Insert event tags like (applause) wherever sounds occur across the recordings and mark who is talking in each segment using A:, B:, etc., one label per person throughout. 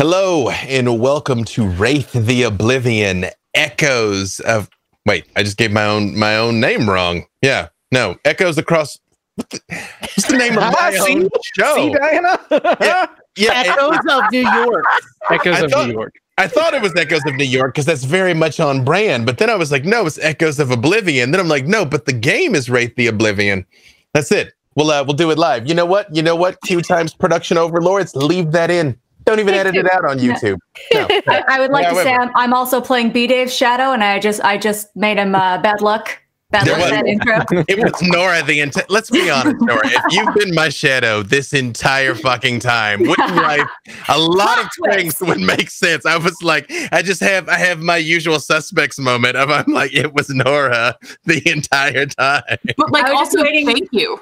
A: Hello and welcome to Wraith the Oblivion Echoes of Wait, I just gave my own my own name wrong. Yeah. No, Echoes across what the, what's the name of (laughs) my
B: See?
A: own show?
B: See, Diana?
A: Yeah, yeah, (laughs) it-
C: Echoes of New York.
B: Echoes
A: I
B: of
A: thought-
B: New York.
A: I thought it was Echoes of New York because that's very much on brand. But then I was like, no, it's Echoes of Oblivion. Then I'm like, no, but the game is Wraith the Oblivion. That's it. We'll uh, we'll do it live. You know what? You know what? Two times production overlords. Leave that in. Don't even edit it out on YouTube. (laughs) No.
D: I, I would like to say I'm, I'm also playing B Dave's shadow, and I just I just made him uh, bad luck. Bad luck
A: was-
D: that intro. (laughs)
A: It was Nora the entire. Let's be honest, Nora. If you've been my shadow this entire fucking time, wouldn't (laughs) life a lot of things would make sense? I was like, I just have I have my usual suspects moment of I'm like, it was Nora the entire time.
E: But like
D: I was just
E: also
D: waiting-
E: thank you.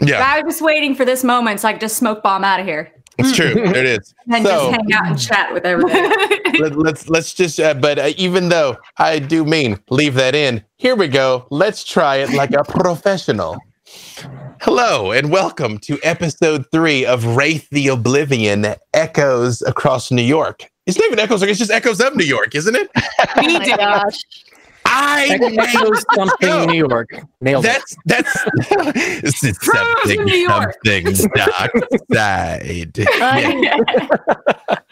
A: Yeah,
D: I was just waiting for this moment so I could just smoke bomb out of here
A: it's true. (laughs) There it is.
D: and
A: So-
D: just hang out and chat with everybody. (laughs)
A: Let, let's let's just. Uh, but uh, even though I do mean leave that in, here we go. Let's try it like a (laughs) professional. Hello and welcome to episode three of Wraith the Oblivion Echoes Across New York. It's not even Echoes, it's just Echoes of New York, isn't it?
D: oh
E: We
D: my
E: did.
D: Gosh.
A: I
B: Echoes something New York. Nailed it.
A: that's that's (laughs) this is something
E: New York.
A: something dark side. (laughs)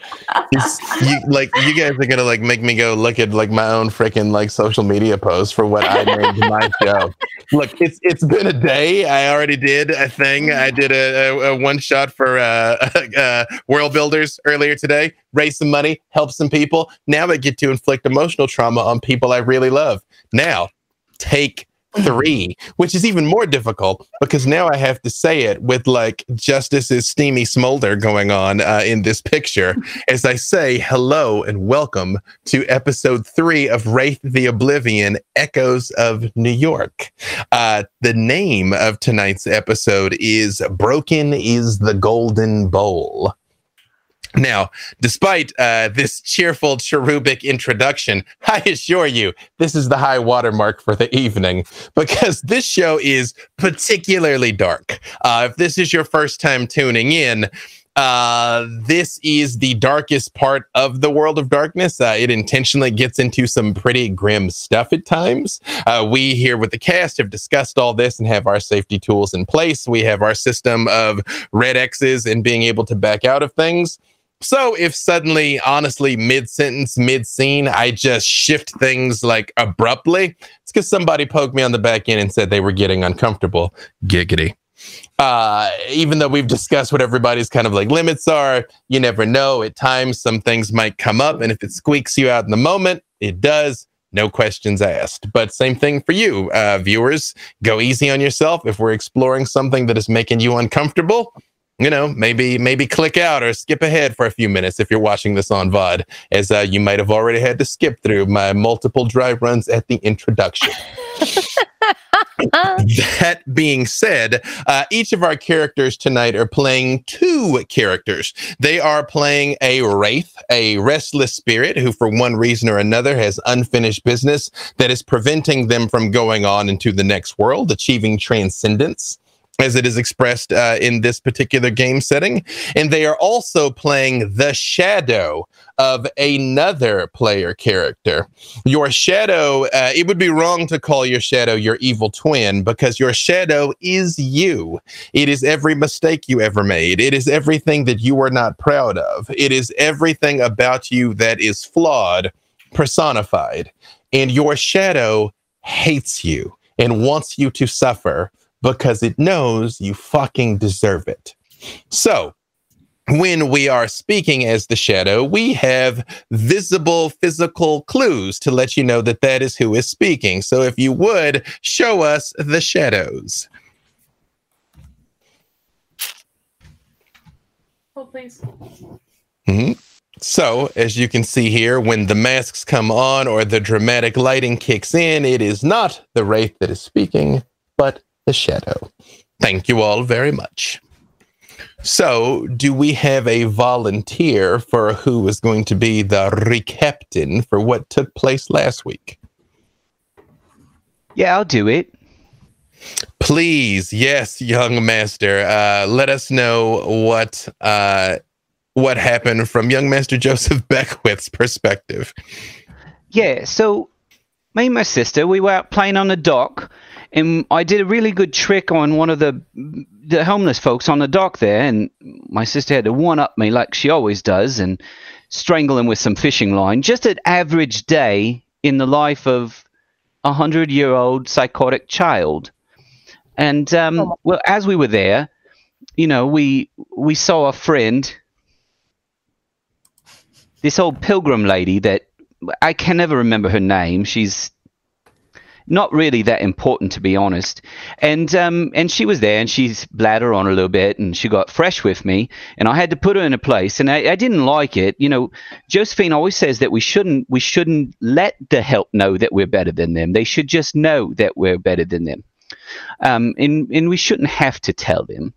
A: You like you guys are gonna like make me go look at like my own freaking like social media post for what I named my show. Look, it's it's been a day. I already did a thing. I did a, a, a one shot for uh, (laughs) uh, World Builders earlier today. Raise some money, help some people. Now I get to inflict emotional trauma on people I really love. Now, take three, which is even more difficult because now I have to say it with like Justice's steamy smolder going on uh, in this picture as I say hello and welcome to episode three of Wraith the Oblivion Echoes of New York. Uh, the name of tonight's episode is Broken is the Golden Bowl. Now, despite uh, this cheerful cherubic introduction, (laughs) I assure you, this is the high watermark for the evening because this show is particularly dark. Uh, if this is your first time tuning in, uh, this is the darkest part of the world of darkness. Uh, it intentionally gets into some pretty grim stuff at times. Uh, we here with the cast have discussed all this and have our safety tools in place. We have our system of red X's and being able to back out of things. So if suddenly, honestly, mid sentence, mid scene, I just shift things like abruptly, it's because somebody poked me on the back end and said they were getting uncomfortable. Giggity. Uh, even though we've discussed what everybody's kind of like limits are, you never know. At times, some things might come up, and if it squeaks you out in the moment, it does. No questions asked. But same thing for you, uh, viewers. Go easy on yourself. If we're exploring something that is making you uncomfortable, you know, maybe maybe click out or skip ahead for a few minutes if you're watching this on VOD, as uh, you might have already had to skip through my multiple dry runs at the introduction. (laughs) that being said, uh, each of our characters tonight are playing two characters. They are playing a wraith, a restless spirit who, for one reason or another, has unfinished business that is preventing them from going on into the next world, achieving transcendence. As it is expressed uh, in this particular game setting. And they are also playing the shadow of another player character. Your shadow, uh, it would be wrong to call your shadow your evil twin because your shadow is you. It is every mistake you ever made. It is everything that you are not proud of. It is everything about you that is flawed, personified. And your shadow hates you and wants you to suffer because it knows you fucking deserve it. So, when we are speaking as the shadow, we have visible physical clues to let you know that that is who is speaking. So, if you would show us the shadows.
E: Oh, please.
A: Mhm. So, as you can see here, when the masks come on or the dramatic lighting kicks in, it is not the wraith that is speaking, but the shadow. Thank you all very much. So, do we have a volunteer for who is going to be the recaptain for what took place last week?
C: Yeah, I'll do it.
A: Please, yes, young master. Uh, let us know what uh, what happened from young Master (laughs) Joseph Beckwith's perspective.
C: Yeah, so me and my sister, we were out playing on the dock, and I did a really good trick on one of the the homeless folks on the dock there, and my sister had to one up me like she always does, and strangle him with some fishing line. Just an average day in the life of a hundred year old psychotic child. And um, well, as we were there, you know, we we saw a friend, this old pilgrim lady that I can never remember her name. She's not really that important to be honest. And um, and she was there, and she's bladder on a little bit, and she got fresh with me, and I had to put her in a place, and I, I didn't like it. You know, Josephine always says that we shouldn't we shouldn't let the help know that we're better than them. They should just know that we're better than them, um, and and we shouldn't have to tell them.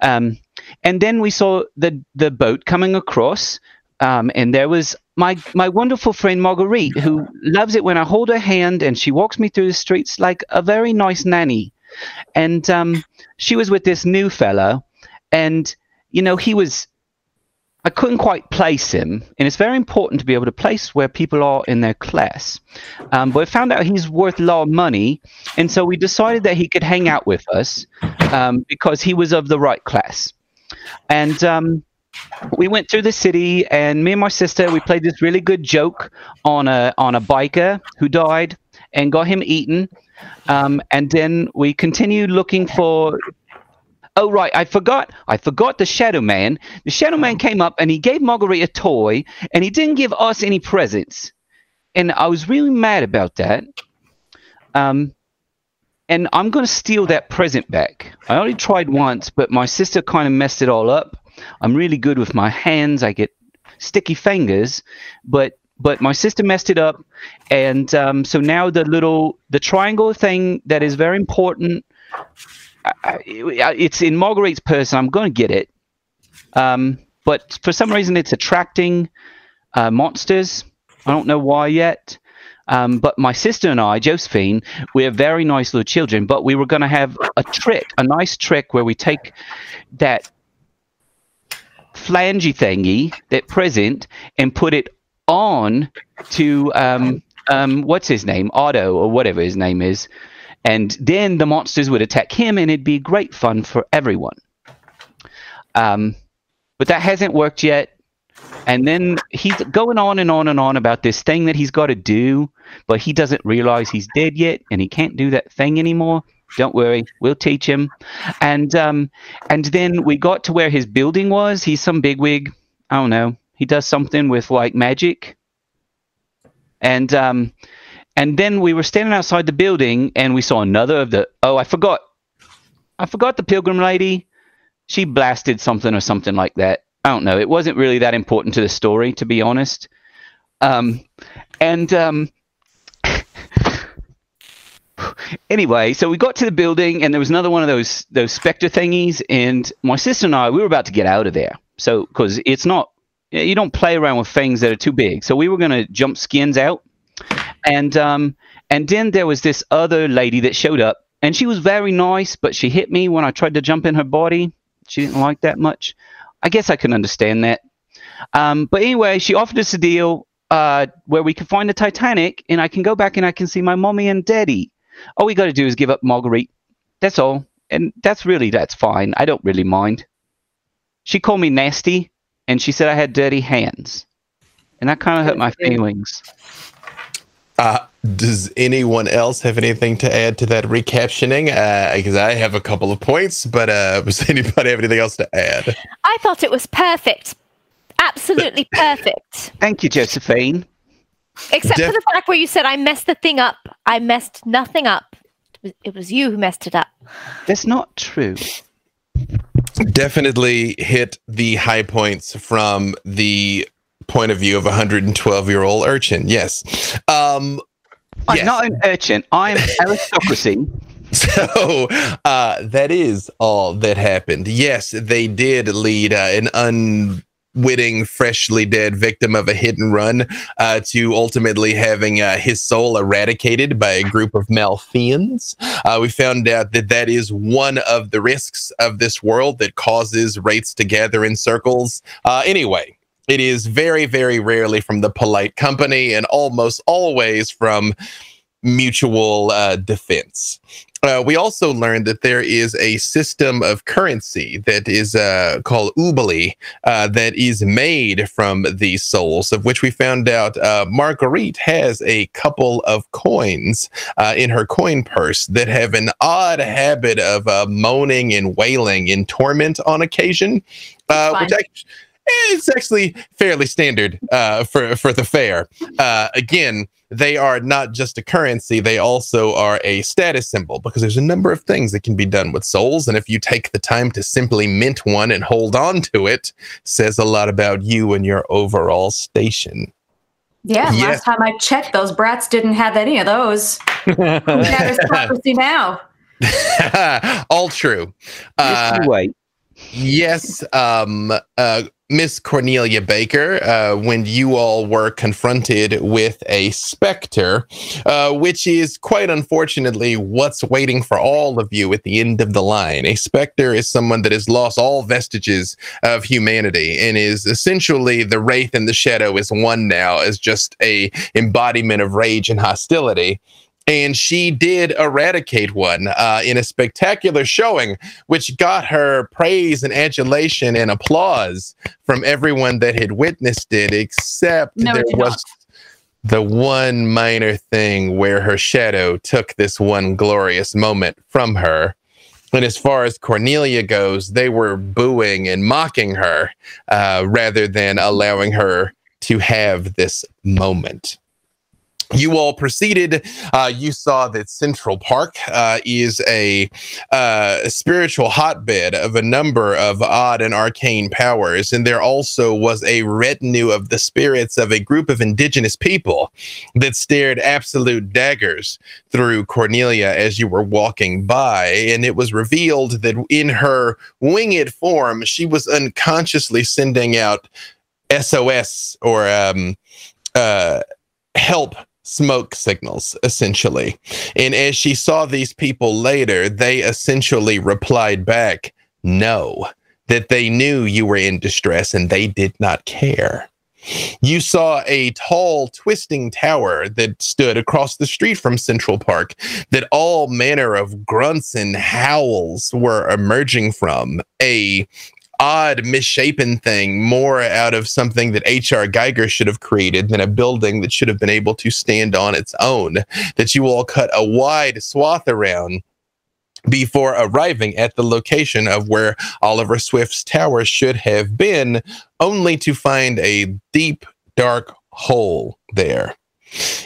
C: Um, and then we saw the the boat coming across, um, and there was my my wonderful friend Marguerite, who loves it when I hold her hand and she walks me through the streets like a very nice nanny. And um, she was with this new fellow, and you know he was. I couldn't quite place him, and it's very important to be able to place where people are in their class. Um, but I found out he's worth a lot of money, and so we decided that he could hang out with us um, because he was of the right class. And um, we went through the city, and me and my sister we played this really good joke on a on a biker who died and got him eaten. Um, and then we continued looking for. Oh right, I forgot. I forgot the Shadow Man. The Shadow Man came up and he gave Marguerite a toy, and he didn't give us any presents. And I was really mad about that. Um, and I'm going to steal that present back. I only tried once, but my sister kind of messed it all up. I'm really good with my hands. I get sticky fingers, but but my sister messed it up, and um, so now the little the triangle thing that is very important. I, it's in Marguerite's purse, and I'm going to get it. Um, but for some reason, it's attracting uh, monsters. I don't know why yet. Um, but my sister and I, Josephine, we're very nice little children, but we were going to have a trick, a nice trick where we take that flangey thingy, that present, and put it on to um, um, what's his name, Otto or whatever his name is, and then the monsters would attack him, and it'd be great fun for everyone. Um, but that hasn't worked yet. And then he's going on and on and on about this thing that he's got to do, but he doesn't realize he's dead yet, and he can't do that thing anymore. Don't worry, we'll teach him. And um, and then we got to where his building was. He's some bigwig. I don't know. He does something with like magic. And um, and then we were standing outside the building, and we saw another of the. Oh, I forgot. I forgot the pilgrim lady. She blasted something or something like that. I don't know. It wasn't really that important to the story, to be honest. Um, and um, anyway, so we got to the building, and there was another one of those those specter thingies, and my sister and I we were about to get out of there. So because it's not you don't play around with things that are too big. So we were gonna jump skins out, and um, and then there was this other lady that showed up, and she was very nice, but she hit me when I tried to jump in her body. She didn't like that much. I guess I can understand that. Um, but anyway, she offered us a deal uh, where we could find the Titanic, and I can go back and I can see my mommy and daddy all we got to do is give up Marguerite. That's all. And that's really, that's fine. I don't really mind. She called me nasty and she said I had dirty hands. And that kind of hurt my feelings.
A: Uh, does anyone else have anything to add to that recaptioning? Because uh, I have a couple of points, but uh, (laughs) does anybody have anything else to add?
E: I thought it was perfect. Absolutely perfect.
C: Thank you, Josephine.
E: Except Def- for the fact where you said I messed the thing up. I messed nothing up. It was, it was you who messed it up.
C: That's not true.
A: Definitely hit the high points from the point of view of a 112 year old urchin. Yes. Um,
C: I'm yes. not an urchin. I'm (laughs) aristocracy.
A: So uh, that is all that happened. Yes, they did lead uh, an un witting, freshly dead victim of a hit and run uh, to ultimately having uh, his soul eradicated by a group of Malfeans. Uh, we found out that that is one of the risks of this world that causes wraiths to gather in circles. Uh, anyway, it is very, very rarely from the polite company and almost always from mutual uh, defense. Uh, we also learned that there is a system of currency that is uh, called oboli uh, that is made from these souls, of which we found out uh, Marguerite has a couple of coins uh, in her coin purse that have an odd habit of uh, moaning and wailing in torment on occasion, which actually it's actually fairly standard uh, for for the fair. Uh, again, they are not just a currency; they also are a status symbol because there's a number of things that can be done with souls, and if you take the time to simply mint one and hold on to it, says a lot about you and your overall station.
D: Yeah, yes. last time I checked, those brats didn't have any of those. (laughs) Hypocrisy (laughs) now.
A: All true. Uh. Yes, um, uh, Miss Cornelia Baker, uh, when you all were confronted with a specter, uh, which is quite unfortunately what's waiting for all of you at the end of the line. A specter is someone that has lost all vestiges of humanity and is essentially the wraith and the shadow is one now as just a embodiment of rage and hostility and she did eradicate one uh, in a spectacular showing, which got her praise and adulation and applause from everyone that had witnessed it, except no, there was not. the one minor thing where her shadow took this one glorious moment from her. And as far as Cornelia goes, they were booing and mocking her uh, rather than allowing her to have this moment you all proceeded. Uh, you saw that Central Park uh, is a, uh, spiritual hotbed of a number of odd and arcane powers. And there also was a retinue of the spirits of a group of indigenous people that stared absolute daggers through Cornelia as you were walking by. And it was revealed that in her winged form, she was unconsciously sending out SOS or um, uh, help smoke signals, essentially. And as she saw these people later, they essentially replied back, no, that they knew you were in distress and they did not care. You saw a tall, twisting tower that stood across the street from Central Park that all manner of grunts and howls were emerging from. A odd, misshapen thing more out of something that H.R. Giger should have created than a building that should have been able to stand on its own, that you all cut a wide swath around before arriving at the location of where Oliver Swift's tower should have been, only to find a deep, dark hole there.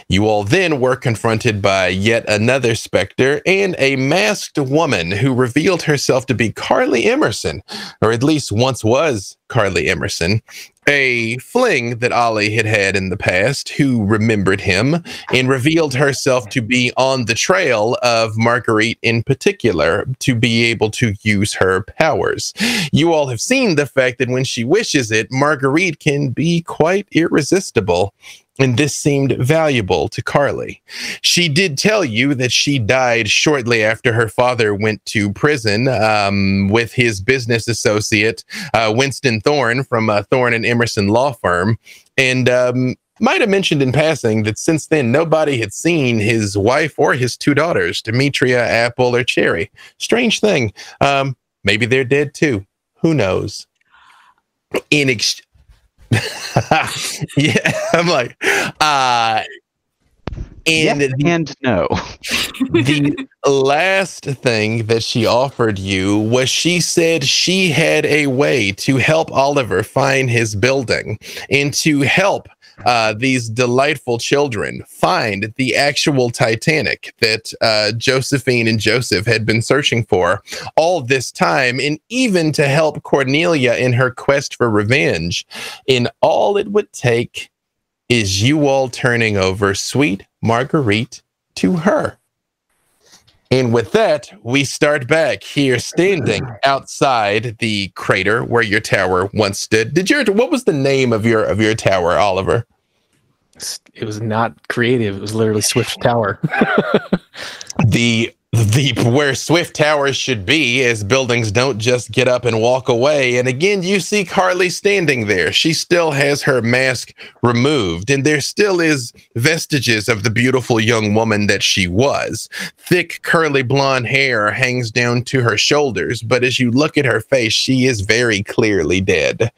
A: You all then were confronted by yet another specter and a masked woman who revealed herself to be Carly Emerson, or at least once was Carly Emerson, a fling that Ollie had had in the past who remembered him and revealed herself to be on the trail of Marguerite in particular to be able to use her powers. You all have seen the fact that when she wishes it, Marguerite can be quite irresistible and this seemed valuable to Carly. She did tell you that she died shortly after her father went to prison um, with his business associate, uh, Winston Thorne from uh, Thorne and Emerson Law Firm. And um, might have mentioned in passing that since then, nobody had seen his wife or his two daughters, Demetria, Apple, or Cherry. Strange thing. Um, maybe they're dead too. Who knows? In ex- (laughs) yeah, I'm like, uh,
C: and yes the, and no.
A: the last thing that she offered you was she said she had a way to help Oliver find his building and to help uh, these delightful children find the actual Titanic that uh, Josephine and Joseph had been searching for all this time, and even to help Cornelia in her quest for revenge. And all it would take is you all turning over sweet Marguerite to her. And with that, we start back here standing outside the crater where your tower once stood. Did your what was the name of your of your tower, Oliver?
B: It was not creative. It was literally Swift Tower. (laughs)
A: the the where Swift Towers should be, as buildings don't just get up and walk away. And again, you see Carly standing there. She still has her mask removed, and there still is vestiges of the beautiful young woman that she was. Thick, curly blonde hair hangs down to her shoulders, but as you look at her face, she is very clearly dead.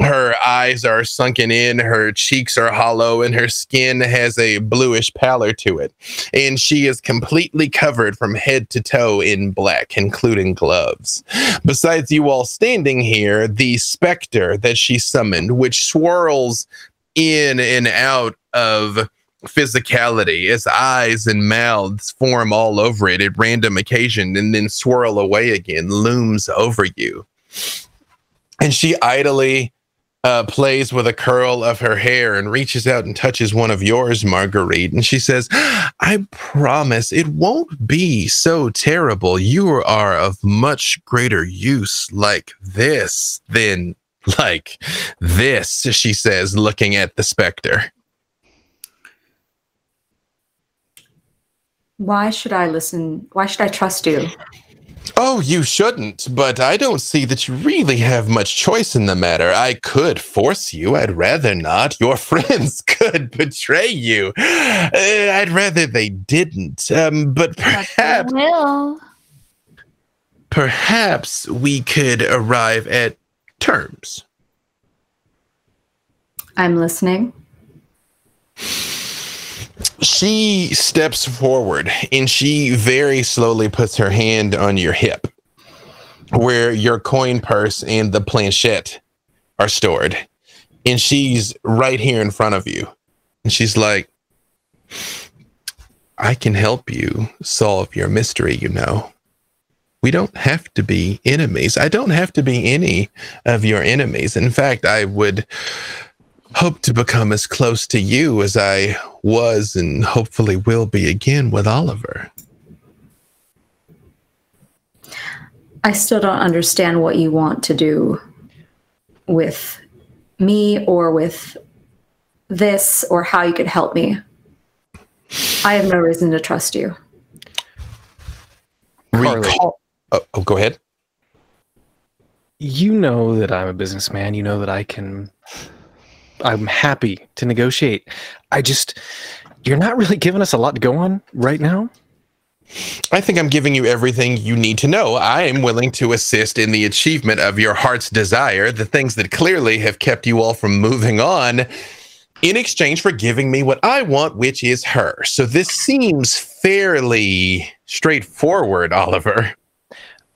A: Her eyes are sunken in, her cheeks are hollow, and her skin has a bluish pallor to it. And she is completely covered from head to toe in black, including gloves. Besides you all standing here, the specter that she summoned, which swirls in and out of physicality as eyes and mouths form all over it at random occasion and then swirl away again, looms over you. And she idly uh, plays with a curl of her hair and reaches out and touches one of yours, Marguerite. And she says, I promise it won't be so terrible. You are of much greater use like this than like this, she says, looking at the specter.
D: Why should I listen? Why should I trust you?
A: Oh, you shouldn't, but I don't see that you really have much choice in the matter. I could force you. I'd rather not. Your (laughs) friends could betray you. Uh, I'd rather they didn't. Um, but perhaps.
E: will.
A: Perhaps we could arrive at terms.
D: I'm listening.
A: She steps forward and she very slowly puts her hand on your hip where your coin purse and the planchette are stored. And she's right here in front of you. And she's like, I can help you solve your mystery, you know. We don't have to be enemies. I don't have to be any of your enemies. In fact, I would hope to become as close to you as I was and hopefully will be again with Oliver.
D: I still don't understand what you want to do with me or with this or how you could help me. I have no reason to trust you.
A: Recall- oh, oh, go ahead.
B: You know that I'm a businessman. You know that I can I'm happy to negotiate. I just you're not really giving us a lot to go on right now.
A: I think I'm giving you everything you need to know. I am willing to assist in the achievement of your heart's desire, the things that clearly have kept you all from moving on, in exchange for giving me what I want, which is her. So this seems fairly straightforward, Oliver.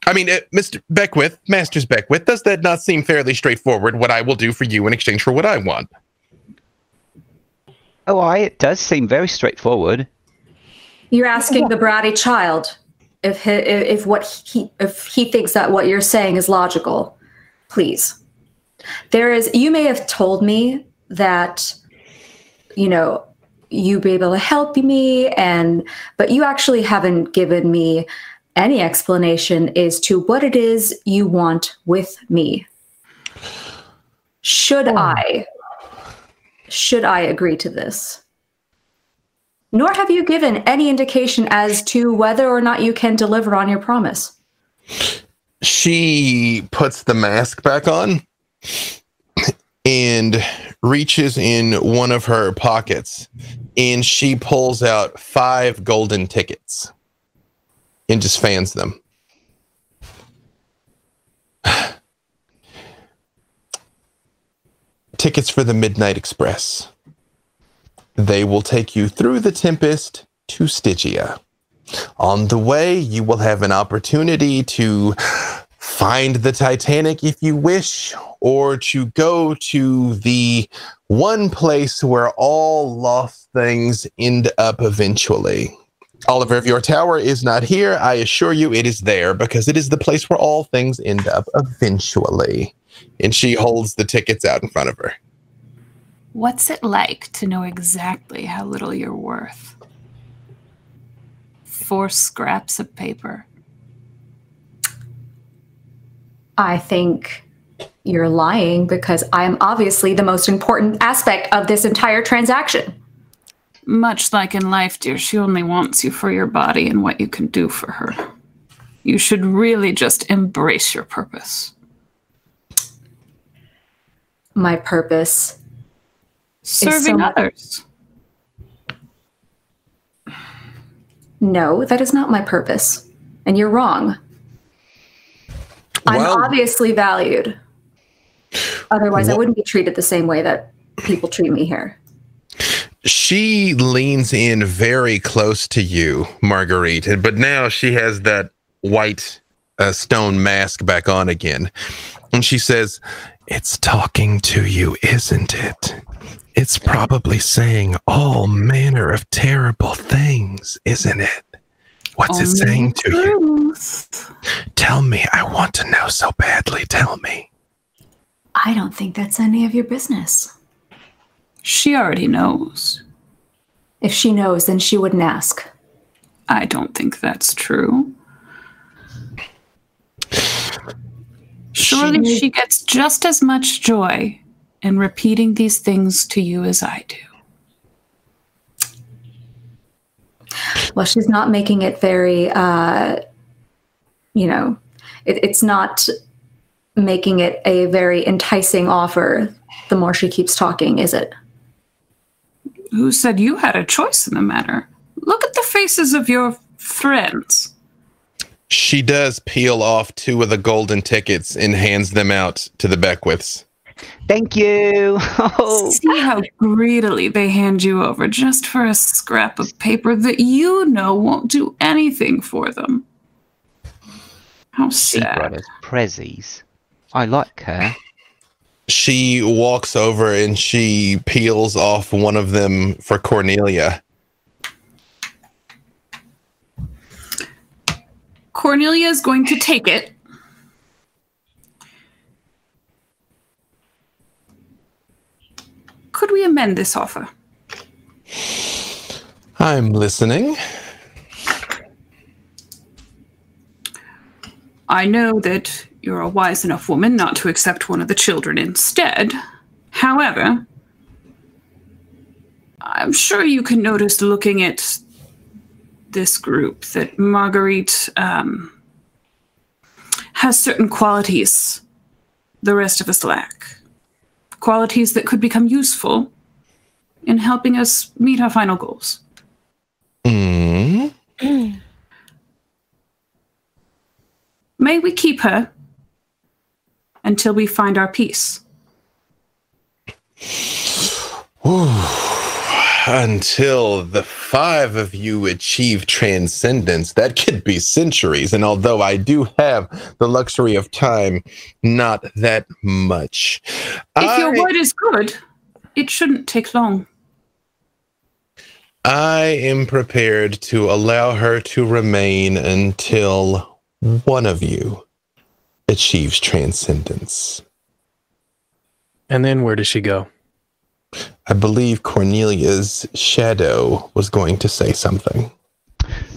A: I mean, uh, Mr. Beckwith, Masters Beckwith, does that not seem fairly straightforward? What I will do for you in exchange for what I want?
C: Oh, I, it does seem very straightforward.
D: You're asking the bratty child if he, if what he if he thinks that what you're saying is logical. Please, there is. You may have told me that, you know, you'd be able to help me, and but you actually haven't given me any explanation as to what it is you want with me. Should oh. I should I agree to this? Nor have you given any indication as to whether or not you can deliver on your promise.
A: She puts the mask back on and reaches in one of her pockets and she pulls out five golden tickets and just fans them. (sighs) Tickets for the Midnight Express. They will take you through the Tempest to Stygia. On the way, you will have an opportunity to find the Titanic if you wish, or to go to the one place where all lost things end up eventually. Oliver, if your tower is not here, I assure you it is there because it is the place where all things end up eventually. And she holds the tickets out in front of her.
F: What's it like to know exactly how little you're worth? four scraps of paper?
D: I think you're lying because I'm obviously the most important aspect of this entire transaction.
F: Much like in life, dear, she only wants you for your body and what you can do for her. You should really just embrace your purpose.
D: My purpose.
F: Serving
D: so-
F: others.
D: No, that is not my purpose. And you're wrong. I'm obviously valued. Otherwise, I wouldn't be treated the same way that people treat me here.
A: She leans in very close to you, Marguerite, but now she has that white uh, stone mask back on again. And she says, It's talking to you, isn't it? It's probably saying all manner of terrible things, isn't it? What's it saying to you? Tell me. I want to know so badly. Tell me.
D: I don't think that's any of your business.
F: She already knows.
D: If she knows, then she wouldn't ask.
F: I don't think that's true. Surely
A: She-
F: she gets just as much joy in repeating these things to you as I do.
D: Well, she's not making it very, uh, you know, it, it's not making it a very enticing offer the more she keeps talking, is it?
F: Who said you had a choice in the matter? Look at the faces of your friends.
A: She does peel off two of the golden tickets and hands them out to the Beckwiths.
C: Thank you. (laughs) Oh,
F: See how greedily they hand you over just for a scrap of paper that you know won't do anything for them. How sad.
C: she brought us prezzies. I like her.
A: She walks over and she peels off one of them for Cornelia.
F: Cornelia is going to take it. Could we amend this offer?
A: I'm listening.
F: I know that you're a wise enough woman not to accept one of the children instead. However, I'm sure you can notice looking at this group that Marguerite um, has certain qualities the rest of us lack. Qualities that could become useful in helping us meet our final goals.
A: Mm.
F: May we keep her until we find our peace.
A: Until the five of you achieve transcendence, that could be centuries. And although I do have the luxury of time, not that much.
F: If your word is good, it shouldn't take long.
A: I am prepared to allow her to remain until one of you achieves transcendence.
B: And then where does she go?
A: I believe Cornelia's shadow was going to say something.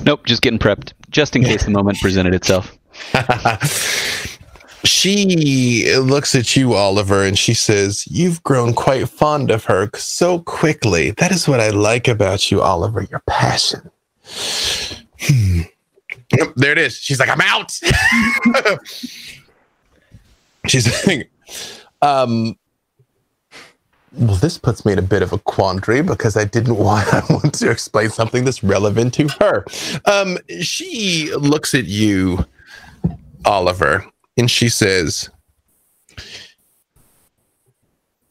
C: Nope, just getting prepped, just in case the moment presented itself. (laughs)
A: she looks at you, Oliver, and she says, You've grown quite fond of her so quickly. That is what I like about you, Oliver, your passion. Hmm. Yep, there it is. She's like, I'm out. (laughs) She's (laughs) like, um, well, this puts me in a bit of a quandary because I didn't (laughs) want I want to explain something that's relevant to her. Um, she looks at you, Oliver, and she says,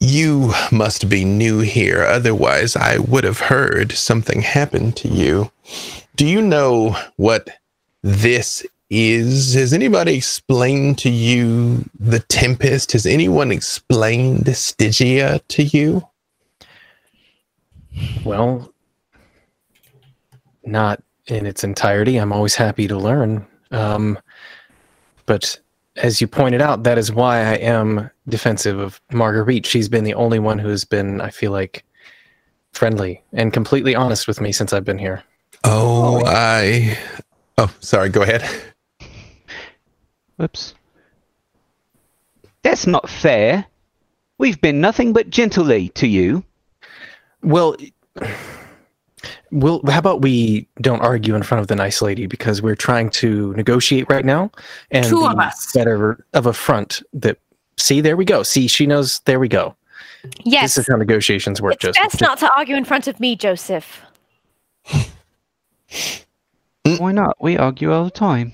A: You must be new here, otherwise, I would have heard something happened to you. Do you know what this is? Has anybody explained to you the Tempest? Has anyone explained Stygia to you?
B: Well, not in its entirety. I'm always happy to learn. Um, but as you pointed out, that is why I am defensive of Marguerite. She's been the only one who has been, I feel like, friendly and completely honest with me since I've been here.
A: Oh, I. Oh, sorry. Go ahead. (laughs)
C: Whoops. That's not fair. We've been nothing but gently to you.
B: Well, well, how about we don't argue in front of the nice lady because we're trying to negotiate right now, and
F: Two of
B: the
F: us.
B: better of a front that. See, there we go. See, she knows. There we go.
E: Yes.
B: This is how negotiations work,
E: it's
B: Joseph.
E: best not to argue in front of me, Joseph.
C: Why not? We argue all the time.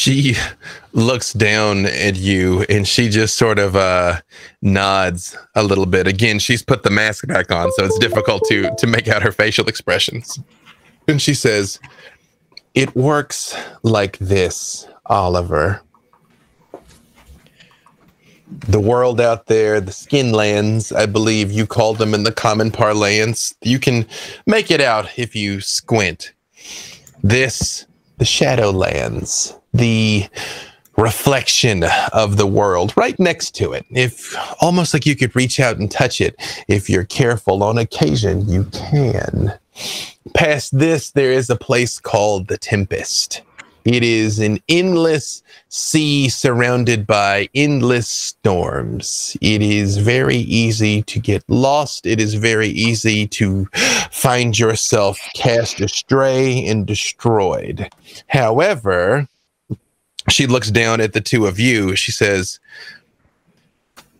A: She (laughs) looks down at you and she just sort of uh, nods a little bit. Again, she's put the mask back on, so it's difficult to to make out her facial expressions. And she says, "It works like this, Oliver. The world out there, the skinlands, I believe you called them in the common parlance. You can make it out if you squint. This, the Shadowlands, the reflection of the world right next to it. If almost like you could reach out and touch it, if you're careful on occasion, you can. Past this, there is a place called the Tempest. It is an endless sea surrounded by endless storms. It is very easy to get lost. It is very easy to find yourself cast astray and destroyed. However, she looks down at the two of you. She says,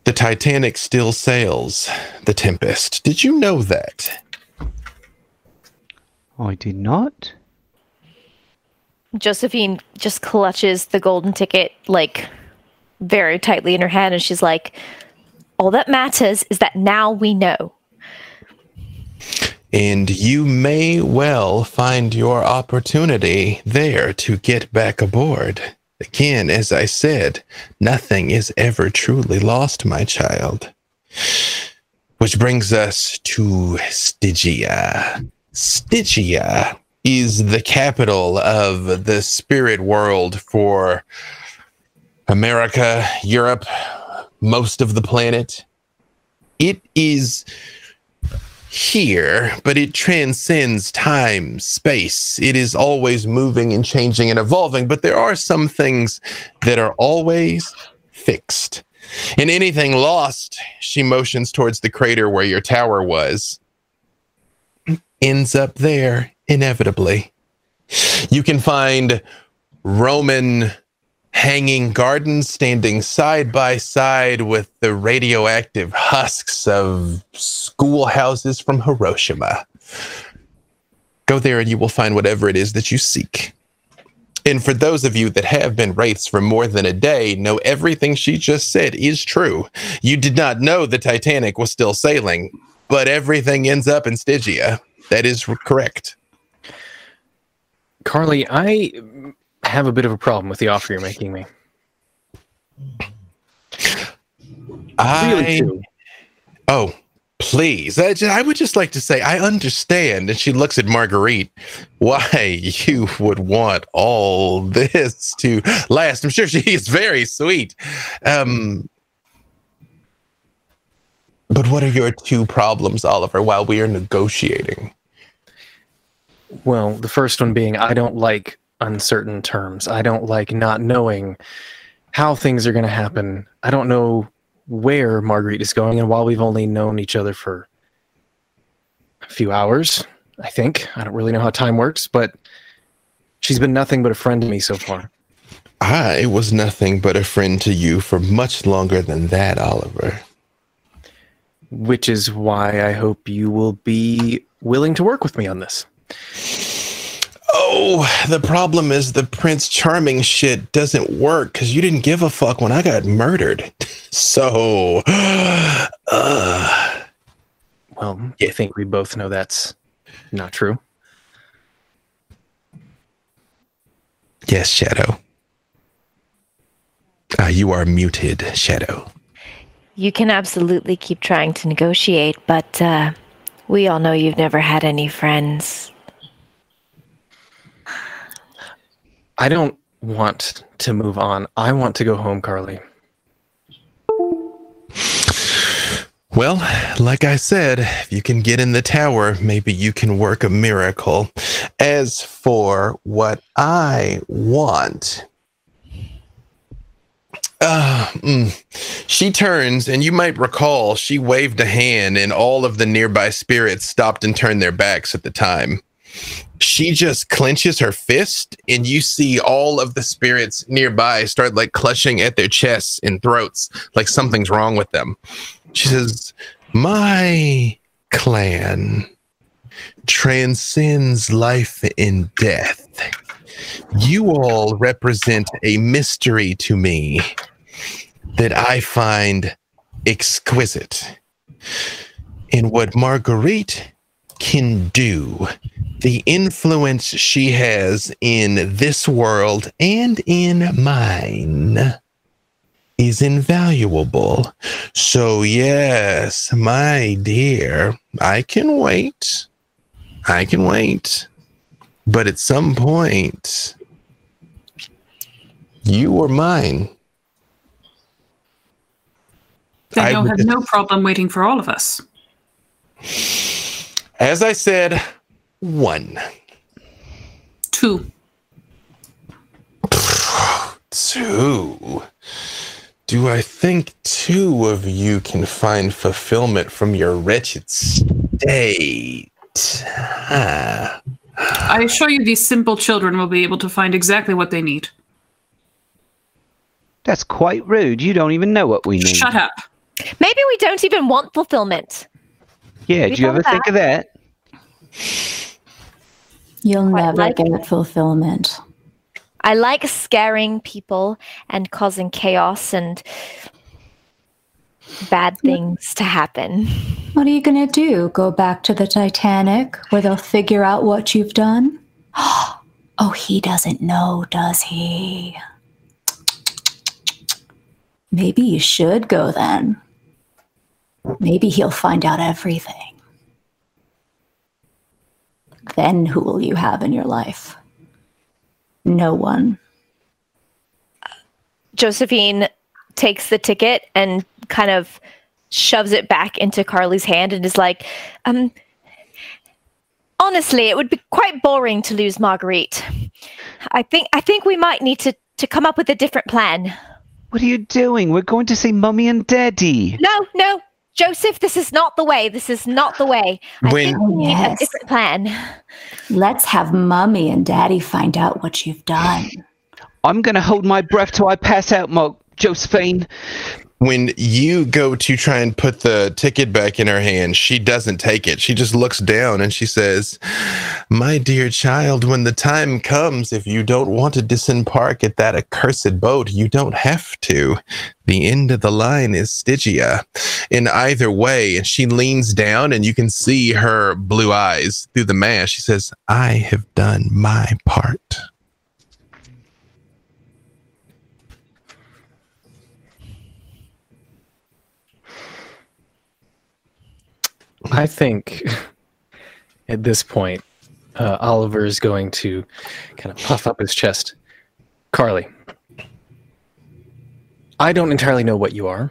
A: The Titanic still sails the Tempest. Did you know that?
C: I did not.
E: Josephine just clutches the golden ticket like very tightly in her hand and she's like, All that matters is that now we know.
A: And you may well find your opportunity there to get back aboard. Again, as I said, nothing is ever truly lost, my child. Which brings us to Stygia. Stygia is the capital of the spirit world for America, Europe, most of the planet. It is here, but it transcends time, space. It is always moving and changing and evolving, but there are some things that are always fixed. And anything lost, she motions towards the crater where your tower was, ends up there inevitably. You can find Roman hanging gardens standing side by side with the radioactive husks of schoolhouses from Hiroshima. Go there and you will find whatever it is that you seek. And for those of you that have been wraiths for more than a day, know everything she just said is true. You did not know the Titanic was still sailing, but everything ends up in Stygia. That is correct.
B: Carly, I have a bit of a problem with the offer you're making me.
A: I
B: Really do.
A: Oh, please. I, ju- I would just like to say I understand. And she looks at Marguerite. Why (laughs) you would want all this to last? I'm sure she is very sweet. Um, but what are your two problems, Oliver, while we are negotiating?
B: Well, the first one being I don't like uncertain terms. I don't like not knowing how things are going to happen. I don't know where Marguerite is going. And while we've only known each other for a few hours, I think, I don't really know how time works, but she's been nothing but a friend to me so far.
A: Ah, I was nothing but a friend to you for much longer than that, Oliver.
B: Which is why I hope you will be willing to work with me on this.
A: Oh, the problem is the Prince Charming shit doesn't work because you didn't give a fuck when I got murdered. (laughs) So, uh,
B: Well, I think we both know that's not true.
A: yes, Shadow. Uh, you are muted, Shadow.
E: You can absolutely keep trying to negotiate, but uh, we all know you've never had any friends.
B: I don't want to move on. I want to go home, Carly.
A: Well, like I said, if you can get in the tower, maybe you can work a miracle. As for what I want, uh, mm, she turns, and you might recall she waved a hand, and all of the nearby spirits stopped and turned their backs at the time. She just clenches her fist, and you see all of the spirits nearby start like clutching at their chests and throats, like something's wrong with them. She says, My clan transcends life and death. You all represent a mystery to me that I find exquisite. And what Marguerite can do, the influence she has in this world and in mine is invaluable. So, yes, my dear, I can wait. I can wait. But at some point, you are mine.
F: Then
A: I
F: you'll have no problem waiting for all of us.
A: As I said, one,
F: Two.
A: two. Do I think two of you can find fulfillment from your wretched state? Ah.
F: I assure you, these simple children will be able to find exactly what they need.
C: That's quite rude. You don't even know what we need.
F: Shut up.
E: Maybe we don't even want fulfillment.
C: Yeah,
E: We
C: did you
E: thought
C: ever think of that?
G: You'll
E: Quite
G: never
E: like
G: get fulfillment.
E: I like scaring people and causing chaos and bad things to happen.
G: What are you going to do? Go back to the Titanic where they'll figure out what you've done? (gasps) Oh, he doesn't know, does he? Maybe you should go then. Maybe he'll find out everything. Then who will you have in your life? No one.
E: Josephine takes the ticket and kind of shoves it back into Carly's hand and is like, um, honestly, it would be quite boring to lose Marguerite. I think I think we might need to, to come up with a different plan.
C: What are you doing? We're going to see Mummy and Daddy.
E: No, no, Joseph, this is not the way. This is not the way. I
A: When-
E: think we need
G: Yes.
E: a different plan.
G: Let's have mommy and daddy find out what you've done.
C: I'm going to hold my breath till I pass out, Mo- Josephine.
A: When you go to try and put the ticket back in her hand, she doesn't take it. She just looks down and she says, My dear child, when the time comes, if you don't want to disembark at that accursed boat, you don't have to. The end of the line is Stygia. In either way, and she leans down and you can see her blue eyes through the mask. She says, I have done my part.
B: I think (laughs) at this point, uh, Oliver is going to kind of puff up his chest. Carly, I don't entirely know what you are.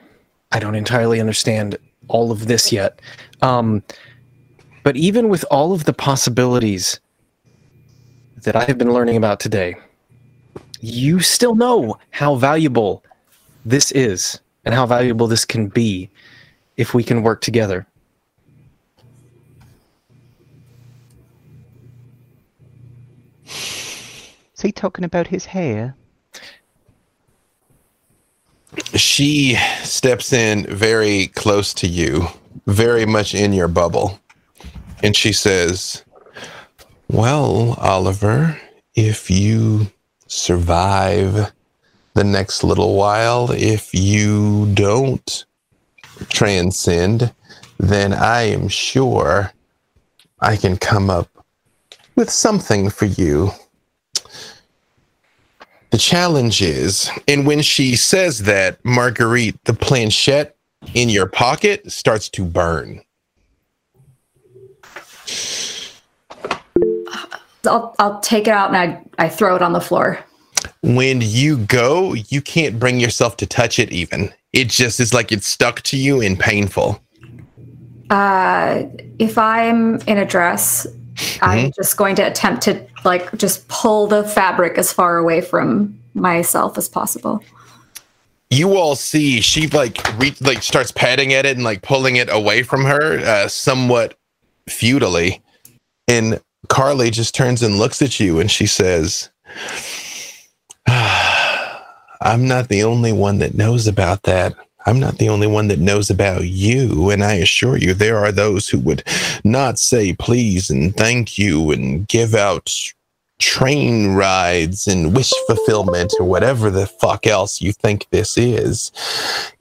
B: I don't entirely understand all of this yet. Um, but even with all of the possibilities that I have been learning about today, you still know how valuable this is and how valuable this can be if we can work together.
C: Is he talking about his hair?
A: she steps in very close to you, very much in your bubble. And she says, Well, Oliver, if you survive the next little while, if you don't transcend, then I am sure I can come up with something for you. The challenge is, and when she says that, Marguerite, the planchette in your pocket starts to burn.
D: I'll, I'll take it out and I, I throw it on the floor.
A: When you go, you can't bring yourself to touch it even. It just is like it's stuck to you and painful.
D: Uh, if I'm in a dress, I'm just going to attempt to like just pull the fabric as far away from myself as possible.
A: you all see she like re- like starts patting at it and like pulling it away from her uh, somewhat futilely. And carly just turns and looks at you and she says (sighs) i'm not the only one that knows about that i'm not the only one that knows about you and i assure you there are those who would not say please and thank you and give out train rides and wish fulfillment or whatever the fuck else you think this is,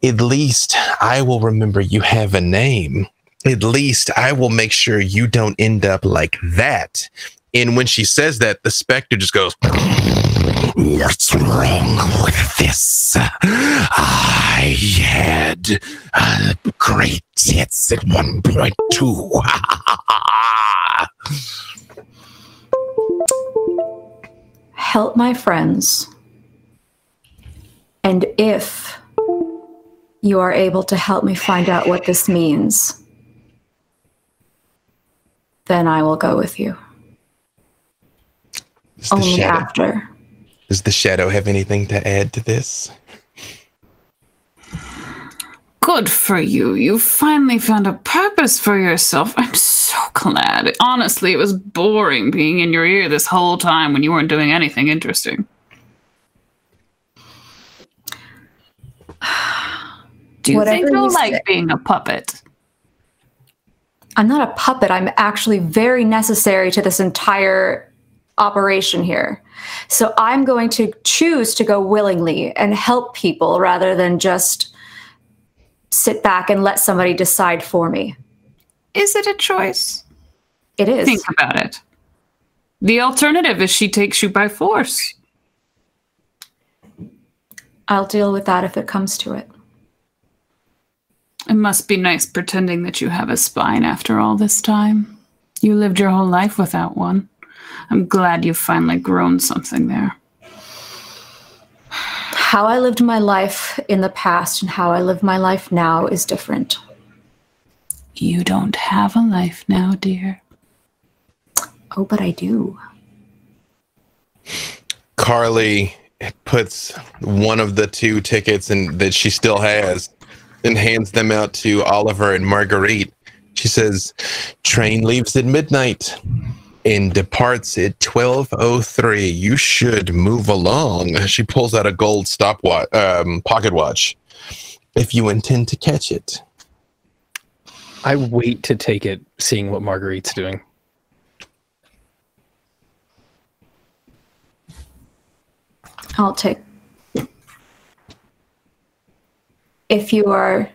A: at least I will remember you have a name. At least I will make sure you don't end up like that. And when she says that, the specter just goes, (laughs) What's wrong with this? I had uh, great tits at one point, too.
D: help my friends. And if you are able to help me find out what this means, then I will go with you.
A: Does the,
D: Only
A: shadow,
D: after.
A: Does the shadow have anything to add to this?
F: Good for you. You finally found a purpose for yourself. I'm so glad. Honestly, it was boring being in your ear this whole time when you weren't doing anything interesting. (sighs) Do you
D: Whatever
F: think you'll
D: you
F: like
D: say.
F: being a puppet?
D: I'm not a puppet. I'm actually very necessary to this entire operation here. So I'm going to choose to go willingly and help people rather than just sit back and let somebody decide for me.
F: Is it a choice?
D: It is.
F: Think about it. The alternative is she takes you by force.
D: I'll deal with that if it comes to it.
F: It must be nice pretending that you have a spine after all this time. You lived your whole life without one. I'm glad you've finally grown something there.
D: How I lived my life in the past and how I live my life now is different.
F: You don't have a life now, dear.
D: Oh, but I do.
A: Carly puts one of the two tickets and that she still has and hands them out to Oliver and Marguerite. She says, "Train leaves at midnight and departs at 12:03. You should move along." (laughs) She pulls out a gold stopwatch um, pocket watch. If you intend to catch it.
B: I wait to take it, seeing what Marguerite's doing.
D: I'll take. If you are,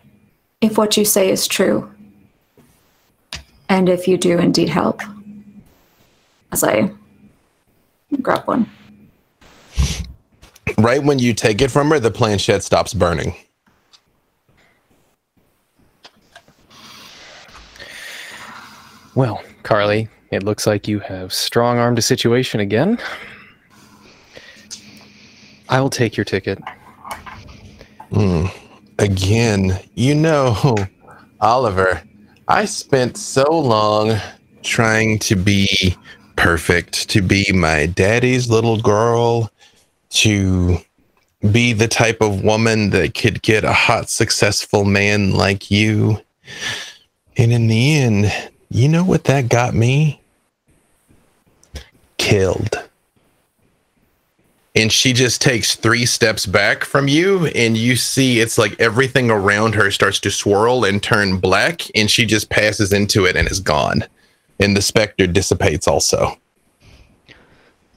D: if what you say is true, and if you do indeed help, as I grab one.
A: Right when you take it from her, the planchette stops burning.
B: Well, Carly, it looks like you have strong armed a situation again. I will take your ticket. Hmm.
A: again, you know, Oliver, I spent so long trying to be perfect, to be my daddy's little girl, to be the type of woman that could get a hot, successful man like you. And in the end, you know what that got me? Killed and she just takes three steps back from you and you see it's like everything around her starts to swirl and turn black and she just passes into it and is gone and the specter dissipates also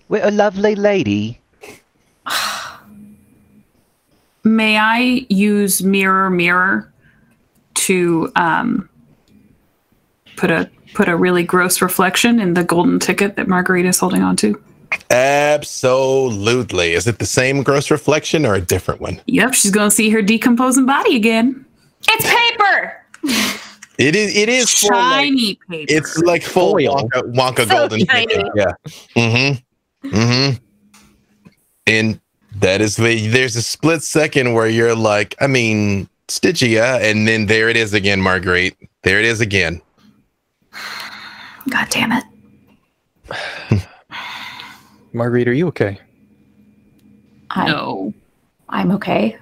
C: We're a lovely lady.
F: May I use mirror mirror to um, put a put a really gross reflection in the golden ticket that Marguerite is holding on to?
A: absolutely is it the same gross reflection or a different one
F: Yep, she's gonna see her decomposing body again.
E: It's paper.
A: It is it is full, like,
F: Shiny paper.
A: it's like full
B: Foil.
A: wonka, wonka
E: So
A: golden
E: shiny.
A: ticket. yeah mm-hmm mm-hmm and that is the there's a split second where you're like i mean Stygia, and then there it is again, Marguerite. There it is again.
G: God damn it. (sighs)
B: Marguerite, are you okay?
G: I,
F: No.
G: I'm okay.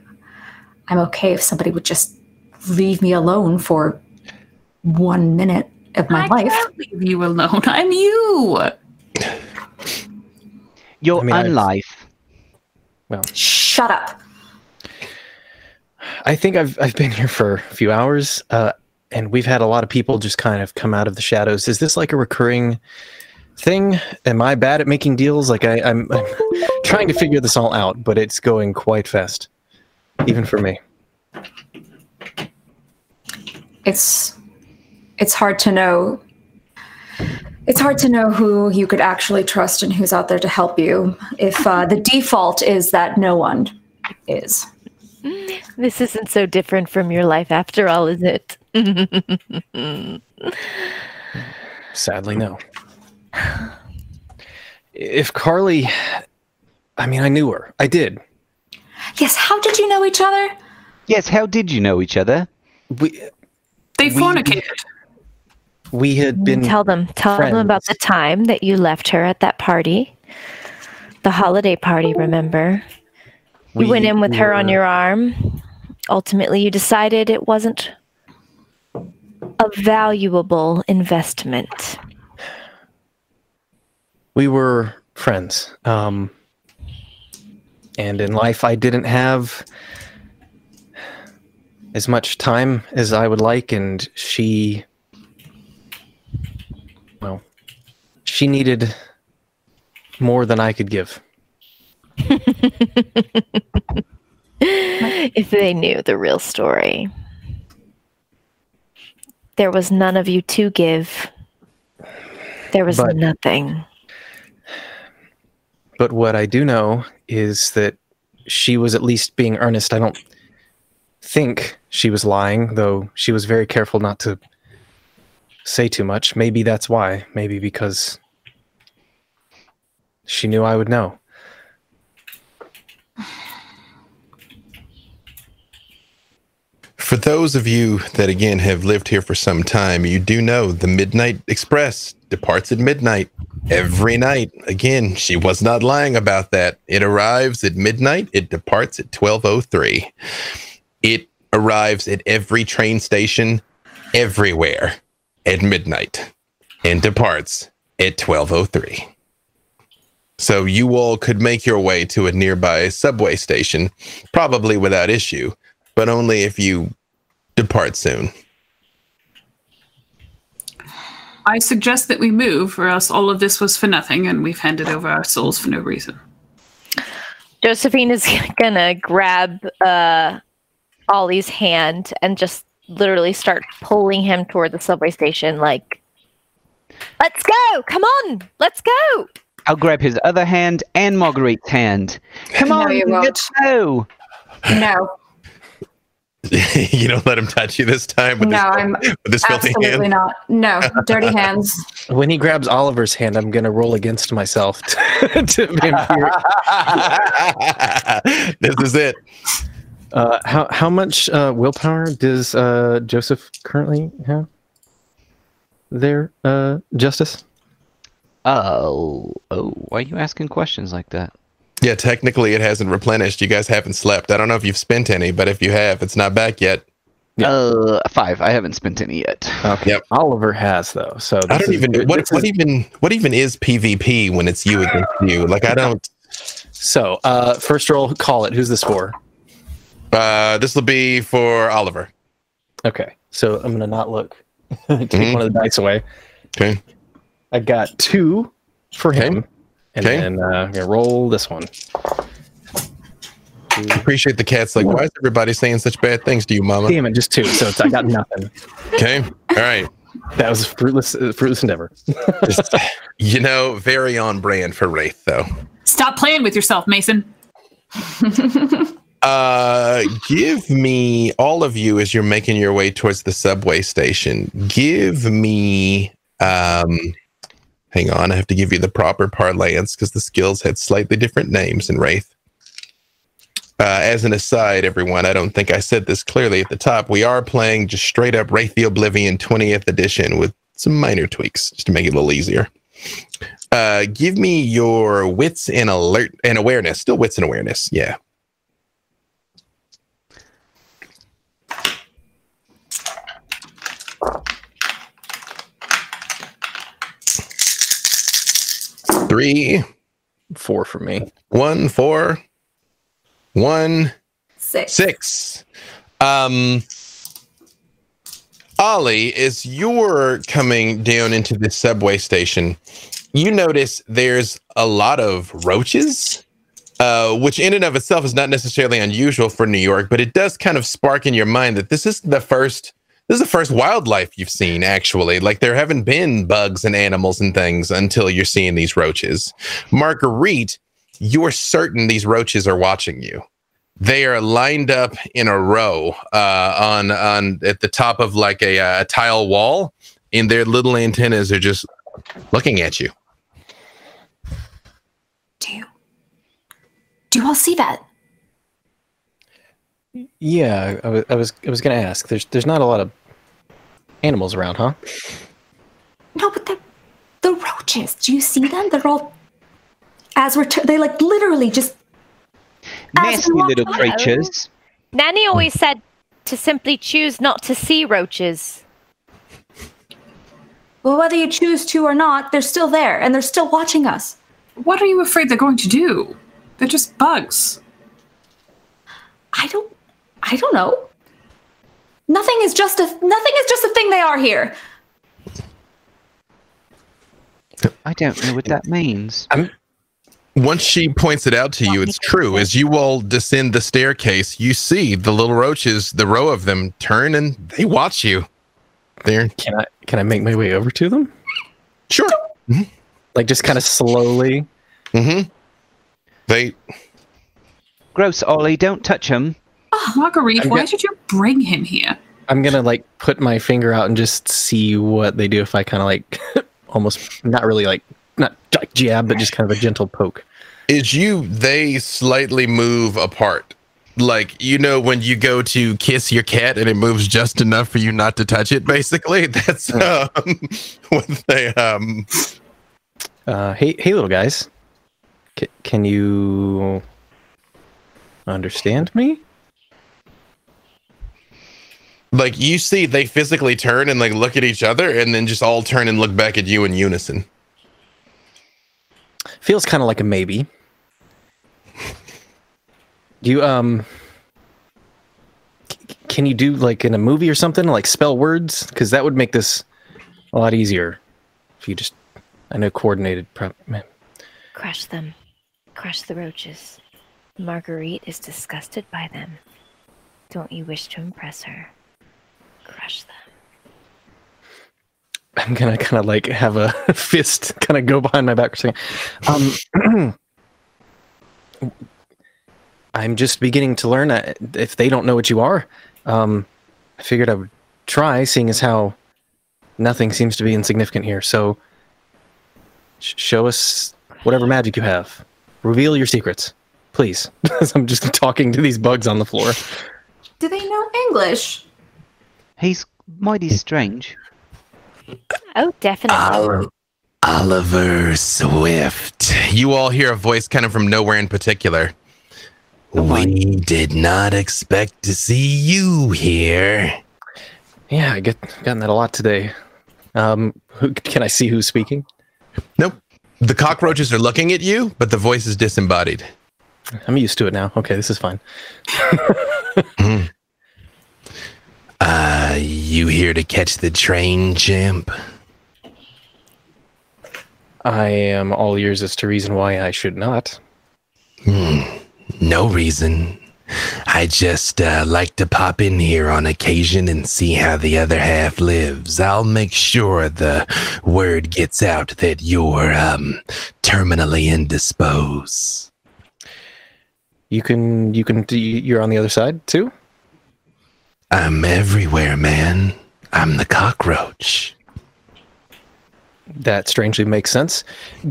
G: I'm okay if somebody would just leave me alone for one minute of my
F: I
G: life.
F: can't leave you alone. I'm you.
C: Your
B: I mean, I've-
C: unlife.
G: Shut up.
B: I think I've I've been here for a few hours, uh, and we've had a lot of people just kind of come out of the shadows. Is this like a recurring thing? Am I bad at making deals? Like I, I'm, I'm (laughs) trying to figure this all out, but it's going quite fast, even for me.
D: it's it's hard to know it's hard to know who you could actually trust and who's out there to help you if uh, the default is that no one is
E: This isn't so different from your life after all, is it? (laughs)
B: Sadly, no. If Carly, I mean, I knew her. I did.
G: Yes, how did you know each other?
C: Yes, how did you know each other?
B: We
F: They fornicated.
B: we had been
E: tell them, tell them about the time that you left her at that party, the holiday party. Remember, you went in with her on your arm. Ultimately, you decided it wasn't a valuable investment.
B: we were friends. Um, and in life, I didn't have as much time as I would like, and she, well, she needed more than I could give. (laughs)
E: if they knew the real story. There was none of you to give. There was
B: But-
E: nothing.
B: But what I do know is that she was at least being earnest. I don't think she was lying, though she was very careful not to say too much. Maybe that's why. Maybe because she knew I would know.
A: For those of you that again have lived here for some time, you do know the Midnight Express departs at midnight every night. Again, she was not lying about that. It arrives at midnight, it departs at 1203. It arrives at every train station everywhere at midnight and departs at 1203. So you all could make your way to a nearby subway station probably without issue but only if you depart soon.
F: I suggest that we move, or else all of this was for nothing, and we've handed over our souls for no reason.
E: Josephine is (laughs) gonna grab uh, Ollie's hand and just literally start pulling him toward the subway station. Like, let's go! Come on, let's go!
C: I'll grab his other hand and Marguerite's hand. Come
D: No,
C: on,
D: you won't.
C: let's go.
D: no (laughs)
A: you don't let him touch you this time with,
D: no
A: this,
D: i'm
A: with this filthy
D: absolutely
A: hand.
D: not no dirty hands (laughs)
B: When he grabs Oliver's hand, I'm going to roll against myself (laughs) to, to impure.
A: this is it.
B: Uh, how how much uh, willpower does uh, Joseph currently have? There, uh, Justice.
C: Oh, oh, why are you asking questions like that?
A: Yeah, technically it hasn't replenished. You guys haven't slept. I don't know if you've spent any, but if you have, it's not back yet.
B: Yeah.
C: Uh, five. I haven't spent any yet.
B: Okay.
A: Yep.
B: Oliver has though. So
A: I don't
B: is-
A: even what
B: this
A: what
B: is-
A: even what even is PvP when it's you against you? Like I don't
B: So, uh, first roll, call it. Who's this for?
A: uh this will be for Oliver.
B: Okay. So I'm gonna not look. (laughs) Take
A: Mhm.
B: one of the dice away.
A: Okay.
B: I got two for him, and
A: Okay.
B: then uh, I'm gonna roll this one.
A: Appreciate the cat's like, why is everybody saying such bad things to you, mama?
B: Damn it, just two. So it's, I got nothing.
A: Okay. All right.
B: That was a fruitless, uh, fruitless endeavor.
A: Just, you know, very on brand for Wraith though.
F: Stop playing with yourself, Mason. (laughs)
A: Uh, give me all of you as you're making your way towards the subway station. Give me, um, hang on, I have to give you the proper parlance because the skills had slightly different names in Wraith. Uh, as an aside, everyone, I don't think I said this clearly at the top. We are playing just straight up Wraith the Oblivion 20th edition with some minor tweaks just to make it a little easier. Uh, give me your wits and alert and awareness. Still wits and awareness. Yeah. Three,
B: Four for me.
A: one, four, one,
D: Six.
A: six. Um, Ollie, as you're coming down into the subway station, you notice there's a lot of roaches, uh, which in and of itself is not necessarily unusual for New York, but it does kind of spark in your mind that this is the first. This is the first wildlife you've seen, actually. Like there haven't been bugs and animals and things until you're seeing these roaches. Marguerite, you're certain these roaches are watching you they are lined up in a row uh, on on at the top of like a, uh, a tile wall, and their little antennas are just looking at you.
G: Do you, do you all see that?
B: Yeah, I was, I was, I was gonna ask. There's, there's not a lot of animals around, huh?
G: No, but the the roaches. Do you see them? They're all as we're t- they like literally just
C: Nasty little
G: by-
C: creatures.
E: Nanny always said to simply choose not to see roaches.
G: well, whether you choose to or not, they're still there and they're still watching us.
F: What are you afraid they're going to do? They're just bugs.
G: I don't I don't know. Nothing is just a nothing is just a thing they are here.
C: I don't know what that means.
A: Once she points it out to you, it's true. As you all descend the staircase, you see the little roaches, the row of them, turn and they watch you. They're
B: Can I, can I make my way over to them?
A: sure.
B: Like just kind of slowly.
A: Mm-hmm. They
C: Gross, Ollie, don't touch him. (gasps)
F: Marguerite,
B: I'm
F: why
B: get-
F: did you bring him here?
B: I'm gonna like put my finger out and just see what they do if I kind of like (laughs) almost not really like not like jab, but just kind of a gentle poke.
A: is you they slightly move apart like you know when you go to kiss your cat and it moves just enough for you not to touch it basically (laughs) that's um, (laughs) what they um
B: Uh, hey, hey, little guys, C- can you understand me?
A: Like you see they physically turn and like look at each other and then just all turn and look back at you in unison
B: Feels kind of like a maybe. You um, c- c- can you do like in a movie or something like spell words? Because that would make this a lot easier. If you just, I know coordinated. Pro- man.
E: Crush them. Crush the roaches. Marguerite is disgusted by them. Don't you wish to impress her? Crush them.
B: I'm gonna kind of like have a (laughs) fist kind of go behind my back for a second. Um, (clears throat) I'm just beginning to learn that if they don't know what you are, um, I figured I would try, seeing as how nothing seems to be insignificant here. So, sh- show us whatever magic you have. Reveal your secrets, please. (laughs) I'm just talking to these bugs on the floor.
D: Do they know English?
C: He's mighty strange.
E: Oh, definitely.
A: oliver swift you all hear a voice kind of from nowhere in particular we did not expect to see you here
B: Yeah, I get gotten that a lot today. Um, who, can I see who's speaking?
A: Nope. The cockroaches are looking at you, but the voice is disembodied.
B: I'm used to it now. Okay, this is fine. (laughs) (laughs)
A: Uh, you here to catch the train, champ?
B: I am all ears as to reason why I should not.
A: Hmm, No reason. I just uh, like to pop in here on occasion and see how the other half lives. I'll make sure the word gets out that you're um terminally indisposed.
B: You can, you can, you're on the other side too.
A: I'm everywhere, man. I'm the cockroach.
B: That strangely makes sense.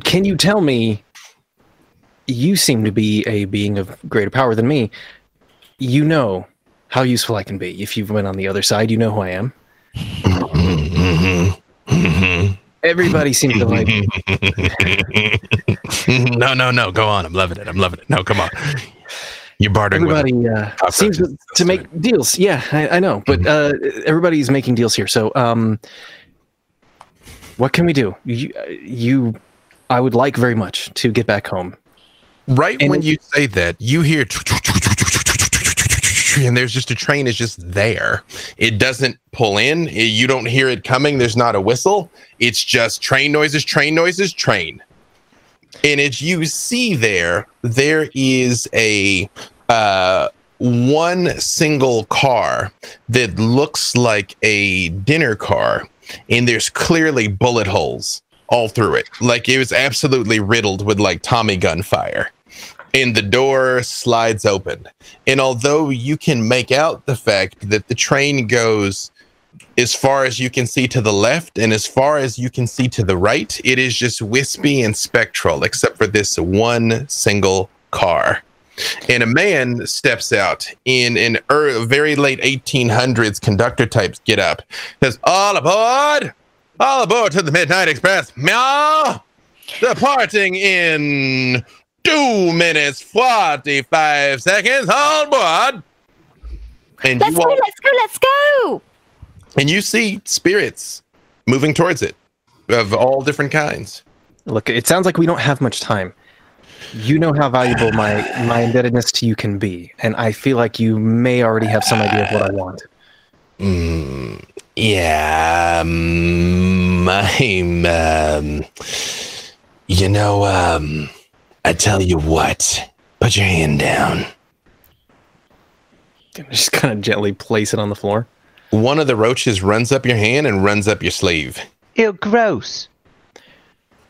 B: Can you tell me you seem to be a being of greater power than me. You know how useful I can be. If you've been on the other side, you know who I am. Everybody seems to like. (laughs)
A: no, no, no. Go on. I'm loving it. I'm loving it. No, come on. You're bartering with
B: Everybody uh, seems to, to make deals. Yeah, I, I know, but uh, everybody's making deals here. So, um, what can we do? You, you, I would like very much to get back home.
A: right
B: And
A: when
B: it-
A: you say that, you hear (laughs) and there's just a train is just there. It doesn't pull in. You don't hear it coming. There's not a whistle. It's just train noises, train noises, train. And as you see there, there is a uh, one single car that looks like a dinner car, and there's clearly bullet holes all through it. Like it was absolutely riddled with like Tommy gun fire. And the door slides open. And although you can make out the fact that the train goes as far as you can see to the left and as far as you can see to the right, it is just wispy and spectral, except for this one single car. And a man steps out in an er- very late 1800s conductor type get up. Says, All aboard! All aboard to the Midnight Express. Meow! Departing in two minutes, 45 seconds. All aboard! And
E: Let's
A: you
E: go,
A: all-
E: let's go, let's go.
A: and you see spirits moving towards it of all different kinds.
B: Look, it sounds like we don't have much time. You know how valuable my my indebtedness to you can be, and I feel like you may already have some idea of what I want.
A: Mm, yeah, um, (laughs) I'm, um, you know, um, I tell you what, put your hand down.
B: Just kind of gently place it on the floor.
A: One of the roaches runs up your hand and runs up your sleeve.
C: Ew, gross.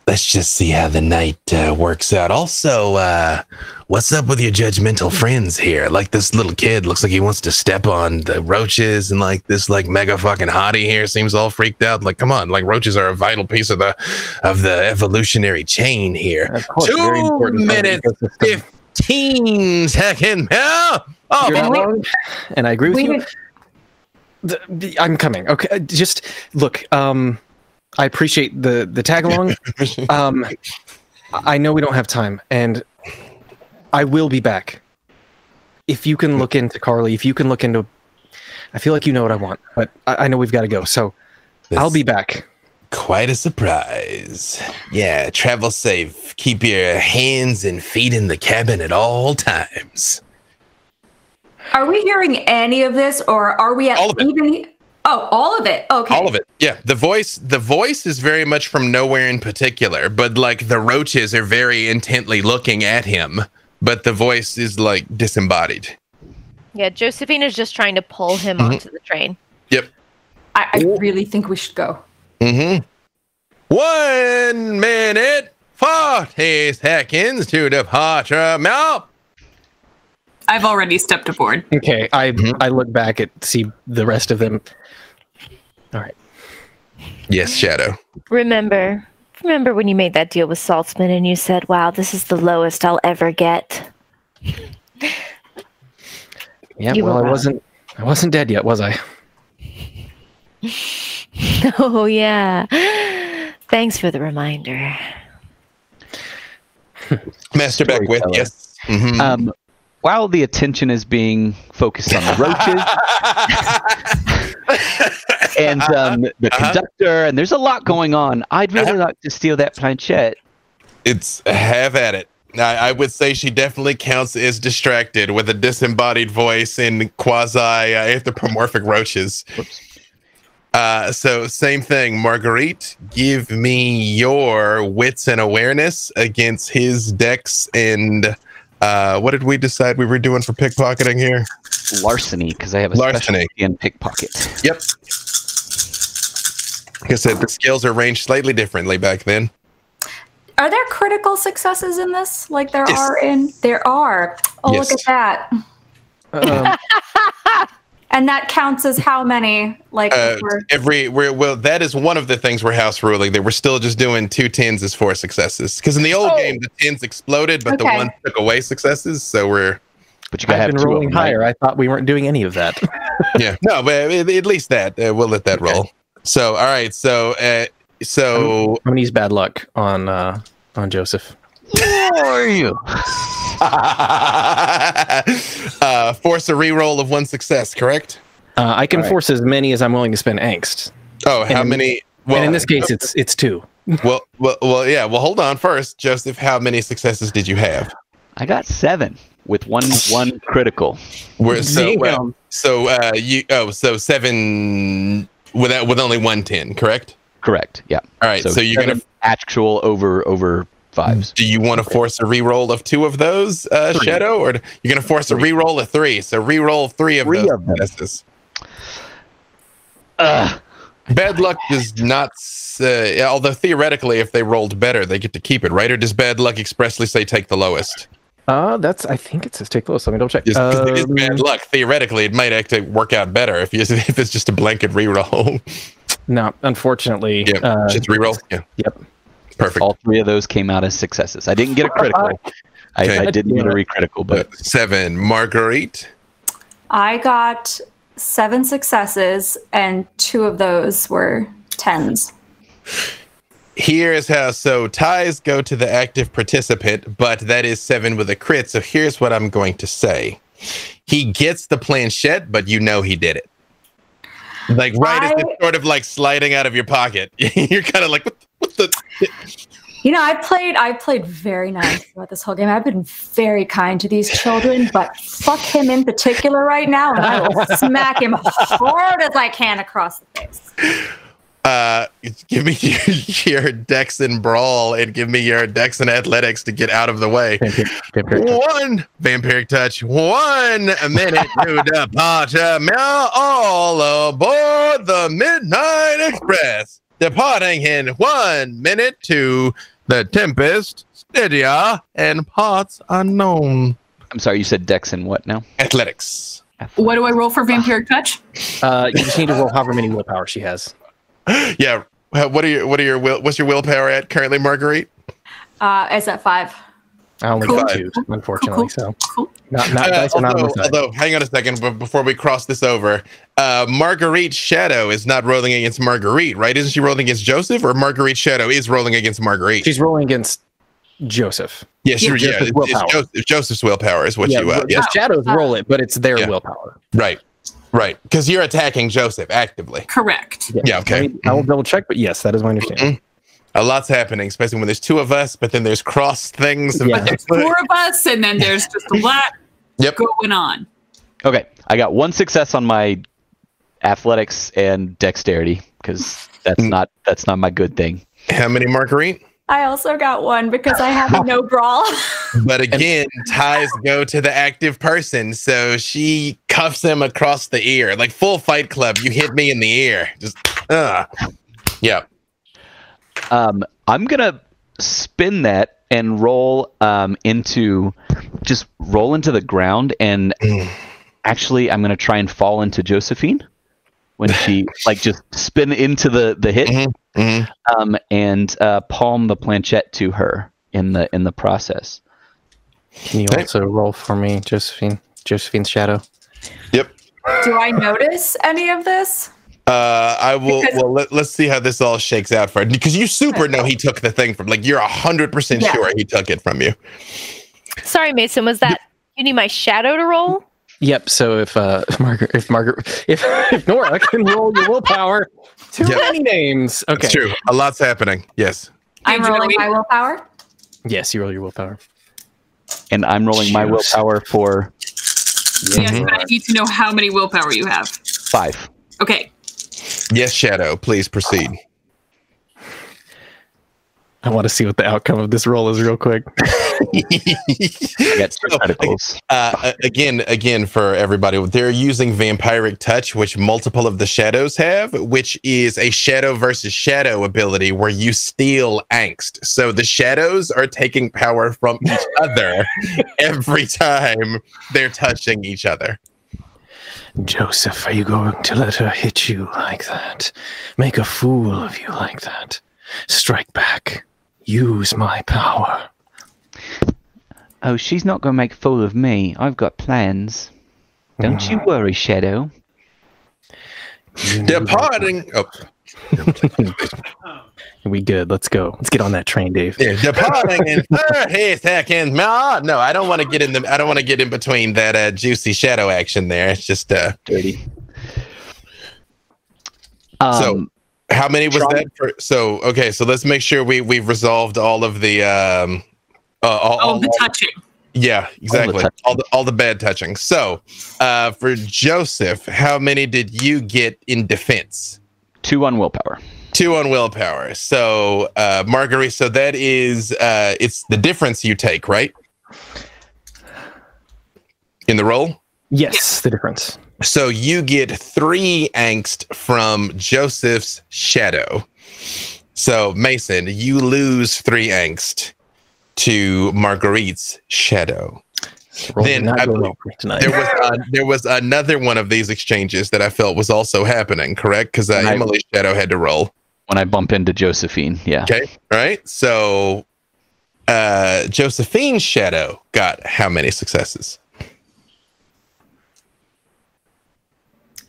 A: Let's just see how the night uh, works out. Also, uh, what's up with your judgmental friends here? Like this little kid looks like he wants to step on the roaches, and like this like mega fucking hottie here seems all freaked out. Like, come on, like roaches are a vital piece of the of the evolutionary chain here.
B: Course,
A: Two
B: very important part of the
A: minutes,
B: ecosystem.
A: Fifteen seconds. Yeah. Oh,
B: You're
A: but
B: not
D: we-
B: wrong, and I agree with
D: We
B: you.
D: did-
B: The- the- I'm coming. Okay, uh, just look. Um, I appreciate the the tag along. (laughs) um, I know we don't have time, and I will be back. If you can look into Carly, if you can look into, I feel like you know what I want, but I, I know we've got to go. So I'll be back.
A: Quite a surprise. Yeah, travel safe. Keep your hands and feet in the cabin at all times.
D: Are we hearing any of this, or are we at
A: All of it.
D: even? Oh, all of it. Okay.
A: All of it. Yeah, the voice the voice is very much from nowhere in particular, but like the roaches are very intently looking at him, but the voice is like disembodied.
E: Yeah, Josephine is just trying to pull him
A: Mhm.
E: onto the train.
A: Yep.
D: I, I really think we should go.
A: Mhm. 1 minute 40 seconds to departure. Meow.
F: I've already stepped aboard.
B: Okay, I
A: Mhm.
B: I look back at see the rest of them. All right.
A: Yes, Shadow.
E: Remember, remember when you made that deal with Saltzman and you said, "Wow, this is the lowest I'll ever get."
B: Yeah.
E: You
B: well, I
E: wrong.
B: wasn't I wasn't dead yet, was I? (laughs)
E: Oh yeah. Thanks for the reminder. (laughs)
A: Master back with
B: Storyteller.
A: yes. Mhm.
C: Um, while the attention is being focused on the roaches (laughs) (laughs) and um, the
A: Uh-huh.
C: conductor, and there's a lot going on, I'd really
A: Uh-huh.
C: like to steal that planchette.
A: it's have at it. I, I would say she definitely counts as distracted with a disembodied voice and quasi uh, anthropomorphic roaches. Uh, so same thing, Marguerite. Give me your wits and awareness against his dex and uh, what did we decide we were doing for pickpocketing here?
C: Larceny, because I have a
A: Larceny.
C: in pickpocket.
A: Yep. Like I said, the skills are ranged slightly differently back then.
D: Are there critical successes in this, like there
A: Yes.
D: are in? There are. Oh,
A: Yes.
D: look at that.
B: Um, (laughs)
D: And that counts as how many? Like,
A: Uh,
D: we're-
A: every we're well that is one of the things we're house ruling that we're still just doing two tens as four successes because in the old
D: Oh.
A: game the tens exploded but the ones took away successes so we're
C: But you gotta
B: I've been rolling
C: them, right?
B: higher. I thought we weren't doing any of that. (laughs)
A: yeah no but at at least that uh, we'll let that roll so all right so uh so
B: I'm gonna use bad luck on uh, on Joseph.
C: How are you? (laughs)
A: uh force a re-roll of one success correct
B: Uh, I can
C: Alright.
B: force as many as I'm willing to spend angst.
A: oh how
B: And-
A: many
B: and in this case, it's it's two. (laughs)
A: well well well yeah well hold on first joseph how many successes did you have
C: I got seven with one one critical.
A: We're, so uh, so uh you oh so seven without with only one ten correct
C: Correct. Yeah.
A: all right so, you're gonna
C: actual over over fives.
A: do you want to force a re-roll of two of those uh
C: Three.
A: shadow or you're gonna force a re-roll of three so re-roll three of
C: Three
A: those
C: of. Ugh.
A: bad luck does not uh, although theoretically if they rolled better they get to keep it right or does bad luck expressly say take the lowest
B: Uh, that's I think it says take close. Let me double check.
A: Just 'cause it is
B: Um,
A: bad luck theoretically it might actually work out better if you (laughs) if it's just a blanket re-roll
B: no, unfortunately.
A: yeah
B: uh,
A: just re-roll yeah
B: Yep.
A: perfect
C: All three of those came out as successes. I didn't get a (laughs) critical. I,
A: Okay.
C: I didn't get a re-critical, but
A: seven marguerite
D: I got seven successes, and two of those were tens.
A: Here's how so ties go to the active participant, but that is seven with a crit. So here's what I'm going to say. He gets the planchette, but you know he did it. Like right as it's sort of like sliding out of your pocket. (laughs) You're kind of like, what, what the
D: You know, I played I played very nice throughout this whole game. I've been very kind to these children, but fuck him in particular right now, and I will (laughs) smack him hard as I can across the face.
A: Uh give me (laughs) your, your dex and brawl and give me your dex and athletics to get out of the way.
B: vampire- vampire touch.
A: One vampiric touch. One minute to departure. Now all aboard the Midnight Express. Departing in one minute to the Tempest, Stygia, and parts unknown.
C: I'm sorry. You said Dex and what now?
A: Athletics.
F: What do I roll for vampiric touch?
B: Uh, you just need to roll however many willpower she has. (laughs)
A: Yeah. What are your what are your will what's your willpower at currently, Marguerite?
D: Uh, is that five?
B: I only
F: Cool.
B: got two, unfortunately. So
F: Cool.
B: not not
A: Uh,
B: dice are not
A: although,
B: the side.
A: although, hang on a second, but before we cross this over, uh, Marguerite Shadow is not rolling against Marguerite, right? Isn't she rolling against Joseph, or Marguerite Shadow is rolling against Marguerite?
B: She's rolling against Joseph.
A: yeah, she,
B: yeah,
A: yeah,
B: Joseph's
A: it's, it's
B: willpower.
A: Joseph, Joseph's willpower is what
B: yeah,
A: you, uh, yeah,
B: shadows roll it, but it's their
A: Yeah.
B: willpower.
A: right, right, because you're attacking Joseph actively.
F: Correct.
A: Yeah, okay.
B: I, mean, I will double check, but yes, that is my understanding.
A: A lot's happening, especially when there's two of us, but then there's cross things.
B: Yeah.
F: But there's four of us, and then there's just a lot (laughs)
A: Yep.
F: going on.
C: Okay, I got one success on my athletics and dexterity because that's
A: Mm.
C: not that's not my good thing.
A: How many, Marguerite?
D: I also got one because I have no (laughs) brawl.
A: But again, ties go to the active person. So she cuffs him across the ear, like full fight club. You hit me in the ear. Just, uh. Yeah.
C: Um, I'm gonna spin that and roll um, into just roll into the ground and
A: Mm.
C: actually I'm gonna try and fall into Josephine when she (laughs) like just spin into the the hit
A: Mhm. Mhm.
C: um, and uh, palm the planchette to her in the in the process.
B: Can you
A: Okay.
B: also roll for me, Josephine? Josephine's shadow.
A: Yep.
D: Do I notice any of this?
A: Uh, I will.
D: Because-
A: well, let, let's see how this all shakes out for because you super know he took the thing from. Like you're a hundred percent sure he took it from you.
E: Sorry, Mason. Was that you need my shadow to roll?
B: Yep. So if uh, (laughs) if Margaret, if Margaret, if, (laughs) if Nora can roll your willpower, (laughs) too
A: Yep.
B: many names. Okay.
A: It's true. A lot's happening. Yes.
D: I'm
F: Did you
D: rolling
F: know
D: my willpower.
B: Yes, you roll your willpower.
C: And I'm rolling my willpower for
F: Yes, but I need to know how many willpower you have.
C: five.
F: Okay.
A: Yes, Shadow. Please proceed.
B: I want to see what the outcome of this roll is real quick. (laughs)
C: I got two
A: So, uh, again, again, for everybody, they're using Vampiric Touch, which multiple of the shadows have, which is a shadow versus shadow ability where you steal angst. So the shadows are taking power from each (laughs) other every time they're touching each other.
B: Joseph, are you going to let her hit you like that? Make a fool of you like that? Strike back. Use my power.
C: Oh, she's not going to make a fool of me. I've got plans. Don't you worry, Shadow.
B: You-
A: Departing. Oh, (laughs)
B: We good. Let's go. Let's get on that train, Dave.
A: yeah, departing in (laughs) thirty seconds. No, no, I don't want to get in the. I don't want to get in between that uh, juicy shadow action there. It's just uh,
C: Dirty.
A: So-
C: Um,
A: how many was
C: Try-
A: that? For, so okay, so let's make sure we we've resolved all of the um, uh, all, all-
F: the
A: all-
F: touching.
A: Yeah, exactly.
C: touching.
A: All the all the bad touching. So, uh, for Joseph, how many did you get in defense?
C: two on willpower.
A: Two on willpower. So, uh, Marguerite. So that is uh, it's the difference you take, right? In the roll.
B: Yes, the difference.
A: So you get three angst from Joseph's shadow. So Mason, you lose three angst to Marguerite's shadow.
B: Roll
A: Then I believe-
B: well for me tonight.
A: there was uh, there was another one of these exchanges that I felt was also happening, correct? Because uh,
C: Right.
A: Emily's shadow had to roll.
C: When I bump into Josephine, yeah.
A: Okay, right. So uh, Josephine's shadow got how many successes?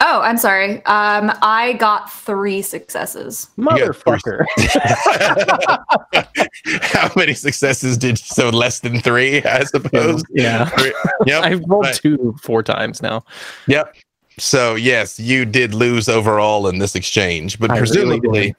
D: Oh, I'm sorry. Um, I got three successes.
B: Motherfucker. (laughs)
A: how many successes did so less than three? I suppose.
B: yeah.
A: Yep.
B: I've rolled
A: Right.
B: two four times now.
A: Yep. So yes, you did lose overall in this exchange, but
B: I really
A: presumably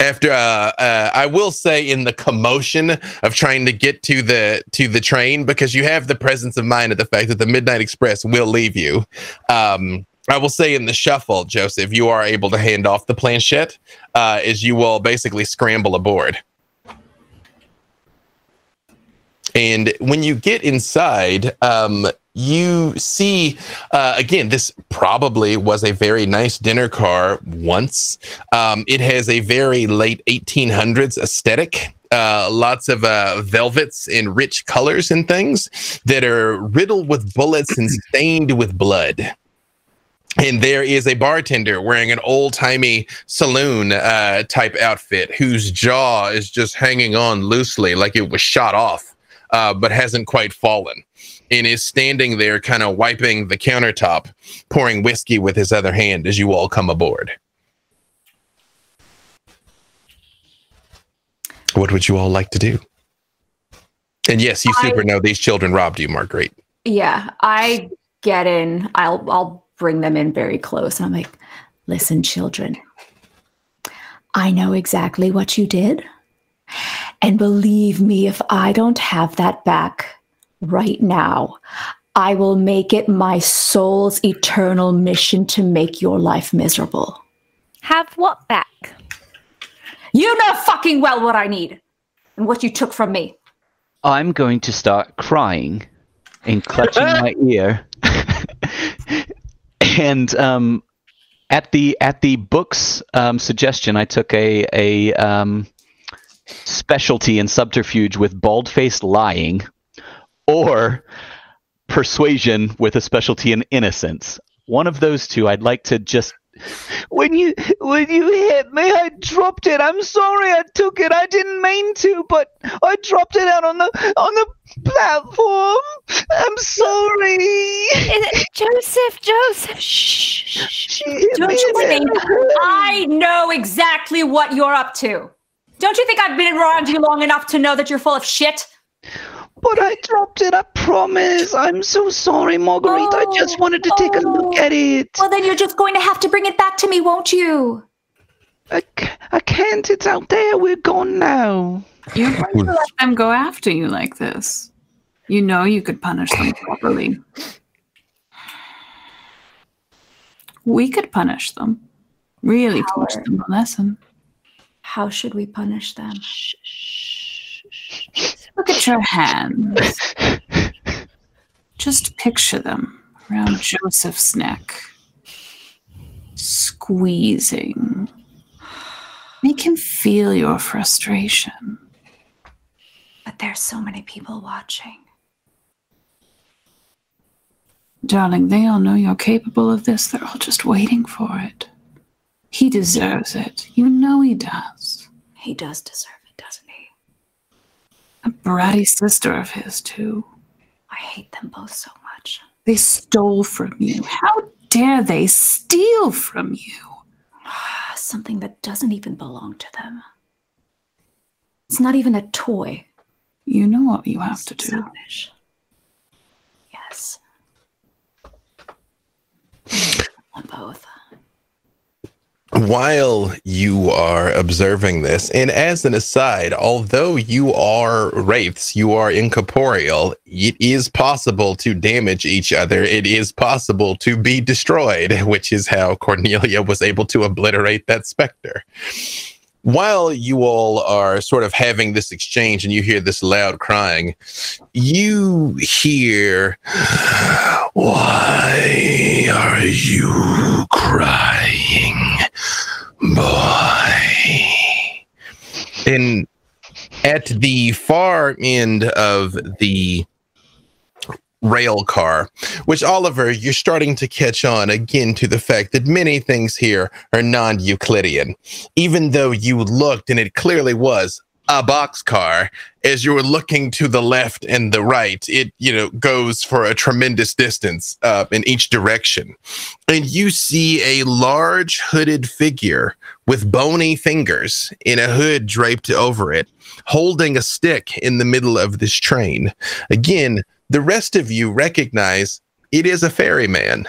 A: after uh, uh, I will say in the commotion of trying to get to the to the train because you have the presence of mind of the fact that the Midnight Express will leave you. Um, I will say in the shuffle, Joseph, you are able to hand off the planchette uh, as you will basically scramble aboard. And when you get inside, um, you see uh, again, this probably was a very nice dinner car once. Um, it has a very late 1800s aesthetic. Uh, lots of uh, velvets and rich colors and things that are riddled with bullets and stained with blood. And there is a bartender wearing an old timey saloon uh, type outfit whose jaw is just hanging on loosely like it was shot off, uh, but hasn't quite fallen and is standing there kind of wiping the countertop, pouring whiskey with his other hand as you all come aboard. What would you all like to do? And yes, you
D: I-
A: super know these children robbed you, Marguerite.
D: Yeah, I get in. I'll I'll bring them in very close, and I'm like,
G: Listen, children, I know exactly what you did. And believe me, if I don't have that back right now, I will make it my soul's eternal mission to make your life miserable.
E: Have what back?
D: you know fucking well what I need and what you took from me.
C: I'm going to start crying and clutching my ear. (laughs) (laughs) and um, at the at the book's um, suggestion, I took a a um, specialty in subterfuge with bald-faced lying, or persuasion with a specialty in innocence. One of those two, I'd like to just. When you when you hit me, I dropped it. I'm sorry, I took it. I didn't mean to, but I dropped it out on the on the platform. I'm sorry.
E: Joseph, Joseph. Shh. shh, shh.
C: She hit
D: Don't you
C: in
D: think I know exactly what you're up to? Don't you think I've been around you long enough to know that you're full of shit?
C: But I dropped it. I promise. I'm so sorry, Marguerite. I just
D: Oh,
C: wanted to take a look
D: oh.
C: at it.
D: Well, then you're just going to have to bring it back to me, won't you?
C: I, I can't. It's out there. We're gone now.
F: You're going to let them go after you like this. You know you could punish them properly. We could punish them. Really teach them a lesson.
D: How should we punish them?
F: Look at your hands. Just picture them around Joseph's neck, squeezing. Make him feel your frustration.
D: But there's so many people watching.
F: Darling, they all know you're capable of this. They're all just waiting for it. He deserves it. You know he does.
G: He does deserve it, doesn't he?
F: A bratty sister of his, too.
G: I hate them both so much.
F: They stole from you. How dare they steal from you?
G: Ah, something that doesn't even belong to them. It's not even a toy.
F: You know what you have to do.
G: Selfish. Yes. (sighs) Both.
A: While you are observing this, and as an aside, although you are wraiths, you are incorporeal, it is possible to damage each other. It is possible to be destroyed, which is how Cornelia was able to obliterate that specter. While you all are sort of having this exchange and you hear this loud crying, you hear, Why are you crying? boy. And at the far end of the rail car, which Oliver, you're starting to catch on again to the fact that many things here are non Euclidean. Even though you looked and it clearly was a box car as you're looking to the left and the right it you know goes for a tremendous distance uh, in each direction. And you see a large hooded figure with bony fingers in a hood draped over it holding a stick in the middle of this train. Again the rest of you recognize it is a ferryman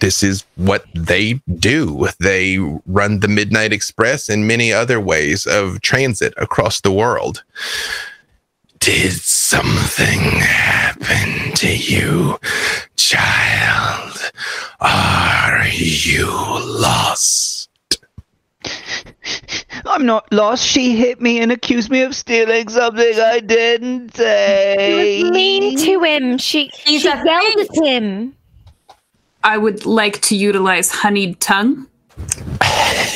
A: this is what they do. They run the Midnight Express and many other ways of transit across the world. Did something happen to you, child? Are you lost?
C: I'm not lost. She hit me and accused me of stealing something I didn't say.
E: She was mean to him. She,
D: He's
E: she yelled at him.
F: I would like to utilize honeyed tongue. (laughs)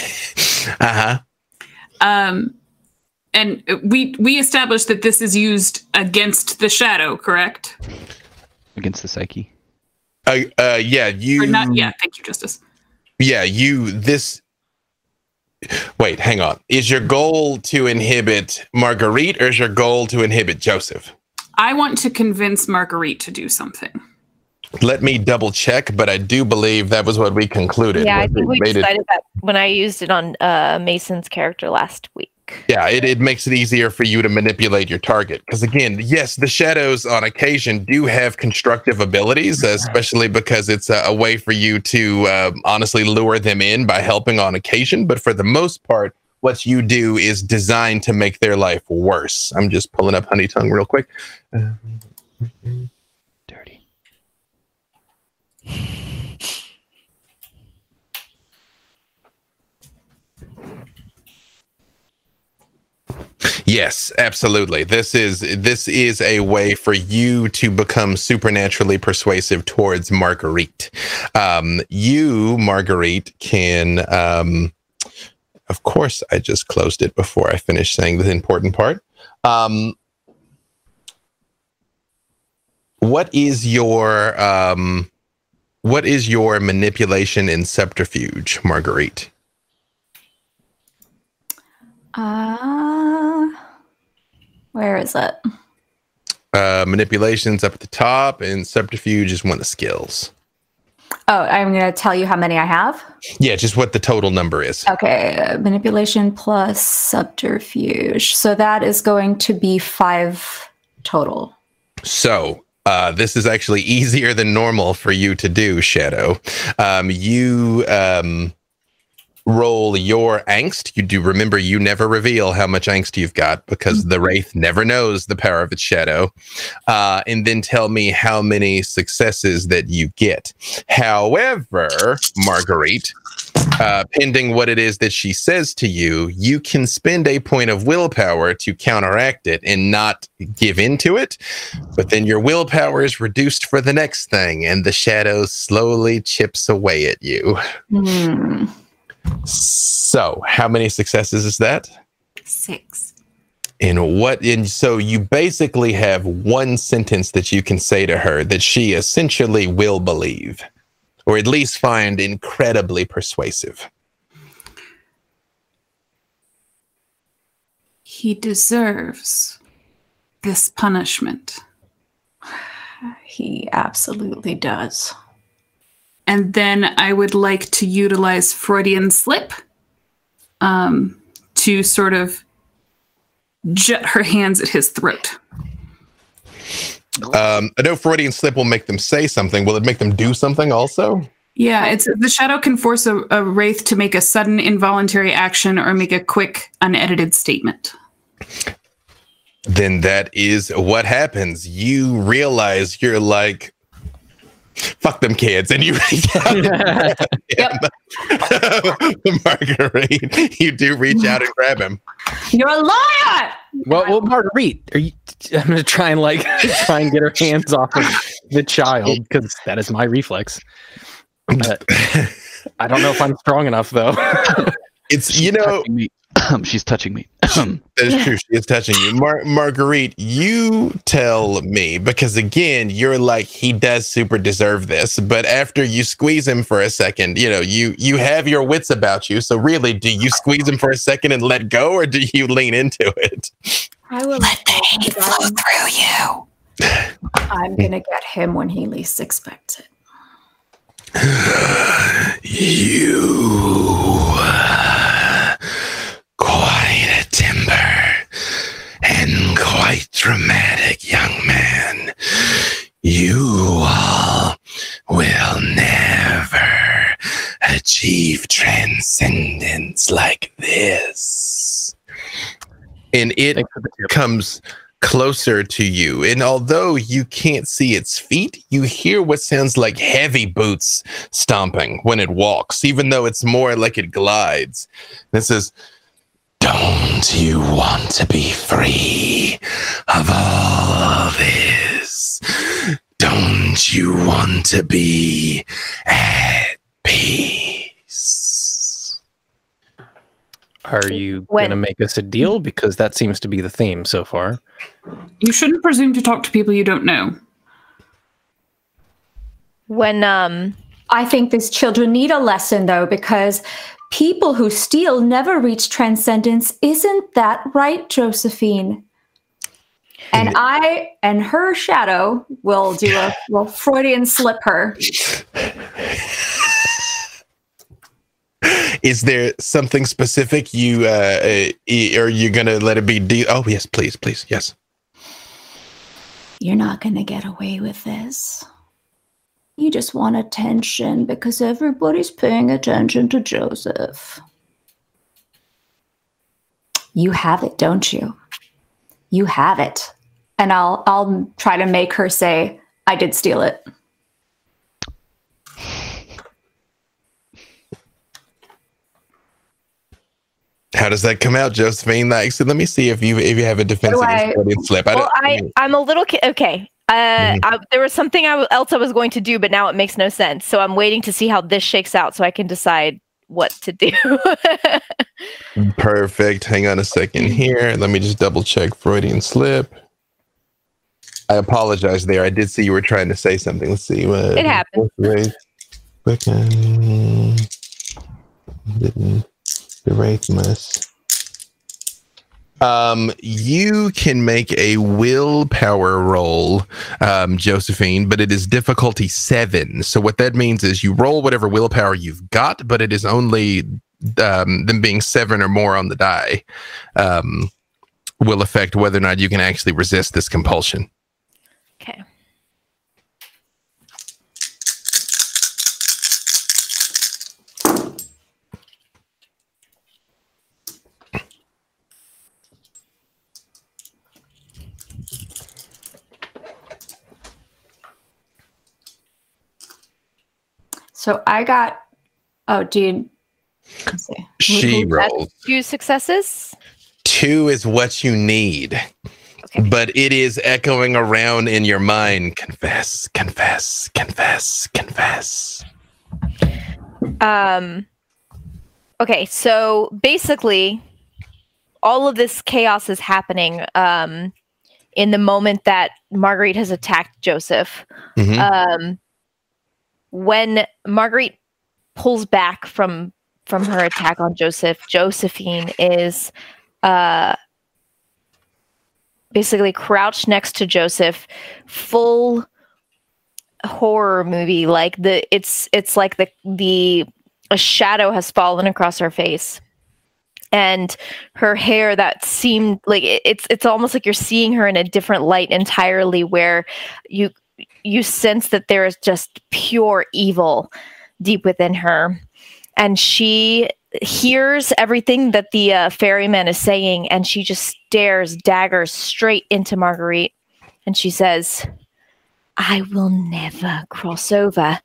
A: Uh huh.
F: Um, and we we established that this is used against the shadow, correct?
C: Against the psyche.
A: Uh, uh, yeah, you.
F: Or not? Yeah, thank you, Justice.
A: Yeah, you. This. Wait, hang on. Is your goal to inhibit Marguerite or is your goal to inhibit Joseph?
F: I want to convince Marguerite to do something.
A: Let me double check, but I do believe that was what we concluded.
E: Yeah, I think
A: it
E: we
A: made it-
E: decided that when I used it on uh, Mason's character last week.
A: yeah, it, it makes it easier for you to manipulate your target. Because again, yes, the shadows on occasion do have constructive abilities, especially because it's a, a way for you to uh, honestly lure them in by helping on occasion. But for the most part, what you do is designed to make their life worse. I'm just pulling up Honey Tongue real quick.
C: Dirty.
A: Yes, absolutely. This is this is a way for you to become supernaturally persuasive towards Marguerite. Um, you, Marguerite, can. Um, of course, I just closed it before I finished saying the important part. Um, what is your um, what is your manipulation and subterfuge, Marguerite?
G: Uh, where is it?
A: Uh, manipulations up at the top, and subterfuge is one of the skills.
G: Oh, I'm going to tell you how many I have.
A: Yeah, just what the total number is.
G: Okay, uh, manipulation plus subterfuge. So that is going to be five total.
A: So, uh, this is actually easier than normal for you to do, Shadow. Um, you um, roll your angst. You do remember you never reveal how much angst you've got because the Wraith never knows the power of its shadow. Uh, and then tell me how many successes that you get. However, Marguerite, uh, pending what it is that she says to you, you can spend a point of willpower to counteract it and not give into it. But then your willpower is reduced for the next thing, and the shadow slowly chips away at you.
G: Hmm.
A: So, how many successes is that?
F: Six.
A: And what and so you basically have one sentence that you can say to her that she essentially will believe or at least find incredibly persuasive.
F: He deserves this punishment.
G: He absolutely does.
F: And then I would like to utilize Freudian slip um, to sort of jet her hands at his throat.
A: Um, I know Freudian slip will make them say something. Will it make them do something also?
F: Yeah, it's the shadow can force a, a wraith to make a sudden involuntary action or make a quick unedited statement.
A: Then that is what happens. You realize you're like, fuck them kids, and you reach out. and grab him. Marguerite, you do reach out and grab him.
G: You're a liar!
B: Well, well, Marguerite, are you? I'm gonna try and like (laughs) try and get her hands off of the child because that is my reflex. But I don't know if I'm strong enough though.
A: It's you know (laughs)
C: touching me. Um, she's touching me.
A: that is true. She is touching you, Mar- Marguerite. You tell me because again, you're like he does super deserve this, but after you squeeze him for a second, you know you you have your wits about you. So really, do you squeeze him for a second and let go, or do you lean into it?
G: I will let the hate flow through you. I'm gonna get him when he least expects it. (sighs)
A: You quite dramatic young man. You all will never achieve transcendence like this. And it
B: Thanks for the tip.
A: comes closer to you. And although you can't see its feet, you hear what sounds like heavy boots stomping when it walks, even though it's more like it glides. This is Don't you want to be free of all this? Don't you want to be at peace?
B: Are you gonna make us a deal? Because that seems to be the theme so far.
F: You shouldn't presume to talk to people you don't know.
E: When um
G: I think these children need a lesson though, because people who steal never reach transcendence. Isn't that right, Josephine? And I and her shadow will do a (laughs) will Freudian slip her.
A: Is there something specific you uh, uh are you gonna let it be de- oh yes please please yes
G: You're not gonna get away with this. You just want attention because everybody's paying attention to Joseph. You have it, don't you? You have it. And I'll I'll try to make her say, I did steal it.
A: how does that come out Josephine like so let me see if you if you have a defensive
G: I-
A: Freudian slip I
E: well
A: don't
E: I I'm a little ki- okay. Uh,
A: Mhm.
E: I, there was something I w- else I was going to do, but now it makes no sense. So I'm waiting to see how this shakes out, so I can decide what to do. (laughs)
A: Perfect. Hang on a second here. Let me just double check Freudian slip. I apologize there. I did see you were trying to say something. Let's see. What,
E: It happened.
A: Quicken. Didn't the rate must. Um, you can make a willpower roll, um, Josephine, but it is difficulty seven. So what that means is you roll whatever willpower you've got, but it is only um, them being seven or more on the die um, will affect whether or not you can actually resist this compulsion.
E: okay.
G: So I got oh see.
A: She rolled.
E: Two successes.
A: Two is what you need,
E: Okay.
A: but it is echoing around in your mind. Confess, confess, confess, confess.
E: Um. Okay, so basically, all of this chaos is happening um, in the moment that Marguerite has attacked Joseph.
A: Mhm.
E: Um, when Marguerite pulls back from from her attack on Joseph, Josephine is uh, basically crouched next to Joseph, full horror movie. Like the it's it's like the the a shadow has fallen across her face and her hair that seemed like it- it's it's almost like you're seeing her in a different light entirely where you you sense that there is just pure evil deep within her and she hears everything that the uh, ferryman is saying and she just stares daggers straight into marguerite and she says I will never cross over.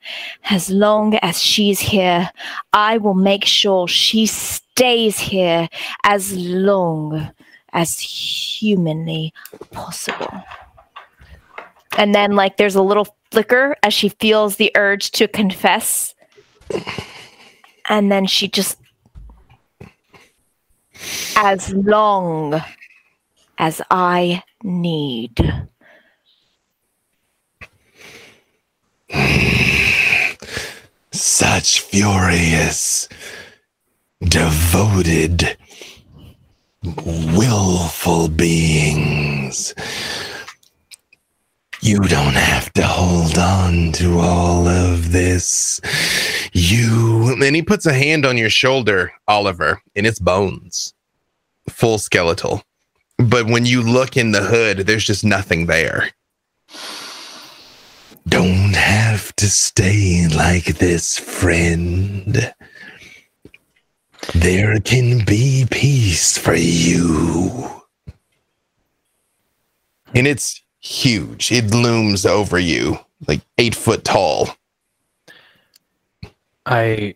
E: As long as she's here, I will make sure she stays here as long as humanly possible. And then, like, there's a little flicker as she feels the urge to confess. And then she just, as long as I need.
A: Such furious, devoted, willful beings. You don't have to hold on to all of this. You. And he puts a hand on your shoulder, Oliver, and it's bones, full skeletal. But when you look in the hood, there's just nothing there. Don't have to stay like this, friend. There can be peace for you. And it's huge. It looms over you, like eight foot tall.
B: I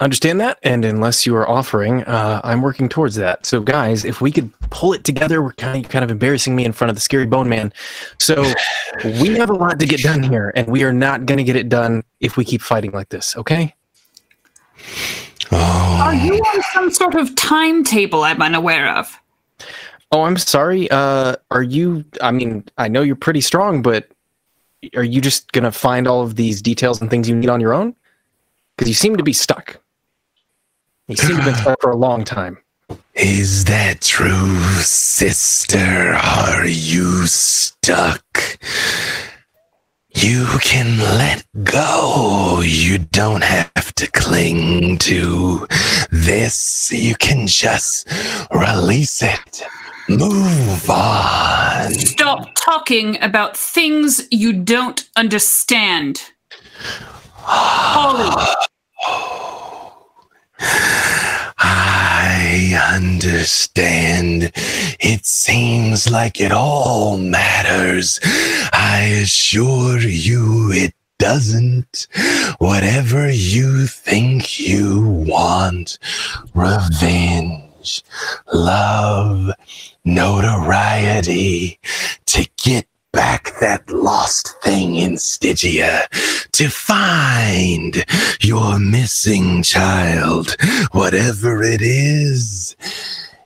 B: understand that, and unless you are offering, uh, I'm working towards that. So, guys, if we could pull it together, we're kind of, kind of embarrassing me in front of the scary bone man. So, (sighs) we have a lot to get done here, and we are not going to get it done if we keep fighting like this. Okay?
A: Oh,
F: Are you on some sort of timetable I'm unaware of?
B: Oh, I'm sorry. Uh, are you? I mean, I know you're pretty strong, but are you just gonna find all of these details and things you need on your own? Because you seem to be stuck. You seem to have been stuck for a long time.
A: is that true, sister? Are you stuck? You can let go. You don't have to cling to this. You can just release it. Move on.
F: Stop talking about things you don't understand.
A: I understand. It seems like it all matters. I assure you it doesn't. Whatever you think you want revenge, love, notoriety to get back that lost thing in Stygia, to find your missing child, whatever it is,